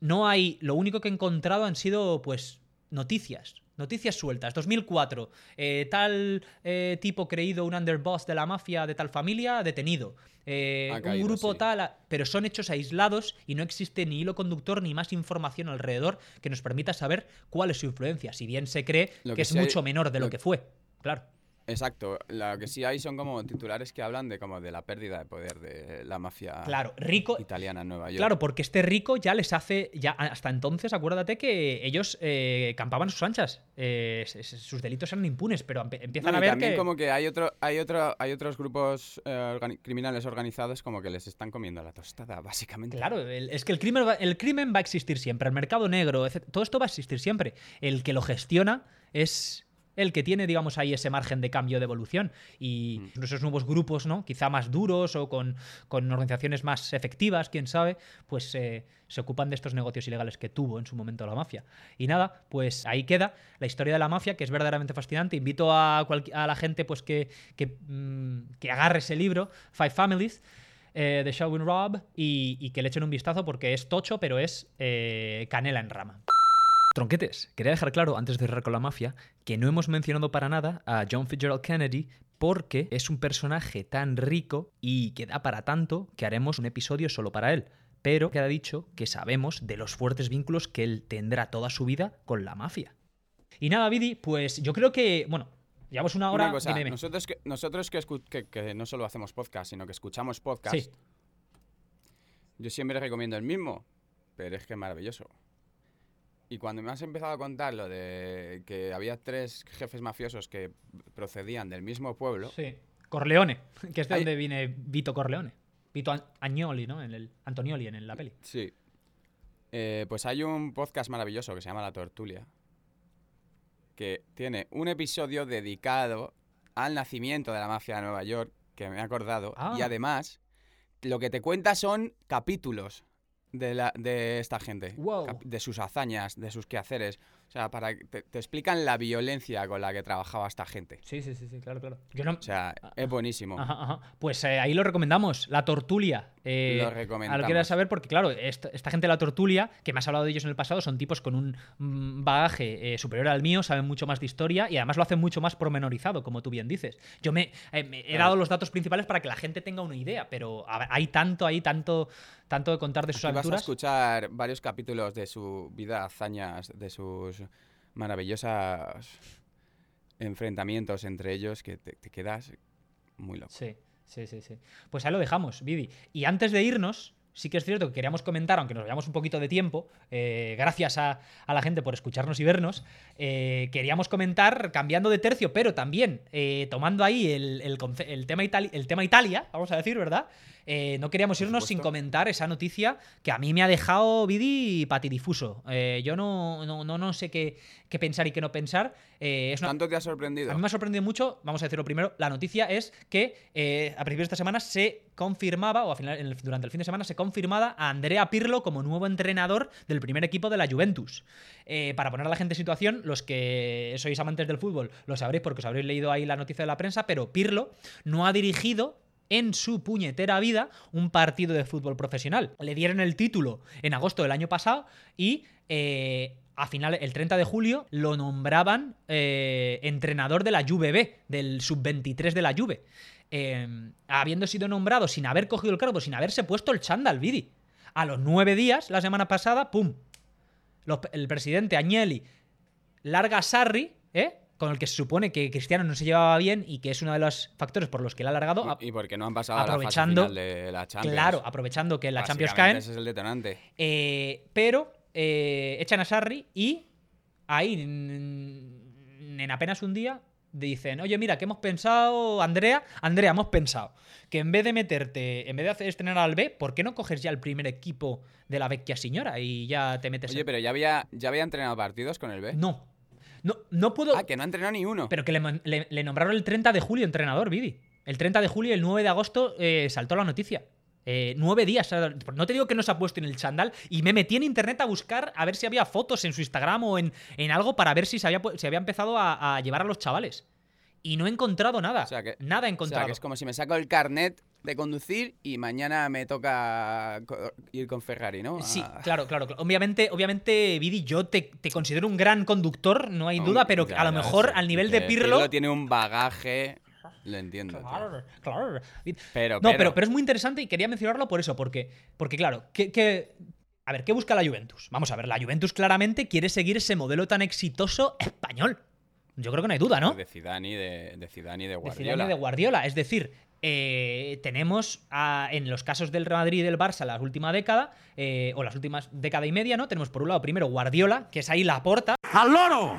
no hay, lo único que he encontrado han sido pues noticias. Noticias sueltas. 2004. eh, tal eh, tipo creído un underboss de la mafia de tal familia detenido. Eh, un grupo sí. tal. a- Pero son hechos aislados y no existe ni hilo conductor ni más información alrededor que nos permita saber cuál es su influencia. Si bien se cree Lo que, que es hay- mucho menor de lo lo- que fue. Claro. Exacto. Lo que sí hay son como titulares que hablan de como de la pérdida de poder de la mafia Claro. Rico. italiana en Nueva York. Claro, porque este rico ya les hace, ya hasta entonces, acuérdate que ellos eh, campaban sus anchas, Eh, sus delitos eran impunes, pero No, empiezan y a ver también que... como que hay otro, hay otro, hay otros grupos eh, organi- criminales organizados como que les están comiendo la tostada, básicamente. Claro, el- es que el crimen, va, el crimen va a existir siempre, el mercado negro, etc- todo esto va a existir siempre. El que lo gestiona es el que tiene, digamos, ahí ese margen de cambio de evolución. Y esos nuevos grupos, ¿no? Quizá más duros o con, con organizaciones más efectivas, quién sabe, pues eh, se ocupan de estos negocios ilegales que tuvo en su momento la mafia. Y nada, pues ahí queda la historia de la mafia, que es verdaderamente fascinante. Invito a, a la gente pues que, que, mm, que agarre ese libro, Five Families eh, de Shelwyn Robb y, y que le echen un vistazo porque es tocho, pero es eh, canela en rama. Tronquetes, quería dejar claro antes de cerrar con la mafia que no hemos mencionado para nada a John Fitzgerald Kennedy porque es un personaje tan rico y que da para tanto que haremos un episodio solo para él. Pero queda dicho que sabemos de los fuertes vínculos que él tendrá toda su vida con la mafia. Y nada, Vidi, pues yo creo que, bueno, llevamos una hora. Una cosa, dime, dime. nosotros, que, nosotros que, escu- que- que no solo hacemos podcast, sino que escuchamos podcast, Sí. yo siempre recomiendo el mismo, pero es que es maravilloso. Y cuando me has empezado a contar lo de que había tres jefes mafiosos que procedían del mismo pueblo, Sí. Corleone, que es de donde viene Vito Corleone. Vito Agnoli, ¿no? En el Antonioli en la peli. Sí. Eh, pues hay un podcast maravilloso que se llama La Tortulia, que tiene un episodio dedicado al nacimiento de la mafia de Nueva York, que me he acordado, Ah. y además lo que te cuenta son capítulos de, la, de esta gente, Wow. de sus hazañas, de sus quehaceres. O sea, para que te, te explican la violencia con la que trabajaba esta gente. Sí, sí, sí, sí, claro, claro. Yo no... O sea, es buenísimo. Ajá, ajá. Pues eh, ahí lo recomendamos, La Tortulia. Eh, Lo a recomendamos. Lo quieras saber porque, claro, esta, esta gente de La Tortulia, que me has hablado de ellos en el pasado, son tipos con un mm, bagaje eh, superior al mío, saben mucho más de historia y además lo hacen mucho más pormenorizado, como tú bien dices. Yo me, me he dado los datos principales para que la gente tenga una idea, pero a hay tanto ahí, tanto, tanto de contar de sus Aquí vas a aventuras. escuchar varios capítulos de su vida, hazañas, de sus maravillosos enfrentamientos entre ellos que te, te quedas muy loco. Sí, sí, sí, sí. Pues ahí lo dejamos, Vivi. Y antes de irnos, sí que es cierto que queríamos comentar, aunque nos veamos un poquito de tiempo, eh, gracias a, a la gente por escucharnos y vernos, eh, queríamos comentar, cambiando de tercio, pero también eh, tomando ahí el, el tema el tema Italia, vamos a decir, ¿verdad? Eh, no queríamos Por irnos sin comentar esa noticia que a mí me ha dejado Vidi patidifuso. Eh, yo no, no, no, no sé qué, qué pensar y qué no pensar. Eh, es una, ¿Tanto te ha sorprendido? a mí me ha sorprendido mucho, vamos a decirlo primero, la noticia es que eh, a principios de esta semana se confirmaba, o a final, en el- durante el fin de semana se confirmaba a Andrea Pirlo como nuevo entrenador del primer equipo de la Juventus. Eh, para poner a la gente en situación, los que sois amantes del fútbol lo sabréis porque os habréis leído ahí la noticia de la prensa, pero Pirlo no ha dirigido en su puñetera vida un partido de fútbol profesional. Le dieron el título en agosto del año pasado y eh, a final, el 30 de julio lo nombraban eh, entrenador de la Juve B, del sub-23 de la Juve. Eh, habiendo sido nombrado sin haber cogido el cargo, sin haberse puesto el chándal, Vidi. A los nueve días, la semana pasada, ¡pum! El presidente Agnelli larga Sarri, ¿eh? Con el que se supone que Cristiano no se llevaba bien y que es uno de los factores por los que le ha largado. a- Y, y porque no han pasado a la fase aprovechando- final de la Champions. claro, aprovechando que la Champions caen. Ese es el detonante. Eh, pero eh, echan a Sarri y ahí, en, en apenas un día, dicen, oye, mira, que hemos pensado, Andrea, Andrea, hemos pensado que en vez de meterte, en vez de hacer estrenar al B, ¿por qué no coges ya el primer equipo de la vecchia señora y ya te metes Oye, en- pero ya había, ya había entrenado partidos con el B. No, no, no puedo... Ah, que no ha entrenado ni uno. Pero que le, mon- le- le nombraron el 30 de julio entrenador, Vidi. El 30 de julio y el 9 de agosto eh, saltó la noticia. Eh, nueve días. o No te digo que no se ha puesto en el chándal. Y me metí en internet a buscar a ver si había fotos en su Instagram o en, en algo para ver si se había, había empezado a, a llevar a los chavales. Y no he encontrado nada. O sea que- nada he O encontrado. sea, que es como si me saco el carnet de conducir y mañana me toca ir con Ferrari, ¿no? Sí, Ah, claro, claro. claro. Obviamente, obviamente, Vidi, yo te, te considero un gran conductor, no hay duda, pero a lo mejor sí. al nivel Que de Pirlo. tiene un bagaje, lo entiendo. tío. Claro, claro. Pero, No, pero, pero es muy interesante y quería mencionarlo por eso, porque, porque claro, ¿qué, qué- a ver, ¿qué busca la Juventus? Vamos a ver, la Juventus claramente quiere seguir ese modelo tan exitoso español. Yo creo que no hay duda, ¿no? De Zidane y de, de Zidane y de De Guardiola. Zidane y de Guardiola. Es decir, eh, tenemos a- en los casos del Real Madrid y del Barça la última década, eh, o las últimas década y media, ¿no? Tenemos por un lado primero Guardiola, que es ahí la porta, ¡Al loro!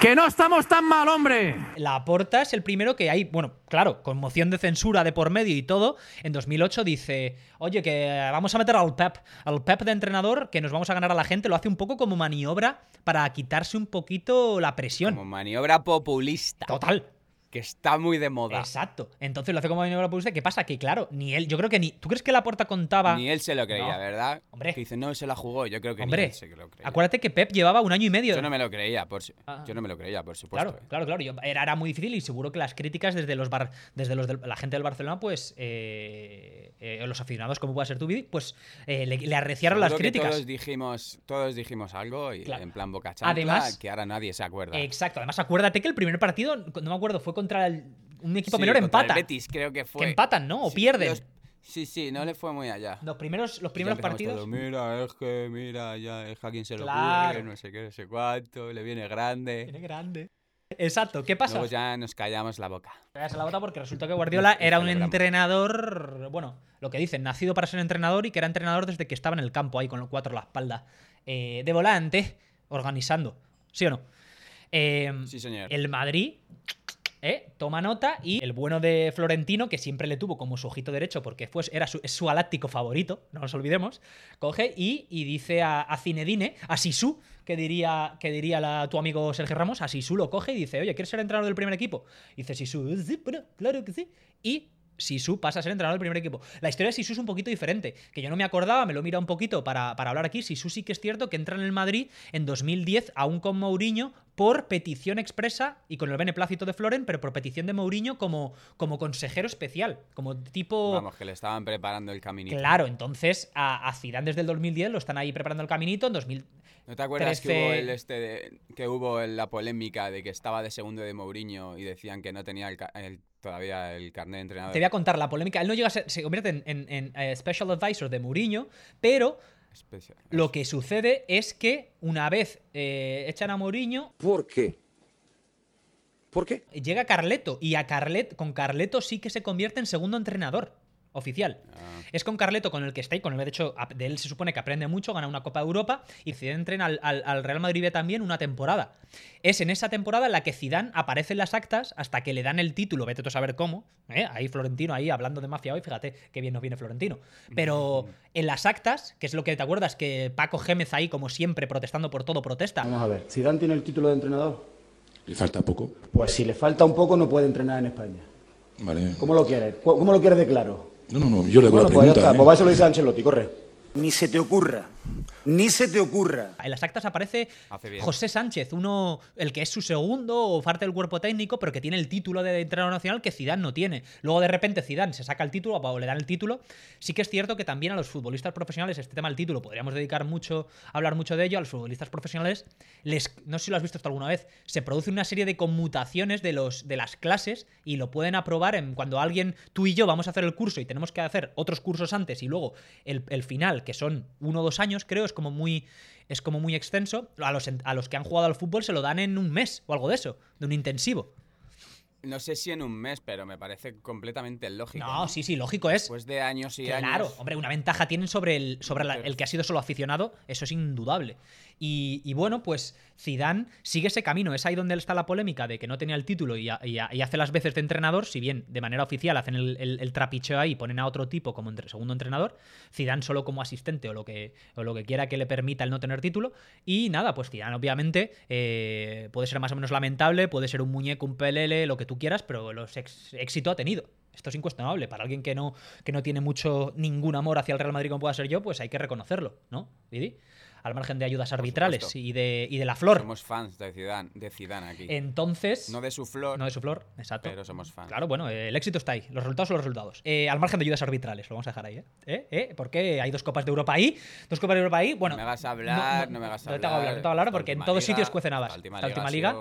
¡Que no estamos tan mal, hombre! La Porta es el primero que hay, bueno, claro, con moción de censura de por medio y todo. En 2008 dice, oye, que vamos a meter al Pep, al Pep de entrenador, que nos vamos a ganar a la gente. Lo hace un poco como maniobra para quitarse un poquito la presión. Como maniobra populista. Total. Que está muy de moda. Exacto. Entonces lo hace como maniobra populista. ¿Qué pasa? Que claro, ni él, yo creo que ni. ¿Tú crees que la Porta contaba? Ni él se lo creía, No. ¿verdad? Hombre. Que dice, no, se la jugó. Yo creo que ni Hombre, él se lo creía. acuérdate que Pep llevaba un año y medio. Yo no me lo creía, por su- Ah. yo no me lo creía, por supuesto. Claro, eh. claro, claro. Yo- era, era muy difícil y seguro que las críticas desde los bar, desde los del- la gente del Barcelona, pues eh, eh, los aficionados, como puede ser tu Vidi, pues eh, le, le arreciaron las que críticas. Todos dijimos, todos dijimos algo y Claro. en plan boca chancla, Además- que ahora nadie se acuerda. Exacto. Además, acuérdate que el primer partido, no me acuerdo, fue contra el- un equipo Sí, menor el empata. Betis, creo que fue. Que empatan, ¿no? O Sí, pierden. los- Sí, sí, no le fue muy allá. Los primeros, los primeros partidos. mira, es que, mira, ya es a quien se lo ocurre, no sé qué, no sé cuánto, le viene grande. Tiene grande. Exacto. ¿Qué pasa? Luego ya nos callamos la boca. En la bota porque resulta que Guardiola era un entrenador, bueno, lo que dicen, nacido para ser entrenador y que era entrenador desde que estaba en el campo ahí con los cuatro a la espalda, eh, de volante, organizando. ¿Sí o no? Eh, Sí, señor. el Madrid eh, toma nota y el bueno de Florentino, que siempre le tuvo como su ojito derecho porque fue, era su, es su galáctico favorito, no nos olvidemos, coge y, y dice a, a Zinedine, a Sisu, que diría, que diría la- tu amigo Sergio Ramos, a Sisu lo coge y dice, oye, ¿quieres ser entrenador del primer equipo? Y dice Sisu, sí, bueno, claro que sí. Y Sisu pasa a ser entrenador del primer equipo. La historia de Sisu es un poquito diferente, que yo no me acordaba, me lo mira un poquito para, para hablar aquí. Sisu sí que es cierto que entra en el Madrid en 2010, aún con Mourinho, por petición expresa y con el beneplácito de Floren, pero por petición de Mourinho como, como consejero especial, como tipo... Vamos, que le estaban preparando el caminito. Claro, entonces a, a Zidane desde el 2010 lo están ahí preparando el caminito, en 2000... ¿No te acuerdas que 13? hubo, el este de- que hubo la polémica de que estaba de segundo de Mourinho y decían que no tenía el ca- el- todavía el carnet de entrenador? Te voy a contar la polémica. Él no llega a ser, se convierte en, en- en, eh, Special Advisor de Mourinho, pero Especial. lo que sucede es que una vez eh, echan a Mourinho, ¿Por qué? ¿Por qué? llega Carleto y a Carlet, con Carleto sí que se convierte en segundo entrenador oficial. Ah. Es con Carleto con el que está y con el de hecho de él se supone que aprende mucho, gana una Copa de Europa y Zidane entrena al, al- al Real Madrid B también una temporada. Es en esa temporada en la que Zidane aparece en las actas hasta que le dan el título, vete tú a saber cómo. ¿eh? Ahí Florentino, ahí hablando de mafia hoy, fíjate qué bien nos viene Florentino. Pero en las actas, que es lo que te acuerdas, que Paco Gémez ahí como siempre protestando por todo protesta. Vamos a ver, ¿Zidane tiene el título de entrenador? Le falta poco. Pues si le falta un poco no puede entrenar en España. Vale. ¿Cómo lo quieres? ¿Cómo cómo lo quieres de claro? No, no, no. Yo le hago Bueno, la pues ya pregunta. está, ¿eh? pues eso lo dice Ancelotti, corre. Ni se te ocurra. Ni se te ocurra. En las actas aparece. José Sánchez, uno, el que es su segundo o parte del cuerpo técnico, pero que tiene el título de entrenador nacional que Zidane no tiene. Luego de repente Zidane se saca el título o le dan el título. Sí que es cierto que también a los futbolistas profesionales este tema del título podríamos dedicar mucho hablar mucho de ello. A los futbolistas profesionales les no sé si lo has visto esto alguna vez, se produce una serie de conmutaciones de los de las clases y lo pueden aprobar en cuando alguien tú y yo vamos a hacer el curso y tenemos que hacer otros cursos antes y luego el, el final que son uno o dos años creo es como muy es como muy extenso. A los, a los que han jugado al fútbol se lo dan en un mes o algo de eso, de un intensivo. No sé si en un mes, pero me parece completamente lógico. No, sí, sí, lógico es. Después de años y Claro, años. hombre, una ventaja tienen sobre el, sobre la- el que ha sido solo aficionado, eso es indudable. Y, bueno, pues Zidane sigue ese camino, es ahí donde está la polémica de que no tenía el título y, hace las veces de entrenador, si bien de manera oficial hacen el trapicheo ahí y ponen a otro tipo como entre- segundo entrenador, Zidane solo como asistente o lo, que, o lo que quiera que le permita el no tener título. Y nada, pues Zidane obviamente eh, puede ser más o menos lamentable, puede ser un muñeco, un pelele, lo que tú quieras, pero los ex- éxito ha tenido. Esto es incuestionable. Para alguien que no, que no tiene mucho, ningún amor hacia el Real Madrid como pueda ser yo, pues hay que reconocerlo, ¿no? Vidi? Al margen de ayudas arbitrales y de, y de la flor. Somos fans de Zidane, de Zidane aquí. Entonces. No de su flor, no de su flor, exacto. pero somos fans. Claro, bueno, eh, el éxito está ahí. Los resultados son los resultados. Eh, al margen de ayudas arbitrales, lo vamos a dejar ahí, ¿eh? ¿Eh? ¿Eh? Porque hay dos Copas de Europa ahí. Dos Copas de Europa ahí. Bueno. no me hagas hablar, no, me hagas no hablar. te hago hablar, no te hago hablar porque en todos sitios cuecen habas. esta última liga última liga.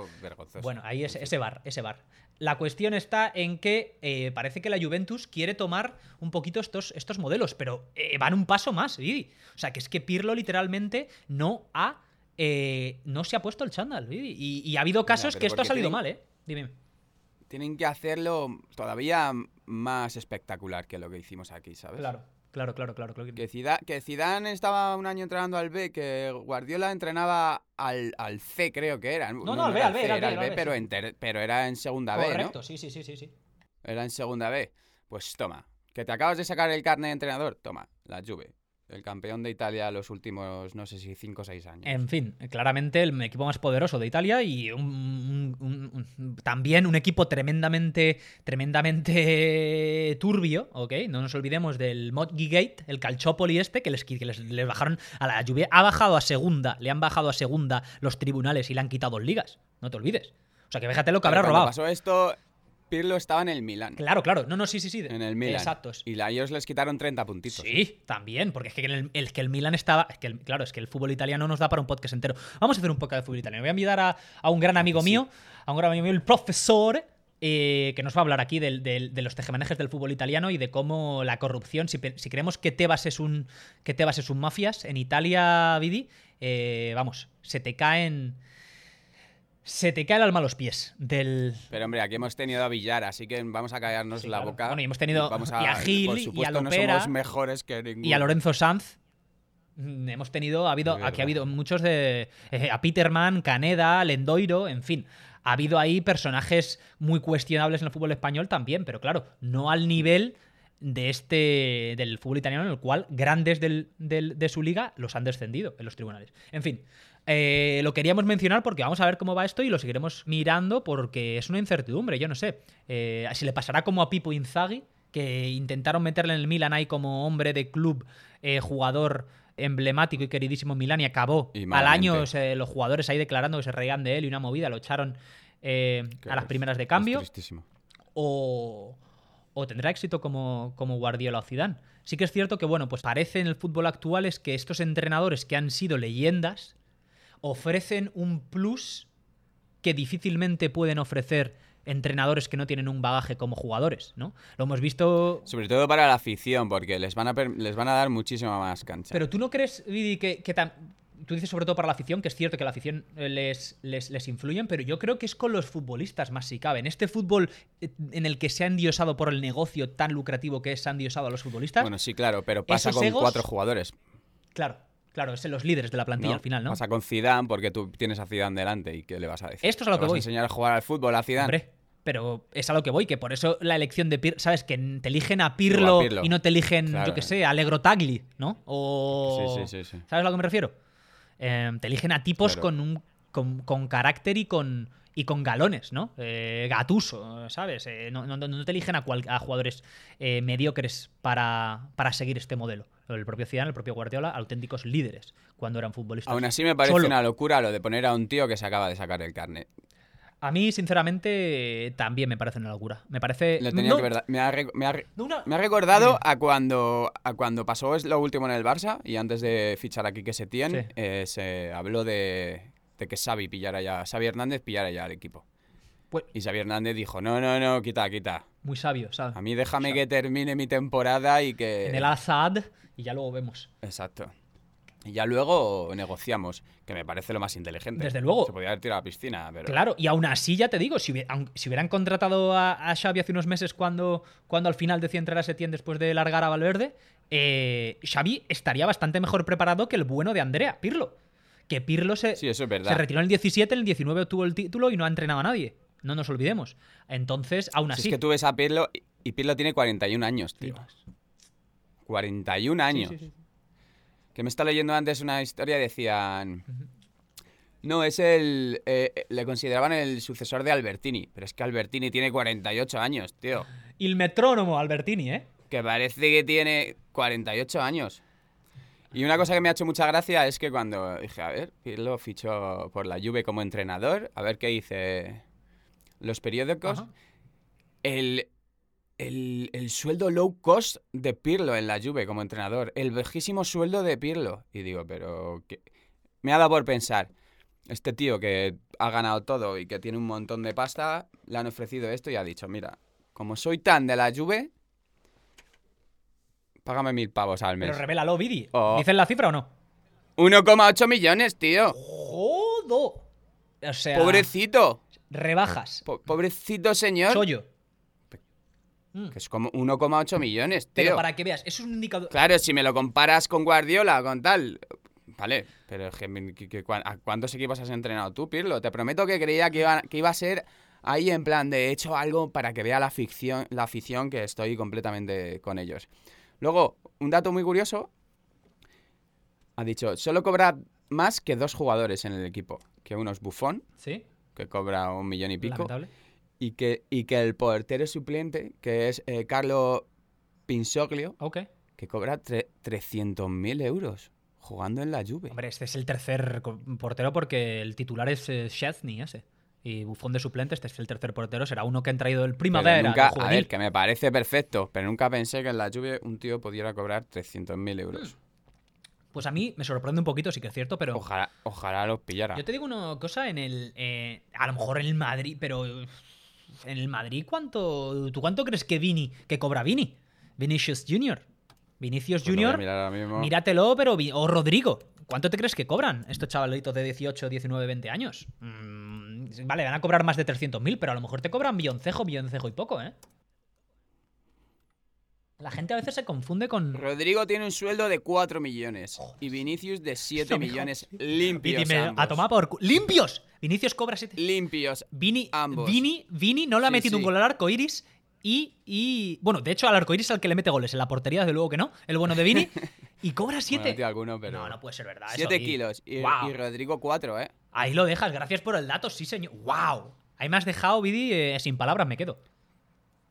Bueno, ahí es ese bar, ese bar. La cuestión está en que eh, parece que la Juventus quiere tomar un poquito estos, estos modelos, pero eh, van un paso más, Vidi. O sea, que es que Pirlo literalmente no ha. eh, no se ha puesto el chándal, Vidi. Y, y ha habido casos que esto ha salido tienen- mal, ¿eh? Dime. Tienen que hacerlo todavía más espectacular que lo que hicimos aquí, ¿sabes? Claro, claro, claro, claro. claro. Que Zidane, que Zidane estaba un año entrenando al B, que Guardiola entrenaba al, al C, creo que era. No, no, al B, al B, era al B, era al B, pero, sí. era en segunda B, Correcto, ¿no? sí, sí, sí, sí, sí. Era en segunda B. Pues toma, que te acabas de sacar el carnet de entrenador, toma, la Juve. El campeón de Italia los últimos, no sé si 5 o 6 años. En fin, claramente el equipo más poderoso de Italia y un- un- un- también un equipo tremendamente, tremendamente turbio, ¿ok? No nos olvidemos del Modgy Gate, el Calciopoli este, que les, que les, les bajaron a la lluvia. Ha bajado a segunda, le han bajado a segunda los tribunales y le han quitado ligas. No te olvides. O sea, que fíjate lo que Pero habrá robado. pasó esto, Pirlo estaba en el Milan. Claro, claro. No, no, sí, sí, sí. En el Milan. Exacto. Y a ellos les quitaron 30 puntitos. Sí, también, porque es que el, el- que el Milan estaba. Es que el- claro, es que el fútbol italiano nos da para un podcast entero. Vamos a hacer un podcast de fútbol italiano. Voy a invitar a, a un gran amigo mío, a un gran amigo mío, el profesor, eh, que nos va a hablar aquí de los tejemanejes del fútbol italiano y de cómo la corrupción, si creemos que Tebas es un que Tebas es un mafias, en Italia, Vidi, eh, vamos, se te caen. Se te cae el alma a los pies del, Pero hombre, aquí hemos tenido a Villar, así que vamos a callarnos Sí, la claro. boca. Bueno, y hemos tenido vamos y a Gil por y a supuesto, no somos mejores que ninguno. y a Lorenzo Sanz. Mm, Hemos tenido, ha habido, aquí ha habido muchos de. eh, a Peterman, Caneda, Lendoiro, en fin. Ha habido ahí personajes muy cuestionables en el fútbol español también, pero claro, no al nivel de este del fútbol italiano en el cual grandes del- del- de su liga los han descendido en los tribunales. En fin, eh, lo queríamos mencionar porque vamos a ver cómo va esto y lo seguiremos mirando porque es una incertidumbre, yo no sé. Eh, si le pasará como a Pipo Inzaghi, que intentaron meterle en el Milan ahí como hombre de club, eh, jugador emblemático y queridísimo en Milán y acabó Y al año se- los jugadores ahí declarando que se reían de él y una movida, lo echaron eh, a las primeras de cambio o, o tendrá éxito como, como Guardiola o Zidane. Sí que es cierto que, bueno, pues parece en el fútbol actual es que estos entrenadores que han sido leyendas ofrecen un plus que difícilmente pueden ofrecer entrenadores que no tienen un bagaje como jugadores, ¿no? Lo hemos visto... Sobre todo para la afición, porque les van a, les van a dar muchísima más cancha. Pero tú no crees, Vidi, que, tú dices sobre todo para la afición, que es cierto que la afición eh, les, les, les influyen, pero yo creo que es con los futbolistas más si cabe. En este fútbol eh, en el que se ha endiosado por el negocio tan lucrativo que es, se ha endiosado a los futbolistas, Bueno, sí, claro, pero pasa con egos- cuatro jugadores. claro, claro, es en los líderes de la plantilla ¿no? al final, ¿no? Pasa con Zidane porque tú tienes a Zidane delante y ¿qué le vas a decir? Esto es a lo ¿Le que vas voy. enseñar a jugar al fútbol a Zidane? Hombre, pero es a lo que voy, que por eso la elección de Pirlo, ¿sabes? Que te eligen a Pirlo, a Pirlo. y no te eligen, Claro. yo qué sé, a Allegro Tagli, ¿no? O... Sí, sí, sí, sí. ¿Sabes a lo que me refiero? Eh, te eligen a tipos Claro. con un con, con carácter y con y con galones, ¿no? Eh, Gatuso, ¿sabes? Eh, no, no- no te eligen a, cual- a jugadores eh, mediocres para, para seguir este modelo. El propio Zidane, el propio Guardiola, auténticos líderes cuando eran futbolistas. Aún así me parece Solo. una locura lo de poner a un tío que se acaba de sacar el carnet. A mí, sinceramente, también me parece una locura. Me parece... Lo tenía no, que ver- me, ha, re- me ha re- no una- me ha recordado a cuando, a cuando pasó es lo último en el Barça y antes de fichar aquí que se tiene, Sí. se habló de, de que Xavi pillara ya, Xavi Hernández pillara ya al equipo. Pues- Y Xavi Hernández dijo, no, no, no, quita, quita. Muy sabio, ¿sabes? A mí déjame que termine mi temporada y que... En el Assad y ya luego vemos. Exacto. Y ya luego negociamos, que me parece lo más inteligente. Desde luego. Se podía haber tirado a la piscina, pero... Claro, y aún así ya te digo, si, hubieran contratado a, Xavi hace unos meses cuando, cuando al final decía entrar a Setién después de largar a Valverde, eh, Xavi estaría bastante mejor preparado que el bueno de Andrea, Pirlo. Que Pirlo se, Sí, eso es verdad. se retiró en el 17, en el 19 obtuvo el título y no ha entrenado a nadie. No nos olvidemos. Entonces, aún Si así... es que tú ves a Pirlo y- y Pirlo tiene 41 años, tío. 41 años. Sí, sí, sí. Que me está leyendo antes una historia y decían... No, es el... eh, le consideraban el sucesor de Albertini. Pero es que Albertini tiene 48 años, tío. El metrónomo Albertini, ¿eh? Que parece que tiene 48 años. Y una cosa que me ha hecho mucha gracia es que cuando dije, a ver, Pirlo fichó por la Juve como entrenador, a ver qué dice los periódicos. Ajá. El, el, el sueldo low cost de Pirlo en la Juve como entrenador. El bajísimo sueldo de Pirlo. Y digo, pero... ¿qué? Me ha dado por pensar. Este tío que ha ganado todo y que tiene un montón de pasta, le han ofrecido esto y ha dicho, mira, como soy tan de la Juve, págame mil pavos al mes. Pero revélalo, Vidi. Oh. ¿Dicen la cifra o no? 1,8 millones, tío. ¡Jodo! O sea, Pobrecito. Rebajas. Po- pobrecito señor. Chollo. Que es como 1,8 millones, tío. Pero para que veas, eso es un indicador. Claro, si me lo comparas con Guardiola, con tal. Vale, pero es que, me- que- que cuan- ¿a cuántos equipos has entrenado tú, Pirlo? Te prometo que creía que iba, que iba a ser ahí en plan de he hecho algo para que vea la ficción, la afición que estoy completamente con ellos. Luego, un dato muy curioso. Ha dicho, solo cobra más que dos jugadores en el equipo. Que uno es Buffon, ¿Sí? Que cobra un millón y pico. Lamentable. Y que, y que el portero suplente, que es eh, Carlo Pinsoglio, que cobra tre- 300.000 euros jugando en la Juve. Hombre, este es el tercer portero porque el titular es eh, ese. Y Bufón de suplente, este es el tercer portero. Será uno que han traído el primavera. nunca, a ver, que me parece perfecto, pero nunca pensé que en la Juve un tío pudiera cobrar 300.000 euros. Pues a mí me sorprende un poquito, sí que es cierto, pero. Ojalá, ojalá los pillara. Yo te digo una cosa en el. eh, a lo mejor en el Madrid, pero. En el Madrid, ¿cuánto. ¿Tú cuánto crees que Vini. que cobra Vini? Vinicius Junior. Vinicius Pues Junior. Míratelo, pero. O Rodrigo. ¿Cuánto te crees que cobran estos chavalitos de 18, 19, 20 años? Mm, vale, van a cobrar más de 300.000, pero a lo mejor te cobran billoncejo, billoncejo y poco, ¿eh? La gente a veces se confunde con. Rodrigo tiene un sueldo de 4 millones y Vinicius de 7 Eso, mijo. millones Y limpios. dime, ambos. a tomar por. cu- ¡Limpios! Vinicius cobra 7. Limpios. Vini, Ambos. Vini, Vini no le ha Sí, metido un gol al arco iris. Y, y. Bueno, de hecho, al arco iris es al que le mete goles. En la portería, desde luego que no. El bueno de Vini. Y cobra Bueno, 7. metió alguno, pero- No, no puede ser verdad. eso, 7 y- kilos y Rodrigo 4, ¿eh? Ahí lo dejas. Gracias por el dato, sí, señor. ¡Wow! Ahí me has dejado, Vidi, eh, sin palabras me quedo.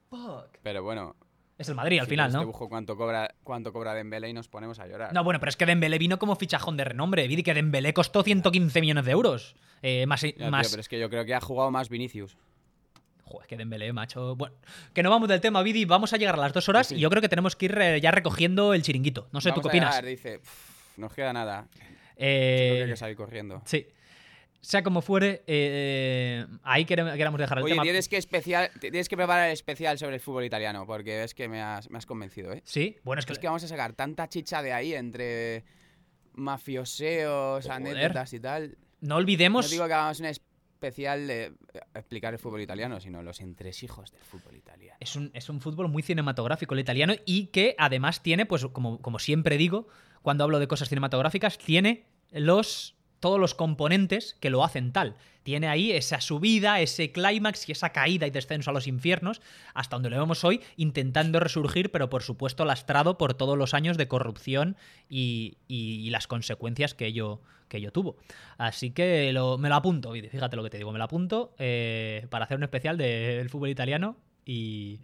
Fuck. Pero bueno, Es el Madrid al Si final, quieres ¿no? Te busco cuánto cobra, cuánto cobra Dembélé y nos ponemos a llorar. No, bueno, pero es que Dembélé vino como fichajón de renombre. Vi que Dembélé costó 115 millones de euros. Eh, más, Ya, tío, pero es que yo creo que ha jugado más Vinicius. Joder, que Dembélé, macho. Bueno, que no vamos del tema, Vidi. Vamos a llegar a las dos horas Sí, sí. y yo creo que tenemos que ir eh, ya recogiendo el chiringuito. No sé, ¿tú qué a opinas? llegar, dice, "Pff, nos queda nada. Eh, Creo que hay que salir corriendo. Sí. Sea como fuere, eh, ahí queremos, dejar el Oye, tema. tienes que, especial, tienes que preparar el especial sobre el fútbol italiano, porque es que me has, me has convencido, ¿eh? Sí, bueno, es que, Es que vamos a sacar tanta chicha de ahí entre mafioseos, Joder. anécdotas y tal. no No olvidemos. digo que hagamos un especial de eh, explicar el fútbol italiano, sino los entresijos del fútbol italiano. Es un, es un fútbol muy cinematográfico el italiano y que además tiene, pues como, como siempre digo, cuando hablo de cosas cinematográficas, tiene los todos los componentes que lo hacen tal. Tiene ahí esa subida, ese clímax y esa caída y descenso a los infiernos, hasta donde lo vemos hoy, intentando resurgir, pero por supuesto lastrado por todos los años de corrupción y, y- las consecuencias que ello, que tuvo. Así que lo- me lo apunto, fíjate lo que te digo, me lo apunto eh, para hacer un especial del fútbol italiano y,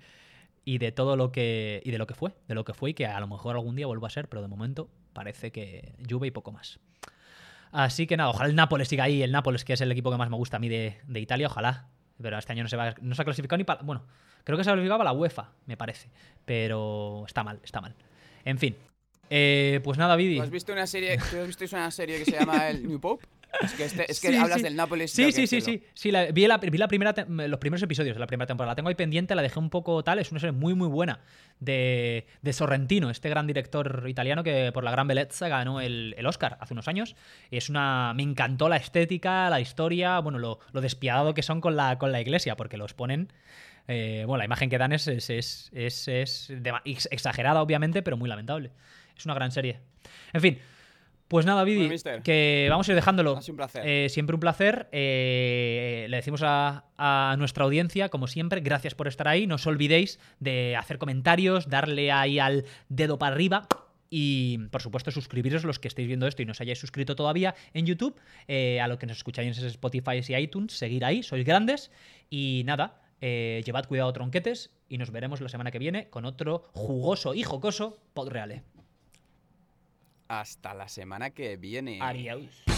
y de todo lo que y de lo que fue, de lo que fue y que a lo mejor algún día vuelva a ser, pero de momento parece que Juve y poco más. Así que nada, ojalá el Nápoles siga ahí, el Nápoles que es el equipo que más me gusta a mí de, de Italia, ojalá. Pero este año no se, va, no se ha clasificado ni para... Bueno, creo que se ha clasificado para la UEFA, me parece. Pero está mal, está mal. En fin. Eh, pues nada, Vidi. ¿Tú has visto una serie, ¿tú has visto una serie que se llama el New Pope? Es que, este- es que Sí, hablas sí. del Nápoles. Sí, sí, sí, sí. Sí, la- vi, la, vi la primera los primeros episodios de la primera temporada. La tengo ahí pendiente, la dejé un poco tal. Es una serie muy, muy buena de, de Sorrentino, este gran director italiano que por la gran bellezza ganó el, el Oscar hace unos años. Es una. Me encantó la estética, la historia, bueno, lo, lo despiadado que son con la, con la iglesia, porque los ponen. eh, bueno, la imagen que dan es, es, es, es- exagerada, obviamente, pero muy lamentable. Es una gran serie. En fin. Pues nada, Vidi, Bueno, que vamos a ir dejándolo. Ha sido un placer. Eh, siempre un placer. Eh, le decimos a, a nuestra audiencia, como siempre, gracias por estar ahí. No os olvidéis de hacer comentarios, darle ahí al dedo para arriba. Y por supuesto, suscribiros los que estéis viendo esto y no os hayáis suscrito todavía en YouTube. Eh, a lo que nos escucháis en Spotify y iTunes, seguir ahí, sois grandes. Y nada, llevad cuidado, tronquetes. Y nos veremos la semana que viene con otro jugoso y jocoso Podreale. Hasta la semana que viene. Adiós.